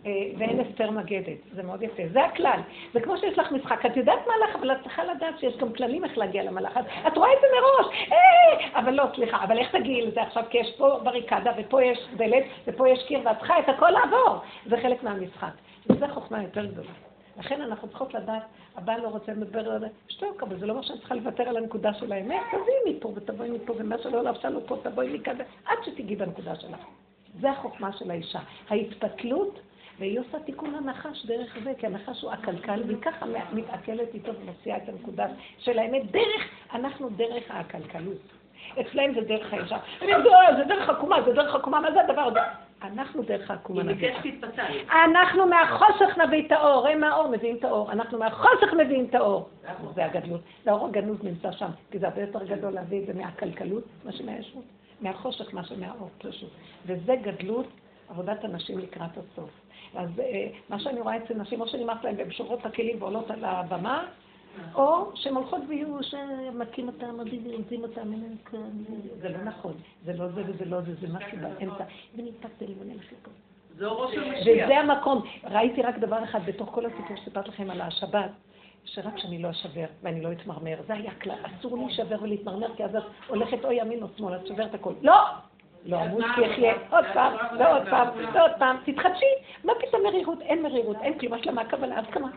אה, ואין הסתר מגדת. זה מאוד יפה. זה הכלל. זה כמו שיש לך משחק. את יודעת מה לך, אבל את צריכה לדעת שיש גם כללים איך להגיע למלאך. את רואה את זה מראש. אה, אבל לא, סליחה, אבל איך תגיעי לזה עכשיו? כי יש פה בריקדה, ופה יש דלת, ופה יש קיר, ואת צריכה את הכל לעבור. זה חלק מהמשחק. וזו חוכמה יותר גדולה. לכן אנחנו צריכות לדעת, הבעל לא רוצה לדבר שתוק, אבל זה לא אומר שאני צריכה לוותר על הנקודה של האמת, תביאי מפה ותבואי מפה, ומה שלא לבשה לו פה, תבואי מכאן, עד שתגיעי בנקודה שלך. זה החוכמה של האישה. ההתפתלות, והיא עושה תיקון הנחש דרך זה, כי הנחש הוא עקלקל, והיא ככה מתעכלת איתו ומוציאה את הנקודה של האמת, דרך, אנחנו דרך העקלקלות. אצלהם זה דרך הישר. אני יודע, זה דרך עקומה, זה דרך עקומה, מה זה הדבר הזה? אנחנו דרך העקומה נביא. ביקשת תתפצל. אנחנו מהחושך נביא את האור, הם מהאור מביאים את האור, אנחנו מהחושך מביאים את האור. זה הגדלות. והאור הגנוז נמצא שם, כי זה הרבה יותר גדול להביא את זה מהכלכלות, מה שמהישות, מהחושך, מה שמהאור פשוט. וזה גדלות עבודת הנשים לקראת הסוף. אז אה, מה שאני רואה אצל נשים, או שנמאס להן והן שוברות את הכלים ועולות על הבמה, או שהן הולכות וייאוש, מכים אותם, מרדים אותם, זה לא נכון, זה לא זה וזה לא זה, זה משהו באמצע. ונתפתל ונלך לפה. וזה המקום. ראיתי רק דבר אחד בתוך כל הסיפור שסיפרת לכם על השבת, שרק שאני לא אשבר ואני לא אתמרמר. זה היה כלל, אסור להישבר ולהתמרמר, כי אז את הולכת או ימין או שמאל, את שוברת הכל. לא! לא אמות כי יחיה, עוד פעם, ועוד פעם, ועוד פעם, תתחדשי. מה פתאום מרירות? אין מרירות, אין כלום, השלמה, קבלה, הסכמה.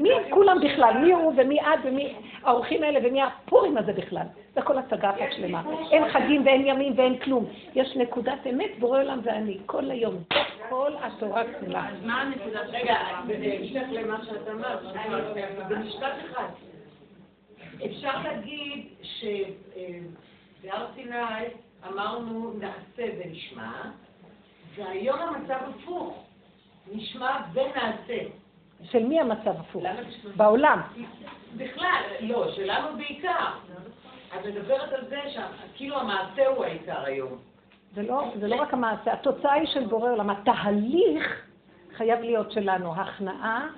מי הם כולם בכלל? מי הוא ומי את ומי האורחים האלה ומי הפורים הזה בכלל? זה כל הצגה אחת שלמה. אין חגים ואין ימים ואין כלום. יש נקודת אמת, בורא עולם ואני, כל היום. כל התורה כולה. מה הנקודה? רגע, בהמשך למה שאת אמרת, במשפט אחד. אפשר להגיד שבהר סיני אמרנו נעשה ונשמע, והיום המצב הפוך, נשמע ונעשה. של מי המצב הפוך? בעולם. בכלל, לא, שלנו בעיקר. את מדברת על זה שכאילו המעשה הוא העיקר היום. זה לא, זה לא רק המעשה, התוצאה היא של בורא עולם. התהליך חייב להיות שלנו, הכנעה,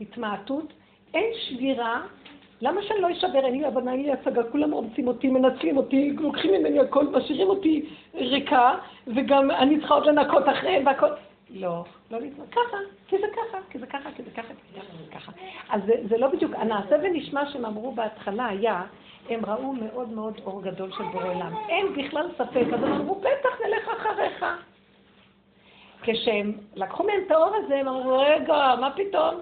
התמעטות, אין שבירה. למה שאני לא אשבר? אין לי הבנה, אין לי השגה, כולם רוצים אותי, מנצלים אותי, לוקחים ממני הכל, משאירים אותי ריקה, וגם אני צריכה עוד לנקות אחריהם והכל. לא, לא להתנגד, ככה, כי זה ככה, כי זה ככה, כי זה ככה, כי זה ככה, כי זה ככה. אז זה, זה לא בדיוק, הנעשה ונשמע שהם אמרו בהתחלה היה, הם ראו מאוד מאוד אור גדול של בורא עולם. אין בכלל ספק, אז הם אמרו, בטח נלך אחריך. כשהם לקחו מהם את האור הזה, הם אמרו, רגע, מה פתאום?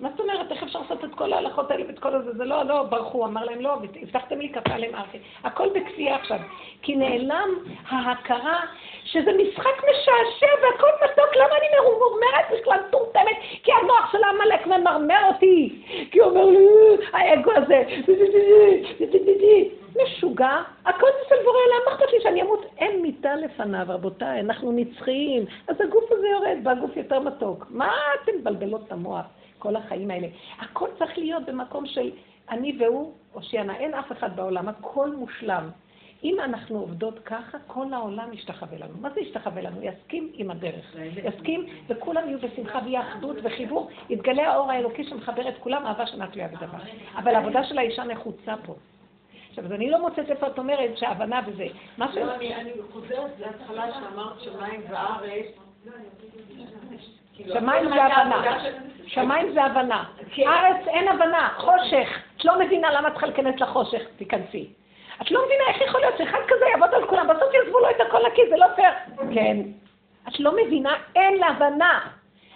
מה זאת אומרת, איך אפשר לעשות את כל ההלכות האלה ואת כל הזה? זה לא, לא, ברחו, אמר להם, לא, הבטחתם לי כפה עליהם ארכי. הכל בכפייה עכשיו. כי נעלם ההכרה שזה משחק משעשע והכל מתוק, למה אני ממורמרת בכלל מטומטמת? כי המוח של עמלק ממרמר אותי. כי הוא אומר לי, האגו הזה, משוגע, הכל זה של בורא עולם, מה אכפת לי שאני אמות? אין מיטה לפניו, רבותיי, אנחנו נצחיים. אז הגוף הזה יורד, והגוף יותר מתוק. מה אתם מבלבלות את המוח? כל החיים האלה. הכל צריך להיות במקום של אני והוא, הושיענה. אין אף אחד בעולם, הכל מושלם. אם אנחנו עובדות ככה, כל העולם ישתחווה לנו. מה זה ישתחווה לנו? יסכים עם הדרך. יסכים, וכולם יהיו בשמחה ויהיה אחדות וחיבור. יתגלה האור האלוקי שמחבר את כולם, אהבה שנה תלויה בדבר. אבל העבודה של האישה נחוצה פה. עכשיו, אז אני לא מוצאת איפה את אומרת שהבנה וזה. מה ש... לא, אני חוזרת להתחלה שאמרת שמיים וארץ. שמיים זה הבנה. שמיים זה הבנה. ארץ אין הבנה, חושך. את לא מבינה למה את צריכה להיכנס לחושך, תיכנסי. את לא מבינה איך יכול להיות שאחד כזה יעבוד על כולם, בסוף יעזבו לו את הכל נקי, זה לא פייר. כן. את לא מבינה, אין לה הבנה.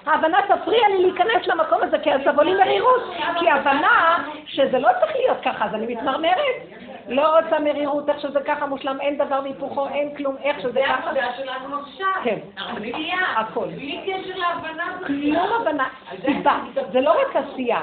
ההבנה תפריע לי להיכנס למקום הזה, כי אז תבוא לי מרירות. כי הבנה שזה לא צריך להיות ככה, אז אני מתמרמרת. לא רוצה מרירות, איך שזה ככה מושלם, אין דבר והיפוכו, אין כלום, איך שזה ככה. זה העבודה שלנו עכשיו. כן. הכל. בלי קשר להבנה. כלום הבנה. סיבה. זה לא רק עשייה,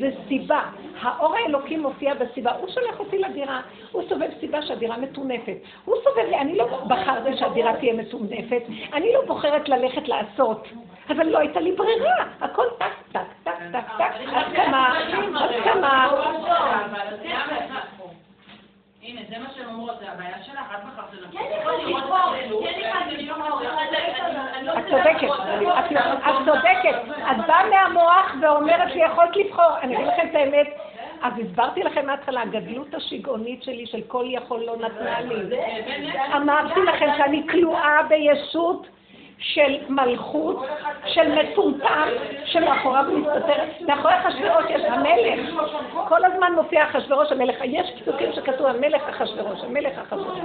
זה סיבה. האור האלוקי מופיע בסיבה. הוא שולח אותי לדירה, הוא סובב סיבה שהדירה מטונפת. הוא סובב לי, אני לא בחרתי שהדירה תהיה מטונפת, אני לא בוחרת ללכת לעשות. אבל לא הייתה לי ברירה, הכל טק, טק, טק, טק, טק, הסכמה, הסכמה. הנה, זה מה שהן אומרות, זה הבעיה שלך, את בחרת לנקות. את צודקת, את צודקת. את באה מהמוח ואומרת שיכולת לבחור. אני אגיד לכם את האמת, אז הסברתי לכם מההתחלה, הגדלות השיגעונית שלי של כל יכול לא נתנה לי. אמרתי לכם שאני כלואה בישות של מלכות, של מטומטם, שמאחוריו מסתתר, מאחורי אחשוורוש יש המלך. כל הזמן מופיע אחשוורוש המלך. יש פסוקים שכתוב המלך אחשוורוש, המלך אחשוורוש.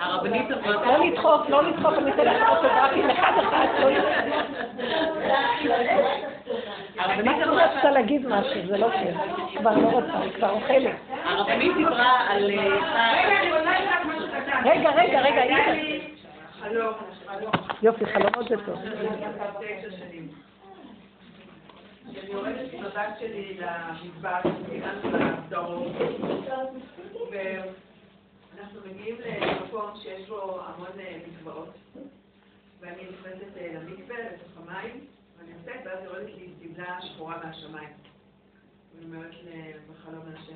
הרבנית לא לדחוף, לא לדחוף, אני אתן לך אוטוגרפים אחד אחד, לא הרבנית רצתה להגיד משהו, זה לא כן. כבר לא רוצה, היא כבר אוכלת. הרבנית דיברה על... רגע, רגע, רגע, יופי, חלומות זה טוב. אני יורדת עם הבת שלי למדבר, ואנחנו מגיעים למקום שיש בו המון מקוואות, ואני נכנסת למקווה, לתוך המים, ואני יוצאת, ואז יורדת לי שמלה שחורה מהשמיים. אני אומרת בחלום מהשם,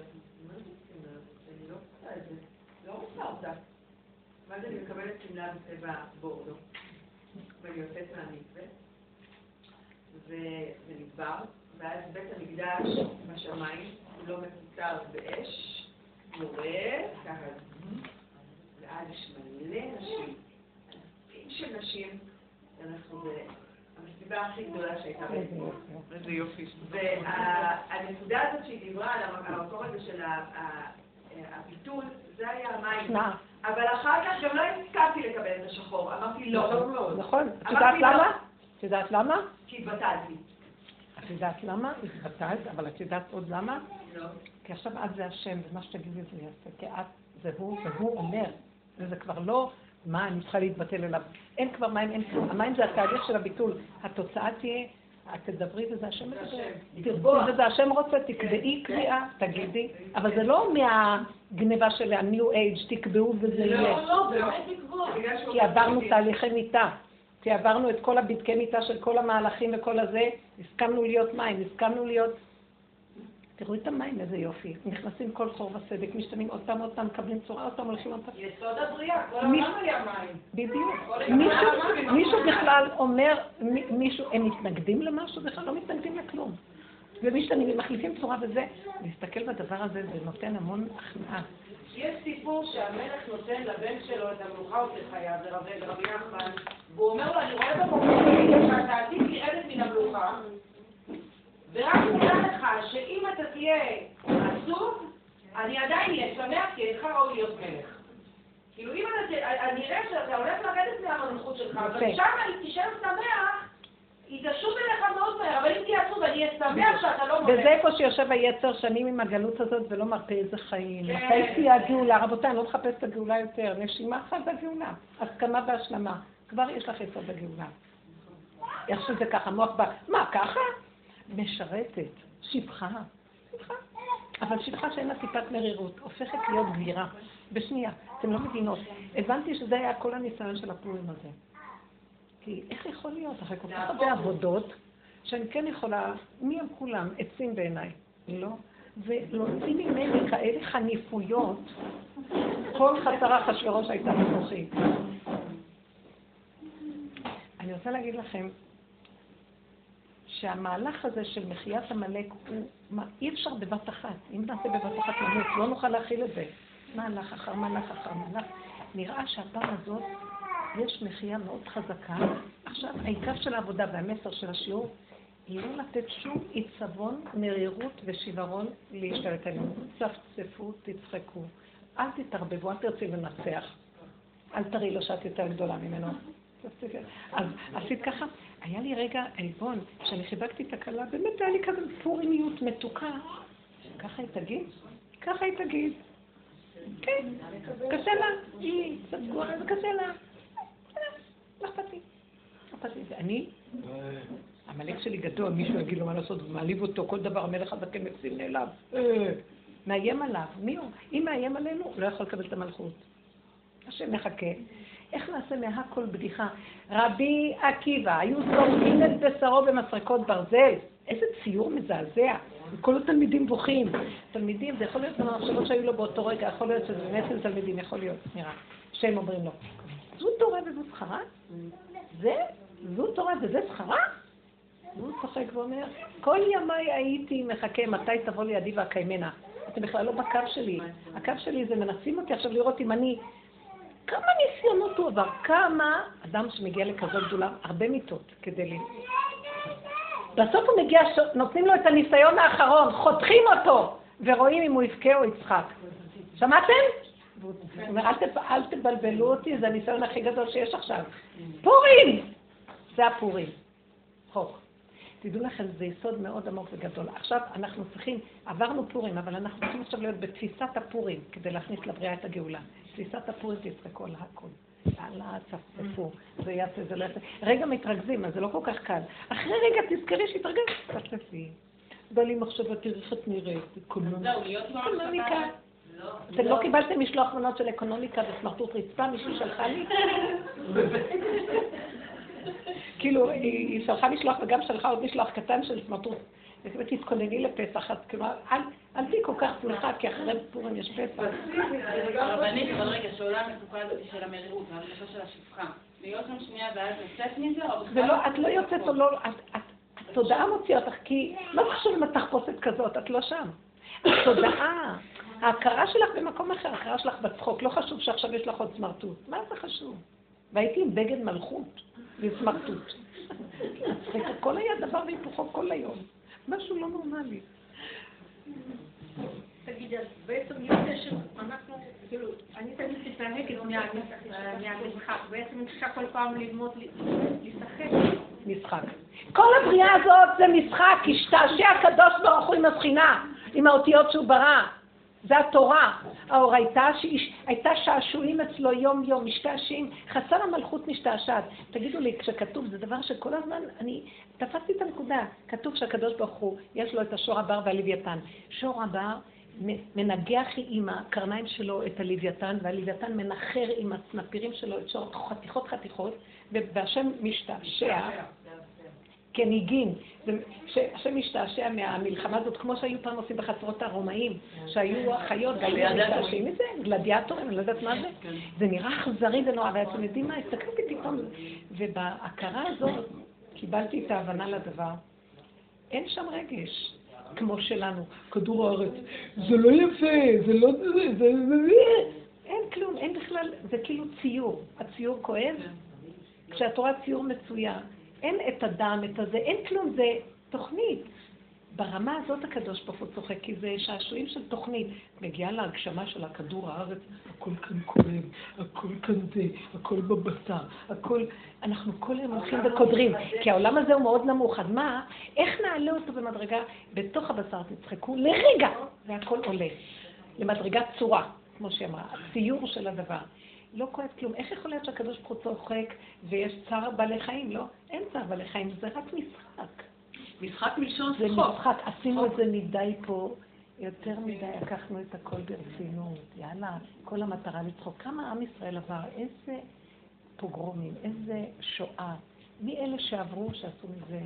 מה זה שמלה? אני לא רוצה את זה, לא רוצה אותה. ואז אני מקבלת שמלה בצבע בורדו, ואני יוצאת מהמקווה. ונדבר, ואז בית המקדש בשמיים, הוא לא מקוצר באש, יורד, ככה, ואז יש מלא נשים, אלפים של נשים, אנחנו במסיבה הכי גדולה שהייתה באתמול. איזה יופי. והנקודה הזאת שהיא דיברה על המקום הזה של הביטול, זה היה המים. אבל אחר כך גם לא הסכמתי לקבל את השחור, אמרתי לא. נכון. את יודעת למה? את יודעת למה? כי התבטלתי. את יודעת למה? התבטלת, אבל את יודעת עוד למה? לא. כי עכשיו את זה השם, ומה שתגידי זה יעשה. כי את זה הוא, והוא אומר. וזה כבר לא מה אני צריכה להתבטל אליו. אין כבר מים, אין כלום. המים זה התהליך של הביטול. התוצאה תהיה, את תדברי וזה השם מדבר. תרצי וזה השם רוצה, תקבעי קביעה, תגידי. אבל זה לא מהגניבה של ה-new age, תקבעו וזה יהיה. לא, לא, באמת לקבוע. כי עברנו תהליכי מיטה. כי עברנו את כל הבדקי מיטה של כל המהלכים וכל הזה, הסכמנו להיות מים, הסכמנו להיות... תראו את המים, איזה יופי. נכנסים כל חור וסדק, משתנים עוד פעם, עוד פעם, מקבלים צורה, עוד פעם הולכים עוד פעם. יסוד הבריאה, כל העולם היה מים. בדיוק. מישהו- בכלל אומר, מי- מישהו, הם מתנגדים למשהו? בכלל לא מתנגדים לכלום. ומשתנים, מחליפים צורה וזה, להסתכל בדבר הזה, זה נותן המון הכנעה. יש סיפור שהמלך נותן לבן שלו את המלוכה עוד לחייו, לרבי רבי נחמן, והוא אומר לו, אני רואה במקום שאתה עתיד לרדת מן המלוכה, ורק נדע לך שאם אתה תהיה עצוב, אני עדיין אהיה שמח, כי אינך ראוי להיות מלך. כאילו אם אתה, ת- אני אראה שאתה הולך לרדת מהמלכות שלך, אבל יפה. שם תישאר שמח, היא תשוב אליך מאוד מהר, אבל אם תהיה עצוב, אני אהיה שמח שאתה לא מלך. וזה איפה שיושב היצר שנים עם הגלות הזאת ולא מרפא איזה חיים. כן. מתי תהיה הגאולה? רבותיי, אני לא מחפש את הגאולה יותר. נשימה אחת בגאולה. הסכמה והשלמה. כבר יש לך יסוד הגאולה. איך שזה ככה, מוח בא, מה, ככה? משרתת, שפחה, שפחה. אבל שפחה שאין לה טיפת מרירות, הופכת להיות גבירה. בשנייה. אתם לא מבינות. הבנתי שזה היה כל הניסיון של הפורים הזה. כי איך יכול להיות, אחרי כל כך הרבה עבודות, שאני כן יכולה, מי הם כולם? עצים בעיניי. לא. ולהוציא ממני כאלה חניפויות, כל חצר אחשוורוש הייתה בתוכי. אני רוצה להגיד לכם שהמהלך הזה של מחיית עמלק הוא, מה, אי אפשר בבת אחת. אם נעשה בבת אחת נמות, לא נוכל להכיל את זה. מהלך אחר מהלך אחר מהלך. נראה שהפעם הזאת יש מחייה מאוד חזקה. עכשיו, העיקר של העבודה והמסר של השיעור היא לא לתת שום עיצבון, מרירות ושיוורון להשתלט עלינו. צפצפו, תצחקו. אל תתערבבו, אל תרצי לנצח. אל תראי לו שאת יותר גדולה ממנו. אז עשית ככה, היה לי רגע עלבון, כשאני חיבקתי את הכלה, באמת היה לי כזה פורימיות מתוקה. ככה היא תגיד? ככה היא תגיד. כן, קשה לה, היא קצת סגורה, זה קשה לה. לא אכפת לי. לא. ואני, המלך שלי גדול, מישהו יגיד לו מה לעשות, מעליב אותו, כל דבר המלך הזקן מקסים נעלב. אה, מאיים עליו, מי הוא? אם מאיים עלינו, לא יכול לקבל את המלכות. השם מחכה. איך נעשה מהכל בדיחה? רבי עקיבא, היו שורפים את בשרו במסרקות ברזל. איזה ציור מזעזע. כל התלמידים בוכים. תלמידים, זה יכול להיות מהמחשבות שהיו לו באותו רגע, יכול להיות שזה באמת של תלמידים, יכול להיות, נראה. שהם אומרים לו, זו תורה וזו שכרה? זה? זו תורה וזה שכרה? והוא צוחק ואומר, כל ימיי הייתי מחכה מתי תבוא לידי ואקיימנה. אתם בכלל לא בקו שלי. הקו שלי זה מנסים אותי עכשיו לראות אם אני... כמה ניסיונות הוא עבר, כמה אדם שמגיע לכזאת גדולה, הרבה מיטות כדי ל... בסוף הוא מגיע, נותנים לו את הניסיון האחרון, חותכים אותו, ורואים אם הוא יבכה או יצחק. שמעתם? והוא אומר, "אל תב- אל תבלבלו אותי, זה הניסיון הכי גדול שיש עכשיו. פורים! זה הפורים. חוק. תדעו לכם, זה יסוד מאוד עמוק וגדול. עכשיו אנחנו צריכים, עברנו פורים, אבל אנחנו צריכים עכשיו להיות בתפיסת הפורים, כדי להכניס לבריאה את הגאולה. תפיסת הפורים תצחקו על הכל. יאללה, צפצפו, זה יעשה, זה לא יעשה. רגע מתרכזים, אז זה לא כל כך קל. אחרי רגע תזכרי שהתרגזת, תצפצפי. בא לי מחשבה, תראי איך את נראית, אקונומיקה. אתם לא קיבלתם משלוח מנות של אקונומיקה וסמרטוט רצפה, מישהו שלחה לי? כאילו, היא היא שלחה משלוח וגם שלחה עוד משלוח קטן של סמרטוט. ותתכונני לפסח, אז כאילו, אל תהיי כל כך שמחה, כי אחרי פורים יש פסח. הרבנית, אבל רגע, שעולה המצוקה הזאת של המרירות והמצוקה של השפחה, להיות שם שנייה ואז לצאת מזה, או בכלל... לא, את לא יוצאת או לא, התודעה מוציאה אותך, כי לא חשוב אם את תחפושת כזאת, את לא שם. התודעה, ההכרה שלך במקום אחר, ההכרה שלך בצחוק, לא חשוב שעכשיו יש לך עוד סמרטוט. מה זה חשוב? והייתי עם בגד מלכות וסמרטוט. הכל היה דבר והיפוכו כל היום. משהו לא נורמלי. תגידי, אז בעצם יוצא שאנחנו, כאילו, אני תמיד מתנהגת מהמשחק, בעצם צריכה כל פעם ללמוד לשחק. משחק. כל הבריאה הזאת זה משחק, השתעשע הקדוש ברוך הוא עם השכינה, עם האותיות שהוא ברא. זה התורה. האורייתא שהייתה שעשועים אצלו יום יום, משתעשעים, חסר המלכות משתעשעת. תגידו לי, כשכתוב, זה דבר שכל הזמן, אני תפסתי את הנקודה, כתוב שהקדוש ברוך הוא, יש לו את השור הבר והלוויתן. שור הבר מנגח עם הקרניים שלו את הלוויתן, והלוויתן מנחר עם הסנפירים שלו את שור חתיכות חתיכות, והשם משתעשע. כניגין, השם משתעשע מהמלחמה הזאת, כמו שהיו פעם עושים בחצרות הרומאים, שהיו החיות, והיו משתעשעים מזה, גלדיאטורים, אני לא יודעת מה זה. כן. זה נראה אכזרי ונורא, ואתם יודעים מה, הסתכלתי פתאום, ובהכרה הזאת קיבלתי את ההבנה לדבר. אין שם רגש. כמו שלנו, כדור הארץ, זה לא יפה, זה לא זה, זה, זה, אין כלום, אין בכלל, זה כאילו ציור. הציור כואב? כן. כשאת רואה ציור מצוין, אין את הדם, את הזה, אין כלום, זה תוכנית. ברמה הזאת הקדוש ברוך הוא צוחק, כי זה שעשועים של תוכנית. מגיעה להגשמה של הכדור הארץ, הכל כאן כואב, הכל כאן זה, הכל בבשר, הכל... אנחנו כל היום הולכים וקודרים, כי העולם הזה הוא מאוד נמוך. אז מה, איך נעלה אותו במדרגה? בתוך הבשר תצחקו לרגע, והכל עולה. למדרגת צורה, כמו שהיא אמרה, הציור של הדבר. לא כואב כלום. איך יכול להיות שהקדוש ברוך הוא צוחק ויש צער בעלי חיים? לא, אין צער בעלי חיים, זה רק משחק. משחק מלשון צחוק. זה משחק, עשינו את זה מדי פה, יותר מדי לקחנו את הכל ברצינות. יאללה, כל המטרה לצחוק. כמה עם ישראל עבר, איזה פוגרומים, איזה שואה. מי אלה שעברו, שעשו מזה,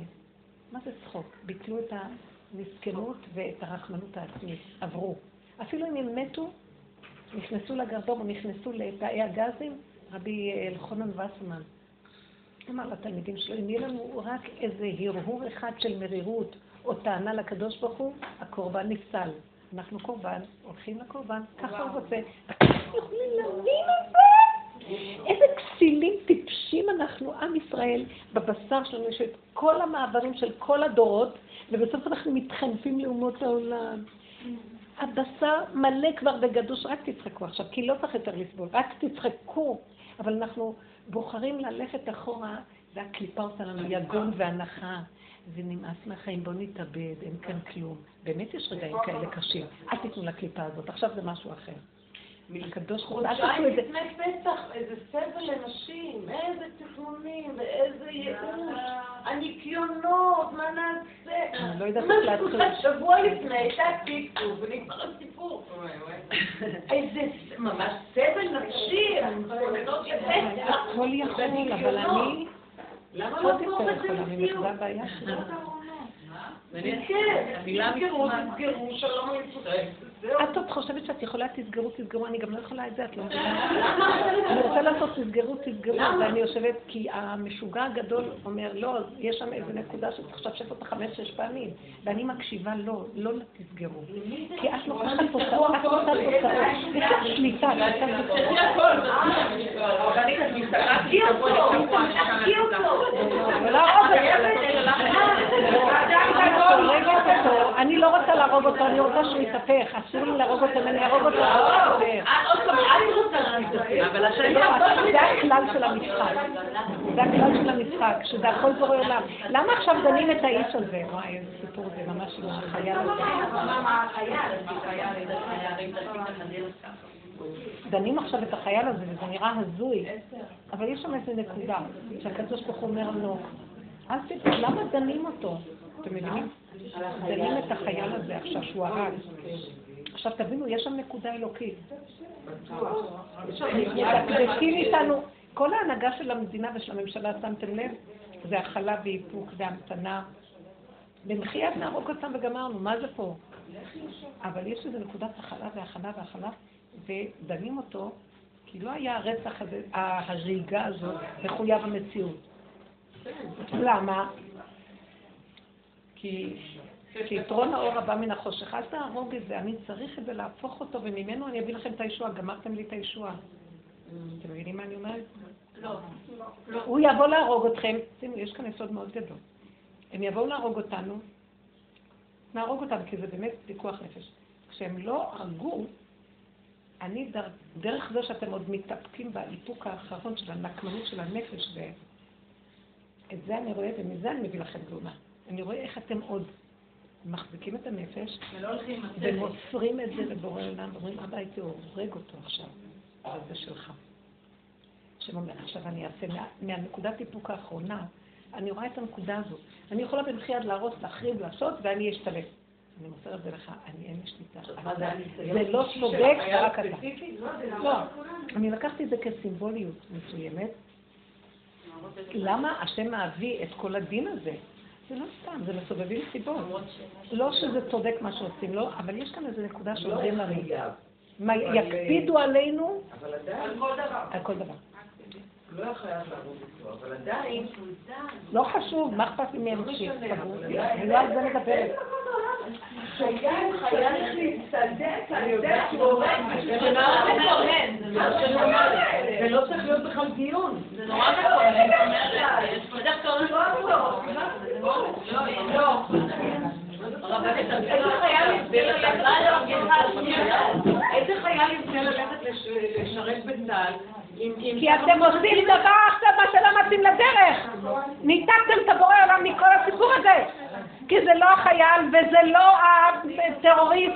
מה זה צחוק? ביטלו את המסכנות ואת הרחמנות העצמית, עברו. אפילו אם הם מתו, נכנסו לגרדום או נכנסו לתאי הגזים, רבי אלחונן וסמן. אמר לתלמידים שלו, אם יהיה לנו רק איזה הרהור אחד של מרירות או טענה לקדוש ברוך הוא, הקורבן נפסל. אנחנו קורבן, הולכים לקורבן, ככה הוא רוצה. אתם יכולים להבין את זה? איזה כסילים טיפשים אנחנו, עם ישראל, בבשר שלנו יש את כל המעברים של כל הדורות, ובסוף אנחנו מתחנפים לאומות העולם. הבשר מלא כבר בגדוש, רק תצחקו עכשיו, כי לא צריך יותר לסבול, רק תצחקו. אבל אנחנו בוחרים ללכת אחורה, והקליפה עושה לנו יגון והנחה. ונמאס מהחיים, בואו נתאבד, אין כאן כלום. באמת יש רגעים כאלה קשים. אל תיתנו לקליפה הזאת, עכשיו זה משהו אחר. הקדוש ברוך הוא, זה. לפני פסח, איזה סבל לנשים, איזה תכנונים ואיזה ייאוש, הניקיונות, מה נעשה? אני לא יודעת איך להתחיל. שבוע לפני, תעתיקו, ונגמר הסיפור. איזה ממש סבל נפשי, מתכוננות לפסח. הכל יכול, אבל אני... למה לא קוראים את זה מציאות? זה הבעיה שלי. כן, תסגרו, תסגרו, שלום על ישראל. את עוד חושבת שאת יכולה, תסגרו, תסגרו, אני גם לא יכולה את זה, את לא מבינה? אני רוצה לעשות תסגרו, תסגרו, ואני יושבת, כי המשוגע הגדול אומר, לא, יש שם איזו נקודה שצריך לשפשף אותה חמש-שש פעמים, ואני מקשיבה, לא, לא תסגרו. כי את לא יכולה תוצאות, את רוצה תוצאות. יש לך שליטה, אני לא רוצה להרוג אותו, אני רוצה שהוא יתהפך. אסור לי להרוג אותו, אני אהרוג אותו. אבל זה הכלל של המשחק. זה הכלל של המשחק, שזה הכל בורא עולם. למה עכשיו דנים את האיש הזה? וואי, איזה סיפור זה ממש עם החייל הזה. דנים עכשיו את החייל הזה, וזה נראה הזוי, אבל יש שם איזה נקודה, שהקדוש ברוך הוא אומר לו, אל תדעו, למה דנים אותו? אתם מבינים? דנים את החייל הזה עכשיו, שהוא הרג. עכשיו תבינו, יש שם נקודה אלוקית. מדקדקים איתנו, כל ההנהגה של המדינה ושל הממשלה, שמתם לב? זה הכלה ואיפוק והמתנה. במחייאת נהרוג אותם וגמרנו, מה זה פה? אבל יש איזו נקודת הכלה והכלה והכלה, ודנים אותו, כי לא היה הרצח הזה, ההריגה הזאת, מחויב המציאות. למה? כי כי יתרון האור הבא מן החושך. אל תהרוג את זה, אני צריך את זה להפוך אותו, וממנו אני אביא לכם את הישועה. גמרתם לי את הישועה. אתם מבינים מה אני אומרת? לא. הוא יבוא להרוג אתכם, שימו, יש כאן יסוד מאוד גדול. הם יבואו להרוג אותנו, נהרוג אותם, כי זה באמת פיקוח נפש. כשהם לא הרגו, אני דר, דרך זה שאתם עוד מתאפקים באיפוק האחרון של הנקמנות של הנפש, ואת זה אני רואה, ומזה אני מביא לכם תלונה. אני רואה איך אתם עוד מחזיקים את הנפש, ומוסרים את זה לבורא עולם, ואומרים, אבא, הייתי הורג אותו עכשיו, אבל זה שלך. השם אומר, עכשיו אני אעשה, מה, מהנקודת איפוק האחרונה, אני רואה את הנקודה הזאת. אני יכולה במחי יד להרוס, להחריב, לעשות, ואני אשתלט. אני מוסרת את זה לך, אני אין לי שליטה. זה לא צודק, רק אתה. לא, אני לקחתי את זה כסימבוליות מסוימת. למה השם מביא את כל הדין הזה? זה לא סתם, זה מסובבים סיבות. לא שזה צודק מה שעושים לו, אבל יש כאן איזו נקודה שאומרים לנו. יקפידו עלינו על כל דבר. לא היה חייב לעבוד איתו, אבל עדיין... לא חשוב, מה אכפת לי מהם שיסתברו? אני לא על זה מדברת. חייל חייל להצטדק על זה שהוא זה לא צריך להיות בכלל דיון. זה נורא אני אומרת, יש פה דווקא לא. איזה חייל ירצה ללכת לשרת בצה"ל? כי אתם עושים דבר עכשיו מה שלא מתאים לדרך. ניתקתם את הבורא עולם מכל הסיפור הזה. כי זה לא החייל וזה לא הטרוריסט,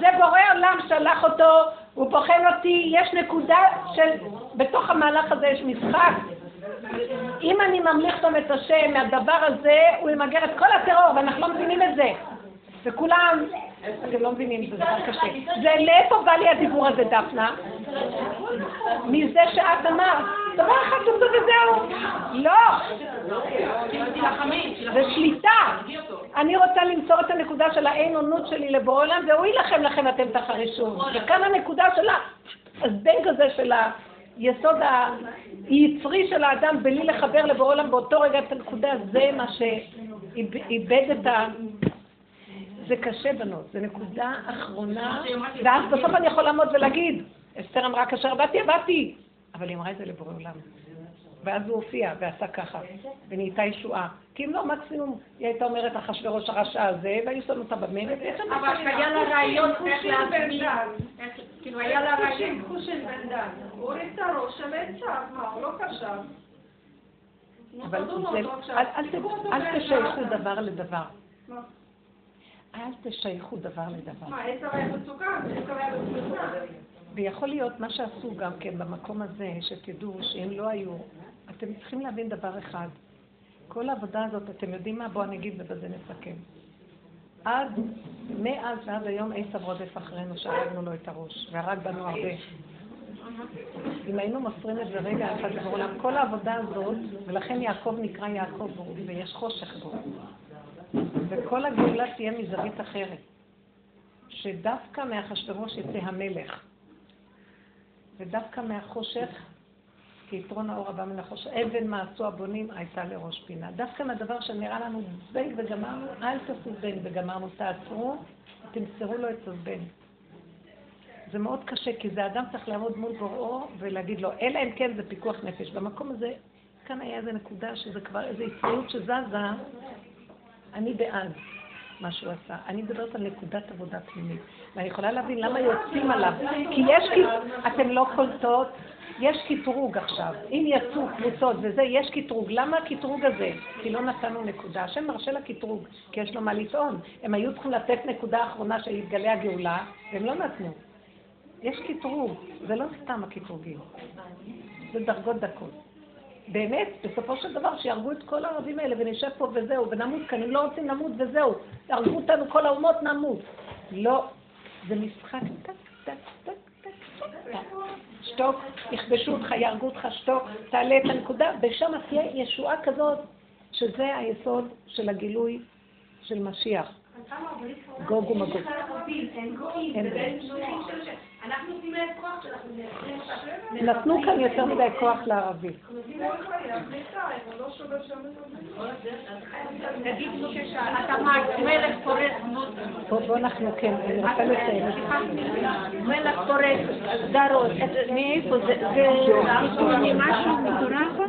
זה בורא עולם שלח אותו, הוא בוחן אותי, יש נקודה של, בתוך המהלך הזה יש משחק. אם אני ממליך אותם את השם מהדבר הזה, הוא ימגר את כל הטרור, ואנחנו לא מבינים את זה. וכולם, אתם לא מבינים, זה דבר קשה. ולאיפה בא לי הדיבור הזה, דפנה? מזה שאת אמרת. דבר אחד תעשו וזהו. לא. זה שליטה. אני רוצה למסור את הנקודה של האין עונות שלי לבורא עולם, והוא יילחם לכם אתם תחרישו. וכאן הנקודה של הזבנג הזה של היסוד היצרי של האדם בלי לחבר לבורא עולם באותו רגע את הנקודה, זה מה שאיבד את ה... זה קשה בנות, זה נקודה אחרונה, ואז בסוף אני יכול לעמוד ולהגיד, אסתר אמרה כאשר באתי, באתי, אבל היא אמרה את זה לבורא עולם. ואז הוא הופיע ועשה ככה, ונהייתה ישועה. כי אם לא, מקסימום היא הייתה אומרת אחשוורוש הרשע הזה, והיו שמים אותה במלט, אבל היה לה רעיון איך להסביר. כאילו היה לה רעיון. חושן בן דן. הוא הוריד את הראש של עצה, מה, הוא לא חשב. אבל אל תשייכו דבר לדבר. אל תשייכו דבר לדבר. מה, עצה היה מצוקה? עצה היה מצוקה. ויכול להיות מה שעשו גם כן במקום הזה, שתדעו שאם לא היו, אתם צריכים להבין דבר אחד. כל העבודה הזאת, אתם יודעים מה? בואו אני אגיד ובזה נסכם. עד, מאז ועד היום עשב רודף אחרינו שהרגנו לו את הראש, והרג בנו הרבה. אם היינו מוסרים את זה רגע אחד בעולם, כל העבודה הזאת, ולכן יעקב נקרא יעקב, ויש חושך בו. וכל הגאולה תהיה מזווית אחרת. שדווקא מאחשוורוש יצא המלך. ודווקא מהחושך, כי יתרון האור הבא מן החושך, אבן מעשו הבונים הייתה לראש פינה. דווקא מהדבר שנראה לנו זבנג וגמרנו, אל תעשו זבנג וגמרנו, תעצרו, תמסרו לו את הזבנג. זה מאוד קשה, כי זה אדם צריך לעמוד מול בוראו ולהגיד לו, אלא אם כן זה פיקוח נפש. במקום הזה, כאן היה איזו נקודה שזה כבר איזו יצריות שזזה, אני בעד מה שהוא עשה. אני מדברת על נקודת עבודה פנימית. ואני יכולה להבין למה יוצאים עליו. כי יש, אתם לא קולטות, יש קטרוג עכשיו. אם יצאו קבוצות וזה, יש קטרוג. למה הקטרוג הזה? כי לא נתנו נקודה. השם מרשה לקטרוג, כי יש לו מה לטעון. הם היו צריכים לתת נקודה אחרונה שיתגלה הגאולה, והם לא נתנו. יש קטרוג, זה לא סתם הקטרוגים. זה דרגות דקות. באמת, בסופו של דבר, שיהרגו את כל הערבים האלה ונשב פה וזהו, ונמות כאן, הם לא רוצים למות וזהו. יהרגו אותנו כל האומות, נמות. לא. זה משחק טק, טק, טק, טק, טק. שתוק, יכבשו אותך, יהרגו אותך, שתוק, תעלה את הנקודה, ושם תהיה ישועה כזאת, שזה היסוד של הגילוי של משיח. גוג ומגוג. אנחנו נותנים להם כוח שאנחנו מייצרים אותם. נתנו כאן יותר מדי כוח לערבים. נגיד אתה מלך פורץ בוא בוא אנחנו כן, אני רוצה לסיים. מלך פורץ גדרות. מאיפה זה? זה משהו מטורף?